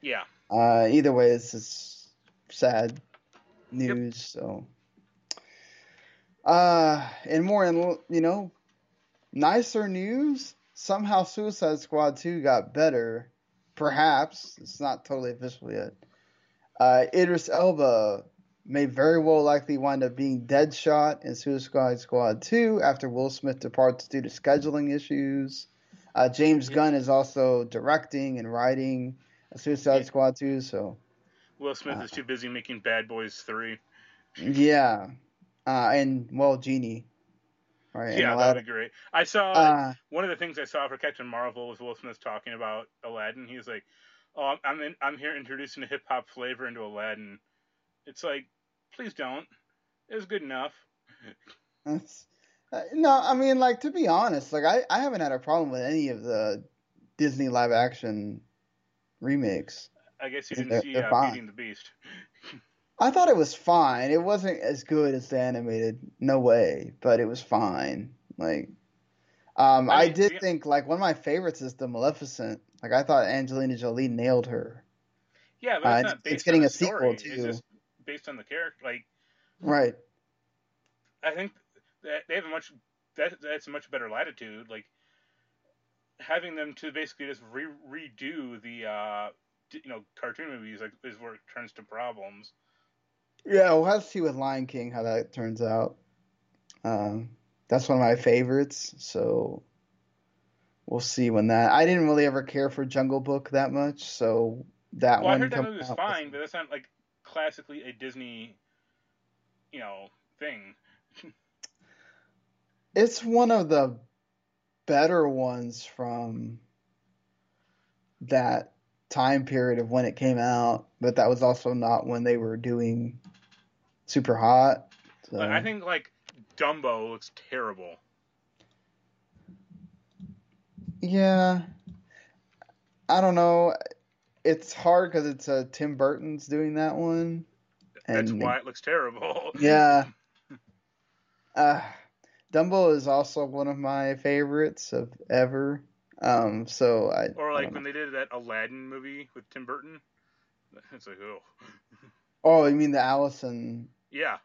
Speaker 2: Yeah.
Speaker 1: Uh, either way, it's just sad news. So, uh, and more and you know, nicer news. Somehow, Suicide Squad two got better. Perhaps it's not totally official yet. Uh, Idris Elba may very well likely wind up being Deadshot in Suicide Squad 2 after Will Smith departs due to scheduling issues. Uh, James
Speaker 2: Yeah.
Speaker 1: Gunn is also directing and writing Suicide
Speaker 2: Yeah.
Speaker 1: Squad 2, so
Speaker 2: Will Smith is too busy making Bad Boys three.
Speaker 1: yeah. Uh, and well, Genie. Right.
Speaker 2: Yeah, that
Speaker 1: Aladdin.
Speaker 2: would be great. I saw
Speaker 1: Uh,
Speaker 2: one of the things I saw for Captain Marvel was Will Smith talking about Aladdin. He was like, "Oh, I'm I'm, in, I'm here introducing a hip hop flavor into Aladdin." It's like, please don't. It was good enough.
Speaker 1: That's, uh, no, I mean, like to be honest, like I, I haven't had a problem with any of the Disney live action remakes.
Speaker 2: I guess you didn't
Speaker 1: they're-
Speaker 2: see
Speaker 1: they're
Speaker 2: uh.
Speaker 1: Beauty
Speaker 2: and the Beast.
Speaker 1: I thought it was fine. It wasn't as good as the animated, no way, but it was fine. Like, um,
Speaker 2: I
Speaker 1: I, did
Speaker 2: the-
Speaker 1: think like one of my favorites is the Maleficent. Like I thought Angelina Jolie nailed her.
Speaker 2: Yeah, but
Speaker 1: Uh,
Speaker 2: it's not
Speaker 1: it's getting a
Speaker 2: the
Speaker 1: sequel, too.
Speaker 2: It's just based on the character. Like,
Speaker 1: Right.
Speaker 2: I think that they have a much that that's a much better latitude. Like having them to basically just re- redo the uh, you know cartoon movies like is where it turns to problems.
Speaker 1: Yeah, we'll have to see with Lion King how that turns out. Um, that's one of my favorites, so we'll see when that. I didn't really ever care for Jungle Book that much, so that
Speaker 2: well, I
Speaker 1: one
Speaker 2: heard that movie was fine, but that's not like classically a Disney, you know, thing.
Speaker 1: It's one of the better ones from that time period of when it came out, but that was also not when they were doing super hot. So.
Speaker 2: I think like Dumbo looks terrible.
Speaker 1: Yeah. I don't know. It's hard because it's uh, Tim Burton's doing that one.
Speaker 2: That's
Speaker 1: And-
Speaker 2: why it looks terrible.
Speaker 1: Yeah. Uh, Dumbo is also one of my favorites of ever. Um, so I.
Speaker 2: Or like
Speaker 1: don't
Speaker 2: when they did that Aladdin movie with Tim Burton. It's like oh
Speaker 1: oh, you mean the Alice in
Speaker 2: yeah.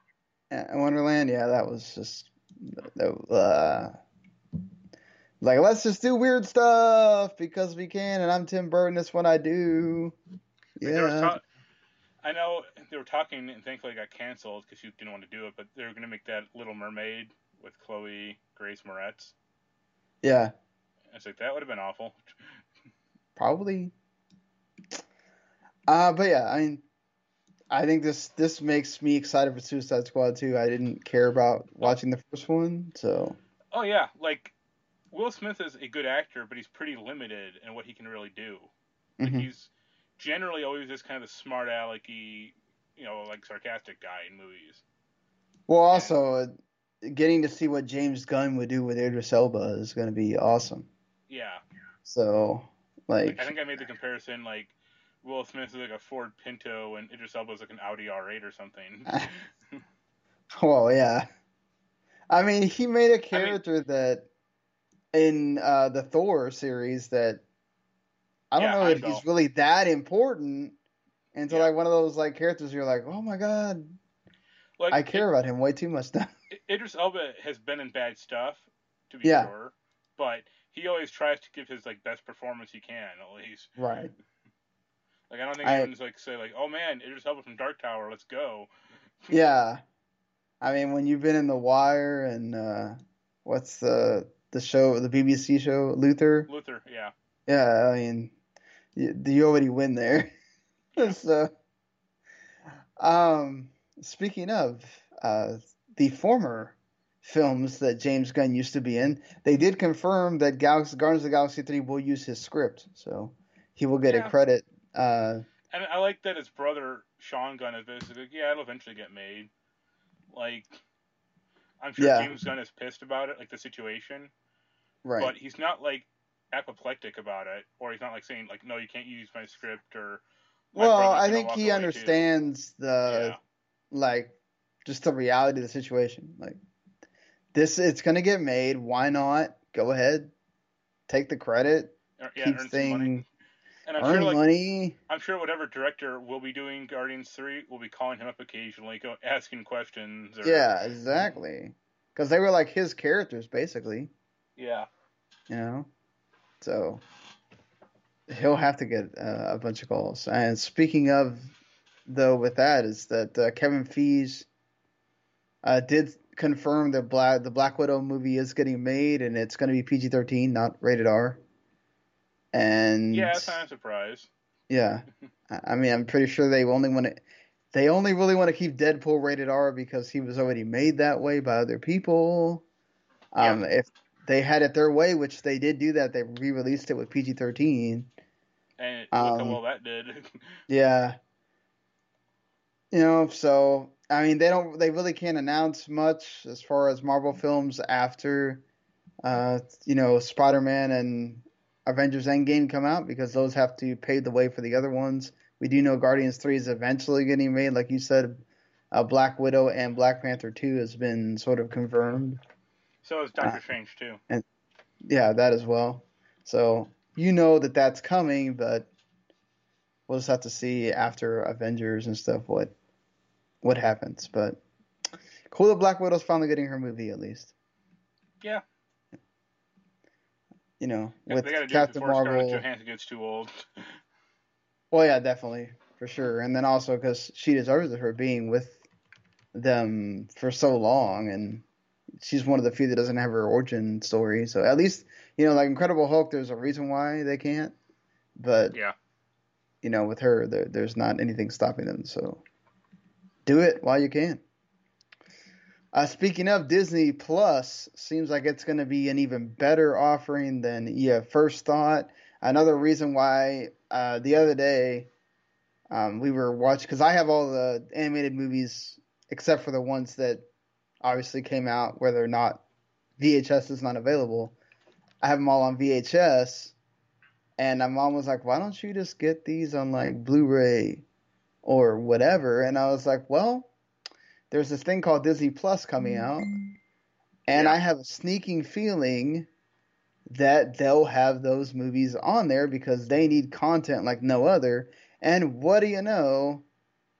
Speaker 1: Wonderland? Yeah, that was just. Uh, like, let's just do weird stuff because we can, and I'm Tim Burton. That's what I do.
Speaker 2: I
Speaker 1: Yeah.
Speaker 2: ta- I know they were talking, and thankfully it got canceled because you didn't want to do it. But they were going to make that Little Mermaid with Chloe Grace Moretz.
Speaker 1: Yeah.
Speaker 2: It's like that would have been awful.
Speaker 1: Probably. Uh, but yeah, I mean, I think this this makes me excited for Suicide Squad 2. I didn't care about watching the first one, so
Speaker 2: Oh yeah, like Will Smith is a good actor, but he's pretty limited in what he can really do. Like
Speaker 1: mhm.
Speaker 2: he's generally always this kind of smart alecky, you know, like sarcastic guy in movies.
Speaker 1: well, also uh, getting to see what James Gunn would do with Idris Elba is going to be awesome.
Speaker 2: Yeah,
Speaker 1: So, like,
Speaker 2: like, I think I made the comparison like. Will Smith is like a Ford Pinto and Idris Elba is like an Audi R8 or something.
Speaker 1: well, yeah. I mean, he made a character that in uh, the Thor series that I don't
Speaker 2: Yeah,
Speaker 1: know if he's really that important until
Speaker 2: Yeah.
Speaker 1: like one of those like characters you're like, oh my god,
Speaker 2: like
Speaker 1: I care about him way too much now.
Speaker 2: Idris Elba has been in bad stuff, to be
Speaker 1: Yeah.
Speaker 2: sure, but he always tries to give his like best performance he can, at least.
Speaker 1: right.
Speaker 2: Like I don't think
Speaker 1: I-
Speaker 2: anyone's like say like, "Oh man, Idris Elba from Dark Tower, let's go."
Speaker 1: Yeah. I mean, when you've been in The Wire and uh, what's the the show, the BBC show, Luther?
Speaker 2: Luther, yeah.
Speaker 1: Yeah, I mean, you, you already win there. so, um, speaking of uh, the former films that James Gunn used to be in, they did confirm that Galaxy, Guardians of the Galaxy 3 will use his script, so he will get
Speaker 2: Yeah.
Speaker 1: a credit. Uh,
Speaker 2: And I like that his brother Sean Gunn is basically, yeah, it'll eventually get made. Like, I'm sure
Speaker 1: Yeah.
Speaker 2: James Gunn is pissed about it, like the situation,
Speaker 1: right.
Speaker 2: but he's not like apoplectic about it, or he's not like saying like, no, you can't use my script, or. "My
Speaker 1: well, I think he
Speaker 2: away, too."
Speaker 1: understands the
Speaker 2: Yeah.
Speaker 1: like just the reality of the situation. Like this, it's gonna get made. Why not? Go ahead, take the credit,
Speaker 2: yeah,
Speaker 1: keep
Speaker 2: earn some money.
Speaker 1: thing,
Speaker 2: And I'm
Speaker 1: earn
Speaker 2: sure like
Speaker 1: money.
Speaker 2: I'm sure whatever director will be doing Guardians Three will be calling him up occasionally, go asking questions. Or,
Speaker 1: Yeah, exactly. Because they were like his characters, basically.
Speaker 2: Yeah.
Speaker 1: You know, so he'll have to get uh, a bunch of goals. And speaking of, though, with that is that uh, Kevin Feige uh, did confirm that Black the Black Widow movie is getting made, and it's going to be PG thirteen, not rated R. And
Speaker 2: Yeah, that's not a surprise.
Speaker 1: yeah, I mean, I'm pretty sure they only want to. They only really want to keep Deadpool rated R because he was already made that way by other people. Um, If they had it their way, which they did do that, they re-released it with PG-13.
Speaker 2: And look how
Speaker 1: Um,
Speaker 2: well that did.
Speaker 1: Yeah. You know, so I mean, they don't. They really can't announce much as far as Marvel films after, uh, you know, Spider-Man and Avengers Endgame come out because those have to pave the way for the other ones. We do know Guardians Three is eventually getting made, like you said. Uh, Black Widow and Black Panther Two has been sort of confirmed.
Speaker 2: So is Doctor
Speaker 1: uh,
Speaker 2: Strange too.
Speaker 1: And Yeah, that as well. So you know that that's coming, but we'll just have to see after Avengers and stuff what what happens. But cool that Black Widow's finally getting her movie at least.
Speaker 2: Yeah.
Speaker 1: You know,
Speaker 2: Yeah,
Speaker 1: with
Speaker 2: they gotta do it
Speaker 1: Captain
Speaker 2: before Scarlett
Speaker 1: Marvel.
Speaker 2: Johansson gets too old.
Speaker 1: Well, yeah, definitely for sure. And then also because she deserves it for being with them for so long, and she's one of the few that doesn't have her origin story. So at least you know, like Incredible Hulk, there's a reason why they can't. But
Speaker 2: Yeah.
Speaker 1: you know, with her, there, there's not anything stopping them. So do it while you can. Uh, speaking of Disney Plus, seems like it's going to be an even better offering than you first thought. Another reason why uh, the other day um, we were watching because I have all the animated movies except for the ones that obviously came out where they're not VHS is not available. I have them all on VHS, and my mom was like, "Why don't you just get these on like Blu-ray or whatever?" And I was like, "Well, there's this thing called Disney Plus coming out, and
Speaker 2: Yeah.
Speaker 1: I have a sneaking feeling." that they'll have those movies on there because they need content like no other. And what do you know?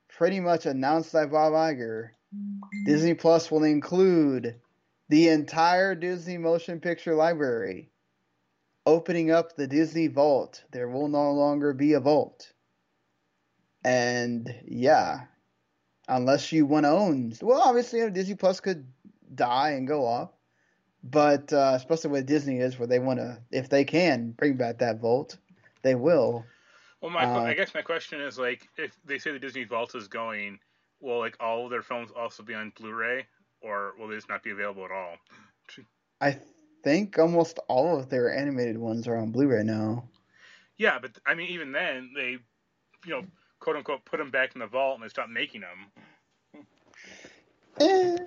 Speaker 1: Pretty much announced by Bob Iger, Disney Plus will include the entire Disney motion picture library, opening up the Disney Vault. There will no longer be a vault. And yeah, unless you want to own, well, obviously, you know, Disney Plus could die and go off. But uh, especially with Disney is where they want to, if they can bring back that vault, they will.
Speaker 2: Well, my
Speaker 1: Uh,
Speaker 2: I guess my question is like, if they say the Disney Vault is going, will like all of their films also be on Blu-ray, or will they just not be available at all?
Speaker 1: I think almost all of their animated ones are on Blu-ray now.
Speaker 2: Yeah, but I mean, even then, they, you know, quote unquote, put them back in the vault and they stopped making them.
Speaker 1: Eh,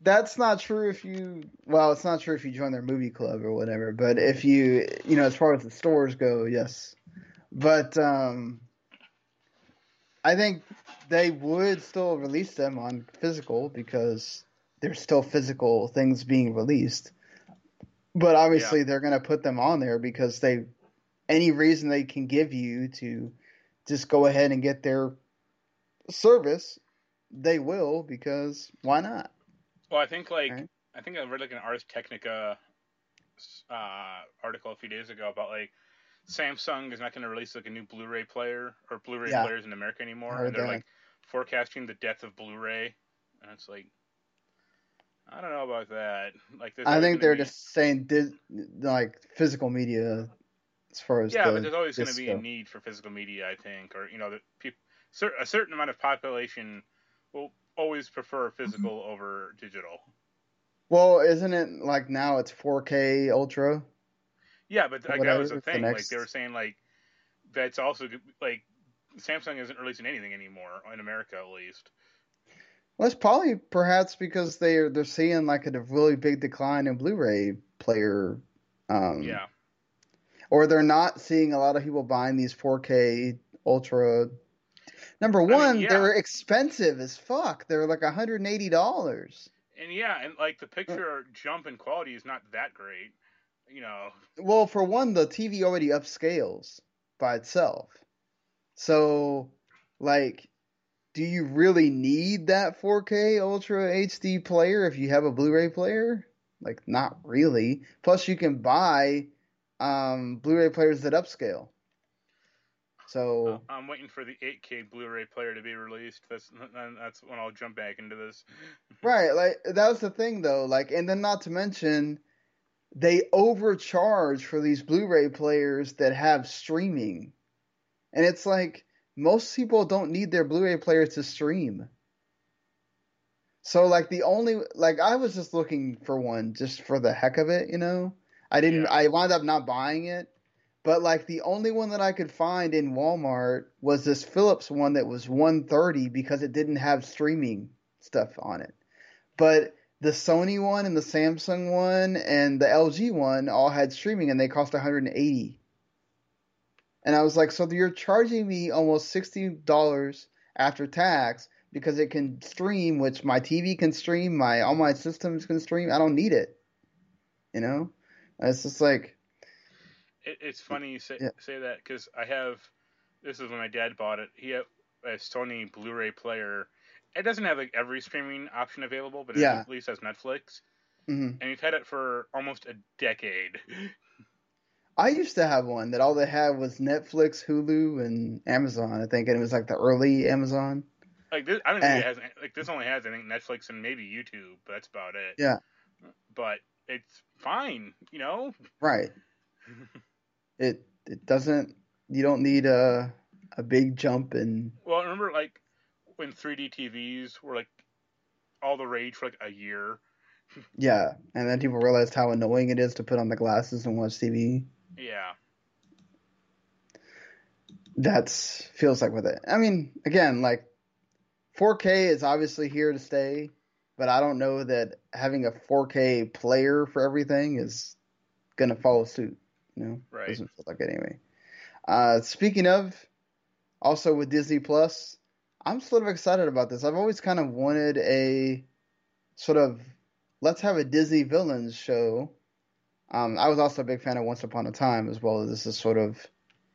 Speaker 1: that's not true if you. Well, it's not true if you join their movie club or whatever. But if you, you know, as far as the stores go, yes. But um, I think they would still release them on physical because there's still physical things being released. But obviously, they're going to put them on there because they any reason they can give you to just go ahead and get their service, they will because why not?
Speaker 2: Well, I think like
Speaker 1: Right.
Speaker 2: I think I read like an Ars Technica uh, article a few days ago about like Samsung is not going to release like a new Blu-ray player or Blu-ray
Speaker 1: Yeah.
Speaker 2: players in America anymore, and they're
Speaker 1: that.
Speaker 2: like forecasting the death of Blu-ray, and it's like, I don't know about that. Like,
Speaker 1: I think they're
Speaker 2: be-
Speaker 1: just saying dis- like physical media as far as
Speaker 2: yeah,
Speaker 1: the
Speaker 2: but there's always going to be a need for physical media, I think, or you know, peop- a certain amount of population will always prefer mm-hmm. physical over digital.
Speaker 1: Well, isn't it like now it's 4K Ultra?
Speaker 2: Yeah, but like, that was the
Speaker 1: the
Speaker 2: thing. Like they were saying, like that's also like Samsung isn't releasing anything anymore in America, at least.
Speaker 1: Well, it's probably perhaps because they're they're seeing like a really big decline in Blu-ray player, um,
Speaker 2: Yeah,
Speaker 1: or they're not seeing a lot of people buying these 4K Ultra. Number
Speaker 2: mean,
Speaker 1: one,
Speaker 2: yeah.
Speaker 1: they're expensive as fuck. They're like 180 dollars.
Speaker 2: and yeah, and like the picture jump in quality is not that great. You know,
Speaker 1: Well, for one, the TV already upscales by itself. So, like, do you really need that 4K Ultra HD player if you have a Blu-ray player? Like, not really. Plus, you can buy um, Blu-ray players that upscale. So,
Speaker 2: I'm waiting for the 8K Blu-ray player to be released. That's that's when I'll jump back into this.
Speaker 1: right, like that was the thing though. Like, and then not to mention, they overcharge for these Blu-ray players that have streaming, and it's like most people don't need their Blu-ray player to stream. So like the only like I was just looking for one just for the heck of it, you know. I didn't.
Speaker 2: Yeah.
Speaker 1: I wound up not buying it, but like the only one that I could find in Walmart was this Philips one that was 130 because it didn't have streaming stuff on it. But the Sony one and the Samsung one and the LG one all had streaming and they cost 180. And I was like, so you're charging me almost $60 after tax because it can stream, which my TV can stream, my all my systems can stream. I don't need it. You know? It's just like
Speaker 2: It, it's funny you say
Speaker 1: Yeah.
Speaker 2: say that because I have. This is when my dad bought it. He had a Sony Blu-ray player. It doesn't have like every streaming option available, but it
Speaker 1: Yeah.
Speaker 2: at least has Netflix.
Speaker 1: mhm.
Speaker 2: And we've had it for almost a decade.
Speaker 1: I used to have one that all they had was Netflix, Hulu, and Amazon, I think, and it was like the early Amazon.
Speaker 2: Like this, I don't think
Speaker 1: Eh.
Speaker 2: it has. Like this only has I think Netflix and maybe YouTube, but that's about it.
Speaker 1: Yeah.
Speaker 2: But it's fine, you know.
Speaker 1: Right. It it doesn't you don't need a a big jump in
Speaker 2: Well, remember like when 3D TVs were like all the rage for like a year.
Speaker 1: yeah, and then people realized how annoying it is to put on the glasses and watch TV.
Speaker 2: Yeah.
Speaker 1: That's feels like with it. I mean, again, like 4K is obviously here to stay, but I don't know that having a 4K player for everything is gonna follow suit. You know,
Speaker 2: Right.
Speaker 1: doesn't feel like it anyway. Uh, speaking of, also with Disney Plus, I'm sort of excited about this. I've always kind of wanted a sort of let's have a Disney villains show. Um, I was also a big fan of Once Upon a Time as well. As this is sort of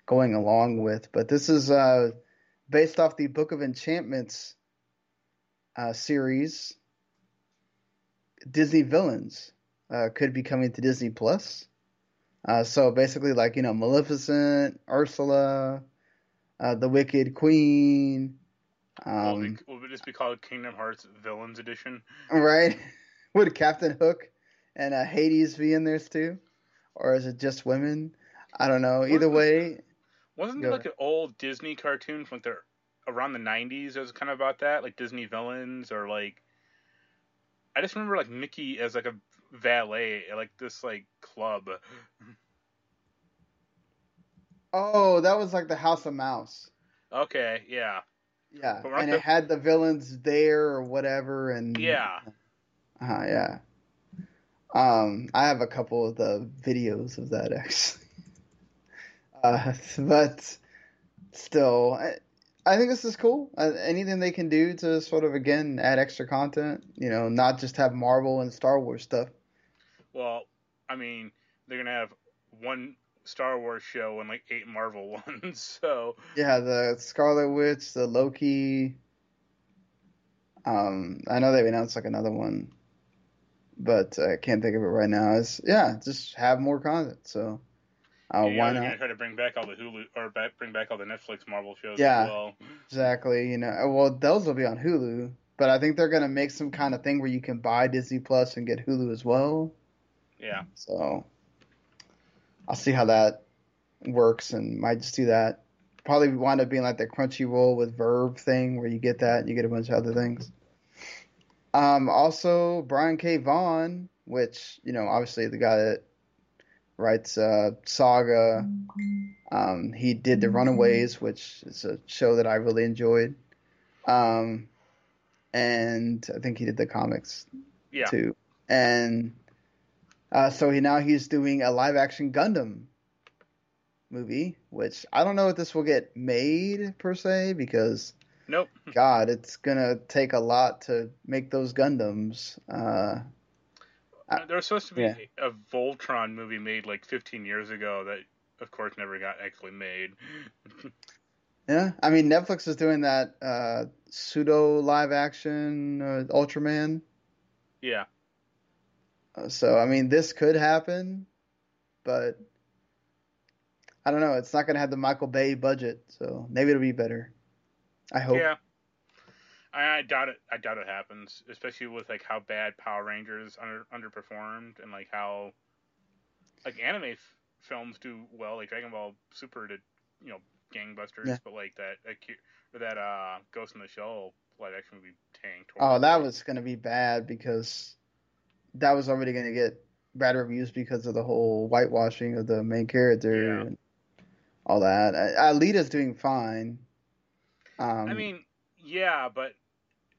Speaker 1: going along with, but this is uh, based off the Book of Enchantments uh, series. Disney villains uh, could be coming to Disney Plus. Uh, so basically, like you know, Maleficent, Ursula, uh, the Wicked Queen.
Speaker 2: will,
Speaker 1: Um,
Speaker 2: will it just be called Kingdom Hearts Villains Edition?
Speaker 1: right? Would Captain Hook and uh, Hades be in there too, or is it just women? I don't know. Either way,
Speaker 2: Wasn't there like an old Disney cartoon from like the around the '90s? That was kind of about that, like Disney villains, or like I just remember like Mickey as like a valet at like this like club.
Speaker 1: oh, that was like the House of Mouse.
Speaker 2: Okay, yeah,
Speaker 1: Yeah, and
Speaker 2: the-
Speaker 1: it had the villains there or whatever, and
Speaker 2: yeah.
Speaker 1: Uh, yeah. Um, I have a couple of the videos of that actually. Uh, but still, I, I think this is cool. Uh, anything they can do to sort of again add extra content, you know, not just have Marvel and Star Wars stuff.
Speaker 2: Well, I mean, they're gonna have one Star Wars show and like eight Marvel ones, so
Speaker 1: Yeah, the Scarlet Witch, the Loki. Um, I know they've announced like another one, but I can't think of it right now. It's yeah, just have more content. So Uh,
Speaker 2: yeah,
Speaker 1: why not?
Speaker 2: gonna try to bring back all the Hulu or back, bring back all the Netflix Marvel shows
Speaker 1: Yeah.
Speaker 2: as well.
Speaker 1: Exactly. You know, well, those will be on Hulu, but I think they're gonna make some kind of thing where you can buy Disney Plus and get Hulu as well.
Speaker 2: Yeah.
Speaker 1: So I'll see how that works and might just do that. Probably wind up being like the Crunchyroll with VRV thing where you get that and you get a bunch of other things. Um, also Brian K. Vaughan, which, you know, obviously the guy that writes uh, Saga. Um, he did The Runaways, which is a show that I really enjoyed. Um, and I think he did the comics
Speaker 2: Yeah.
Speaker 1: too. And uh, so he now he's doing a live action Gundam movie, which I don't know if this will get made per se because
Speaker 2: Nope.
Speaker 1: God, it's gonna take a lot to make those Gundams. Uh, Uh,
Speaker 2: there was supposed to be
Speaker 1: yeah.
Speaker 2: a Voltron movie made like 15 years ago that, of course, never got actually made.
Speaker 1: yeah, I mean Netflix is doing that uh, pseudo live action uh, Ultraman.
Speaker 2: yeah.
Speaker 1: Uh, So I mean, this could happen, but I don't know. It's not going to have the Michael Bay budget, so maybe it'll be better. I hope.
Speaker 2: Yeah. I, I doubt it. I doubt it happens, especially with like how bad Power Rangers under, underperformed and like how like anime f- films do well. Like Dragon Ball Super did, you know, gangbusters,
Speaker 1: Yeah.
Speaker 2: but like that or that uh Ghost in the Shell live action movie tanked.
Speaker 1: Oh, that was going to be bad because that was already going to get bad reviews because of the whole whitewashing of the main character
Speaker 2: Yeah.
Speaker 1: and all that. Alita's doing fine. Um,
Speaker 2: I mean, yeah, but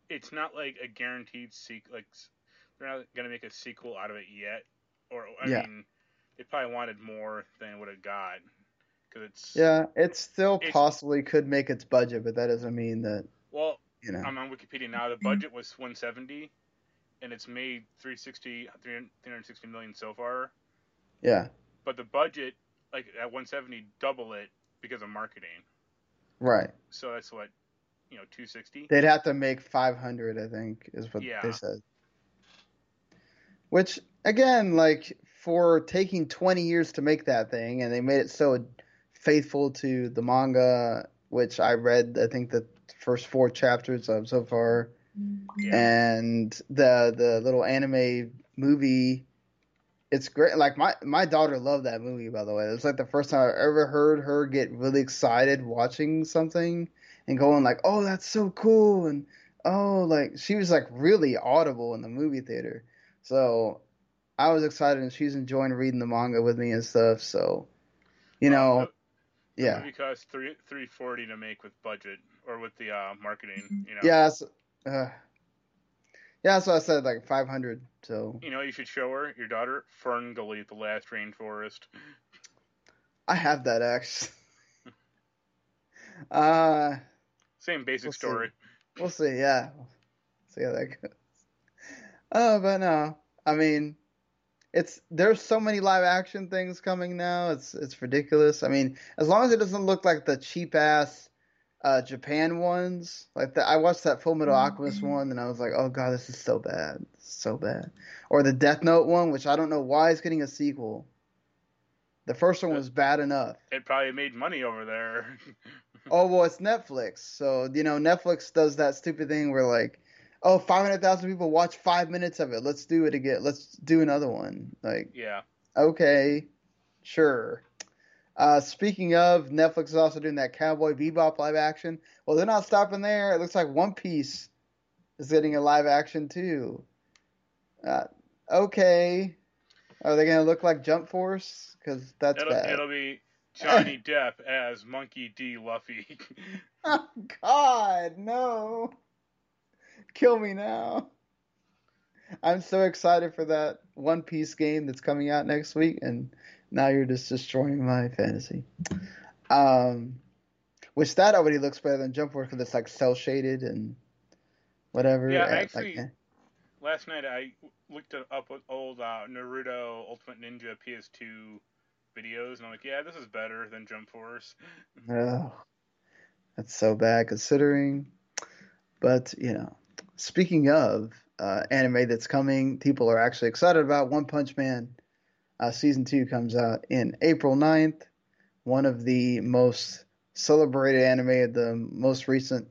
Speaker 2: it's not like a guaranteed sequel. Like they're not gonna make a sequel out of it yet. Or I
Speaker 1: Yeah.
Speaker 2: mean, they probably wanted more than what it got because it's
Speaker 1: yeah, it still
Speaker 2: It's-
Speaker 1: possibly could make its budget, but that doesn't mean that
Speaker 2: Well,
Speaker 1: you know.
Speaker 2: I'm on Wikipedia now. The budget was 170, and it's made 360, 360 million so far.
Speaker 1: yeah,
Speaker 2: But the budget, like at 170, double it because of marketing.
Speaker 1: Right.
Speaker 2: So that's what, you know, 260.
Speaker 1: They'd have to make 500, I think, is what
Speaker 2: Yeah.
Speaker 1: they said. Which, again, like for taking 20 years to make that thing, and they made it so faithful to the manga, which I read, I think the first four chapters of so far, mm-hmm.
Speaker 2: Yeah.
Speaker 1: and the the little anime movie. It's great. Like my my daughter loved that movie. By the way, it was like the first time I ever heard her get really excited watching something and going like, "Oh, that's so cool!" and "Oh, like she was like really audible in the movie theater." So I was excited, and she's enjoying reading the manga with me and stuff. So, you know,
Speaker 2: Uh, the
Speaker 1: yeah,
Speaker 2: movie cost three 340 to make with budget or with the uh, marketing. You know.
Speaker 1: yeah, uh, yeah. That's what I said, like five hundred. So
Speaker 2: You know, you should show her your daughter Fern Gully, the last rainforest.
Speaker 1: I have that actually. uh
Speaker 2: Same basic
Speaker 1: We'll see.
Speaker 2: story.
Speaker 1: We'll see. Yeah, see how that goes. Oh, but no, I mean, it's there's so many live action things coming now. It's it's ridiculous. I mean, as long as it doesn't look like the cheap ass uh, Japan ones. Like the, I watched that Full Metal Alchemist one, and I was like, oh god, this is so bad, so bad. Or the Death Note one, which I don't know why is getting a sequel. The first one was bad enough.
Speaker 2: It probably made money over there.
Speaker 1: Oh well, it's Netflix, so you know Netflix does that stupid thing where like, oh, five hundred thousand people watch five minutes of it. Let's do it again. Let's do another one. Like,
Speaker 2: yeah.
Speaker 1: okay, sure. Uh, speaking of, Netflix is also doing that Cowboy Bebop live action. Well, they're not stopping there. It looks like One Piece is getting a live action too. Uh, okay, are they gonna look like Jump Force? Because that's
Speaker 2: It'll,
Speaker 1: bad.
Speaker 2: it'll be Johnny Depp as Monkey D. Luffy.
Speaker 1: Oh God, no! Kill me now. I'm so excited for that One Piece game that's coming out next week, and now you're just destroying my fantasy. Um, which that already looks better than Jump Force because it's like cel shaded and whatever.
Speaker 2: Yeah,
Speaker 1: and, like,
Speaker 2: actually-
Speaker 1: eh.
Speaker 2: Last night I looked up old uh, Naruto Ultimate Ninja PS2 videos, and I'm like, yeah, this is better than Jump Force.
Speaker 1: Ugh. that's so bad considering. But you know, speaking of uh, anime that's coming, people are actually excited about One Punch Man. Uh, season two comes out in April 9th. One of the most celebrated anime, the most recent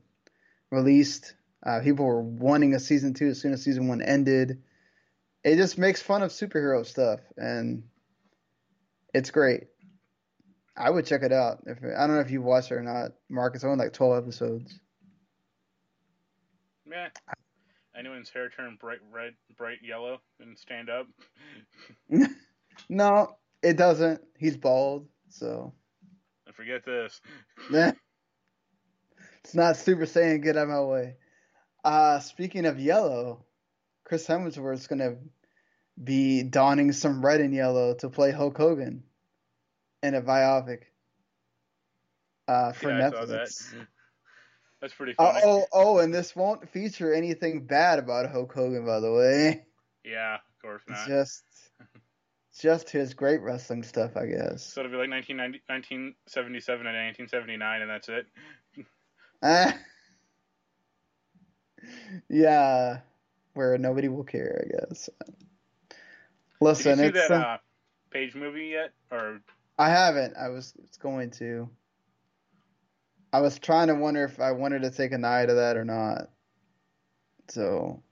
Speaker 1: released. Uh, people were wanting a season two as soon as season one ended. It just makes fun of superhero stuff, and it's great. I would check it out. If I don't know if you've watched it or not, Marc. It's only like twelve episodes.
Speaker 2: Yeah. Anyone's hair turn bright red, bright yellow, and stand up.
Speaker 1: no, it doesn't. He's bald, so.
Speaker 2: I forget this.
Speaker 1: it's not Super Saiyan. Get out of my way. Uh, speaking of yellow, Chris Hemsworth's gonna be donning some red and yellow to play Hulk Hogan in a biopic uh, for yeah, Netflix.
Speaker 2: That. That's pretty uh,
Speaker 1: oh, oh, and this won't feature anything bad about Hulk Hogan, by the way.
Speaker 2: Yeah, of course not.
Speaker 1: It's just, just his great wrestling stuff, I guess.
Speaker 2: So it'll be like 1977 and 1979, and that's it.
Speaker 1: Uh, yeah, where nobody will care, I guess. Listen,
Speaker 2: Did you see
Speaker 1: it's
Speaker 2: that uh, Paige movie yet, or
Speaker 1: I haven't. I was going to. I was trying to wonder if I wanted to take a night of that or not. So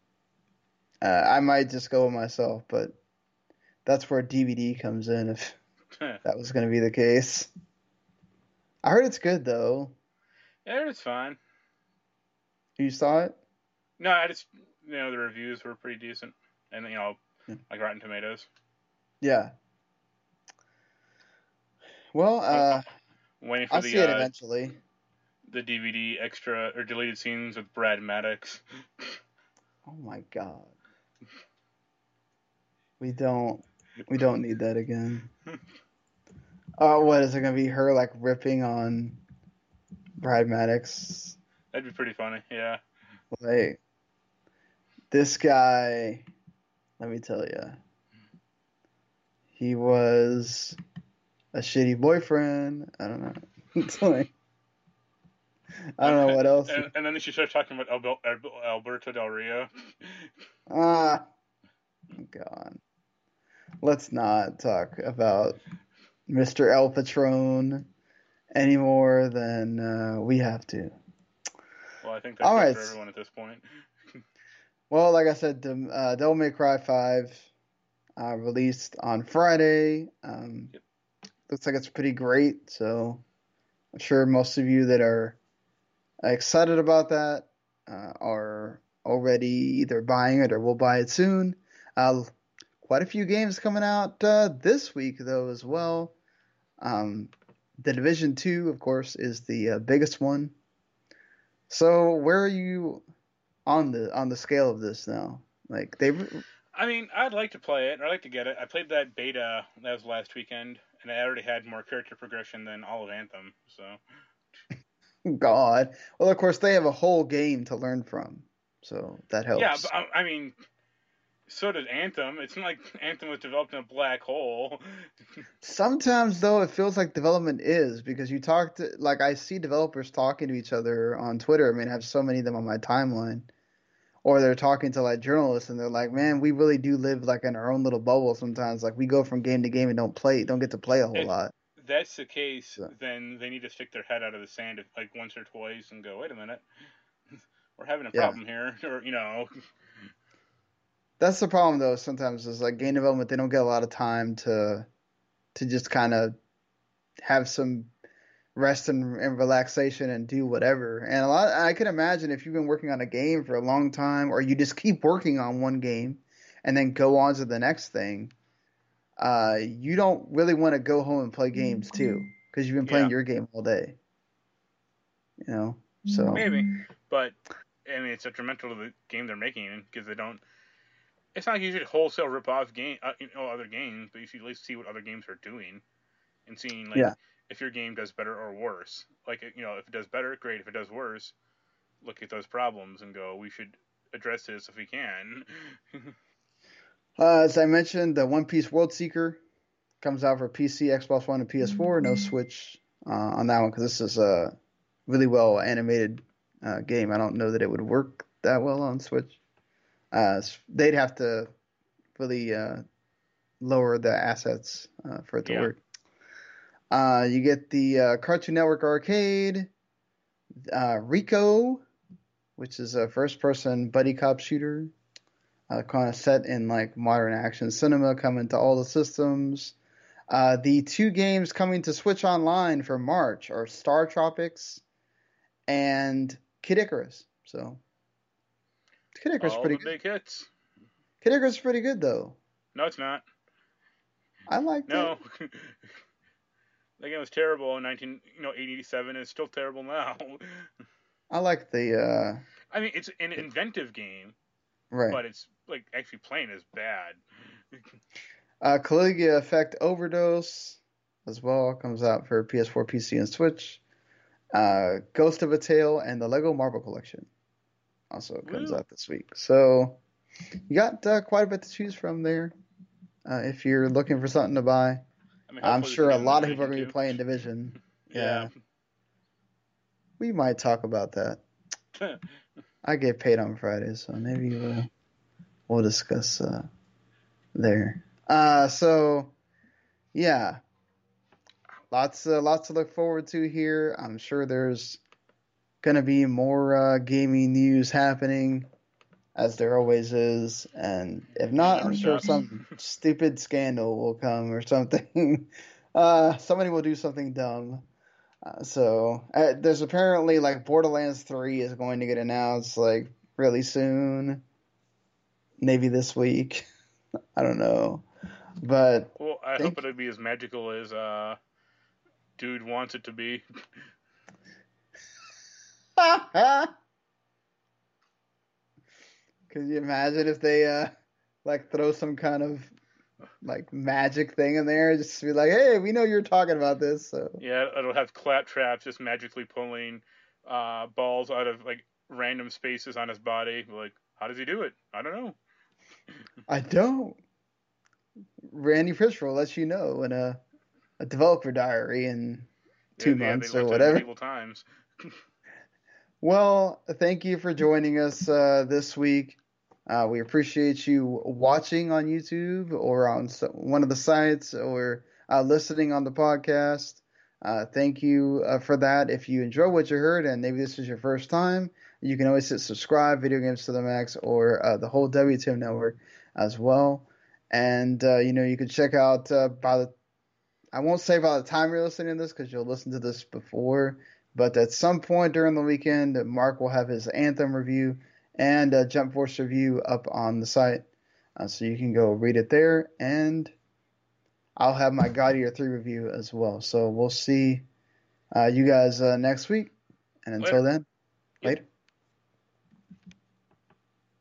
Speaker 1: uh, I might just go with myself, but that's where DVD comes in if that was going to be the case. I heard it's good though.
Speaker 2: Yeah, it's fine.
Speaker 1: You saw it?
Speaker 2: No, I just you know the reviews were pretty decent, and you know yeah. like Rotten Tomatoes.
Speaker 1: Yeah. Well, uh,
Speaker 2: waiting for
Speaker 1: I'll
Speaker 2: the,
Speaker 1: see it
Speaker 2: uh,
Speaker 1: eventually.
Speaker 2: The DVD extra or deleted scenes with Brad Maddox.
Speaker 1: Oh my god. We don't. We don't need that again. Oh, uh, what is it gonna be? Her like ripping on Brad Maddox?
Speaker 2: That'd be pretty funny. Yeah.
Speaker 1: Like this guy. Let me tell you. He was a shitty boyfriend. I don't know. it's like I don't know what else.
Speaker 2: And, and then she starts talking about Alberto Del Rio.
Speaker 1: Ah, God. Let's not talk about Mr. El Patron any more than uh, we have to.
Speaker 2: Well, I think that's All right. for everyone at this point.
Speaker 1: well, like I said, uh, Devil May Cry 5 uh, released on Friday. Um, yep looks like it's pretty great. So I'm sure most of you that are excited about that uh, are already either buying it or will buy it soon. Uh, quite a few games coming out uh, this week though as well. Um, the Division Two, of course, is the uh, biggest one. So where are you on the on the scale of this now? Like they.
Speaker 2: I mean, I'd like to play it. I'd like to get it. I played that beta that was last weekend, and I already had more character progression than all of Anthem. So.
Speaker 1: God. Well, of course they have a whole game to learn from, so that helps.
Speaker 2: Yeah, but I, I mean, so did Anthem. It's not like Anthem was developed in a black hole.
Speaker 1: Sometimes though, it feels like development is because you talk to like I see developers talking to each other on Twitter. I mean, I have so many of them on my timeline or they're talking to like journalists and they're like, man, we really do live like in our own little bubble sometimes. Like we go from game to game and don't play, don't get to play a whole if lot.
Speaker 2: That's the case, so. then they need to stick their head out of the sand like once or twice and go, wait a minute, we're having a yeah. problem here, or you know.
Speaker 1: That's the problem though. Sometimes is like game development, they don't get a lot of time to to just kind of have some rest and, and, relaxation and do whatever. And a lot, I can imagine if you've been working on a game for a long time, or you just keep working on one game and then go on to the next thing. Uh, you don't really want to go home and play games too, because you've been playing yeah. your game all day. You know, so
Speaker 2: maybe, but I mean, it's detrimental to the game they're making because they don't. It's not like you should wholesale rip off game, uh, you know, other games, but you should at least see what other games are doing and seeing like
Speaker 1: yeah
Speaker 2: if your game does better or worse. Like you know, if it does better, great. If it does worse, look at those problems and go, we should address this if we can.
Speaker 1: uh, as I mentioned, the One Piece World Seeker comes out for PC, Xbox One, and PS4. No Switch uh, on that one because this is a really well animated uh, game. I don't know that it would work that well on Switch. Uh, they'd have to really uh, lower the assets uh, for it to
Speaker 2: Yeah.
Speaker 1: work. Uh, you get the uh, Cartoon Network Arcade, uh, Rico, which is a first-person buddy cop shooter, uh, kind of set in like modern action cinema, coming to all the systems. Uh, the two games coming to Switch Online for March are StarTropics and Kid Icarus. So Kid Icarus pretty good.
Speaker 2: big hits.
Speaker 1: Kid Icarus is pretty good though.
Speaker 2: No, it's not.
Speaker 1: I liked
Speaker 2: No.
Speaker 1: it.
Speaker 2: that game was terrible in 19, you know, 87. It's still terrible now.
Speaker 1: I like the uh
Speaker 2: I mean, it's an inventive game,
Speaker 1: right.
Speaker 2: but it's like actually playing is bad.
Speaker 1: Uh, Caligula Effect Overdose as well comes out for PS4, PC, and Switch. Uh, Ghost of a Tale and the Lego Marvel Collection also comes
Speaker 2: Woo.
Speaker 1: out this week. So you got uh, quite a bit to choose from there. Uh, if you're looking for something to buy,
Speaker 2: I mean,
Speaker 1: I'm sure a lot of people are going to be playing Division.
Speaker 2: Yeah.
Speaker 1: We might talk about that. I get paid on Fridays, so maybe we'll we'll discuss uh, there. Uh, so yeah, lots uh, lots to look forward to here. I'm sure there's gonna be more uh, gaming news happening, as there always is, and if not, I'm sure some stupid scandal will come or something. Uh, somebody will do something dumb. Uh, so uh, there's apparently like Borderlands 3 is going to get announced like really soon, maybe this week. I don't know, but
Speaker 2: Well, I
Speaker 1: Think-
Speaker 2: hope it'll be as magical as uh, dude wants it to be.
Speaker 1: could you imagine if they uh like throw some kind of like magic thing in there, just to be like, hey, we know you're talking about this, so
Speaker 2: Yeah, it'll have Claptraps just magically pulling uh, balls out of like random spaces on his body. Like, how does he do it? I don't know.
Speaker 1: I don't. Randy Pitchford lets you know in a a developer diary in two
Speaker 2: Yeah,
Speaker 1: months or whatever.
Speaker 2: times.
Speaker 1: Well, thank you for joining us uh, this week. Uh, we appreciate you watching on YouTube or on one of the sites or uh, listening on the podcast. Uh, thank you uh, for that. If you enjoy what you heard and maybe this is your first time, you can always hit subscribe, Video Games to the Max, or uh, the whole WTM network as well. And you know you can check out by the I won't say by the time you're listening to this because you'll listen to this before, but at some point during the weekend, Marc will have his Anthem review and a Jump Force review up on the site, uh, so you can go read it there. And I'll have my God Eater 3 review as well. So we'll see uh, you guys uh, next week. And until
Speaker 2: Later.
Speaker 1: then, later.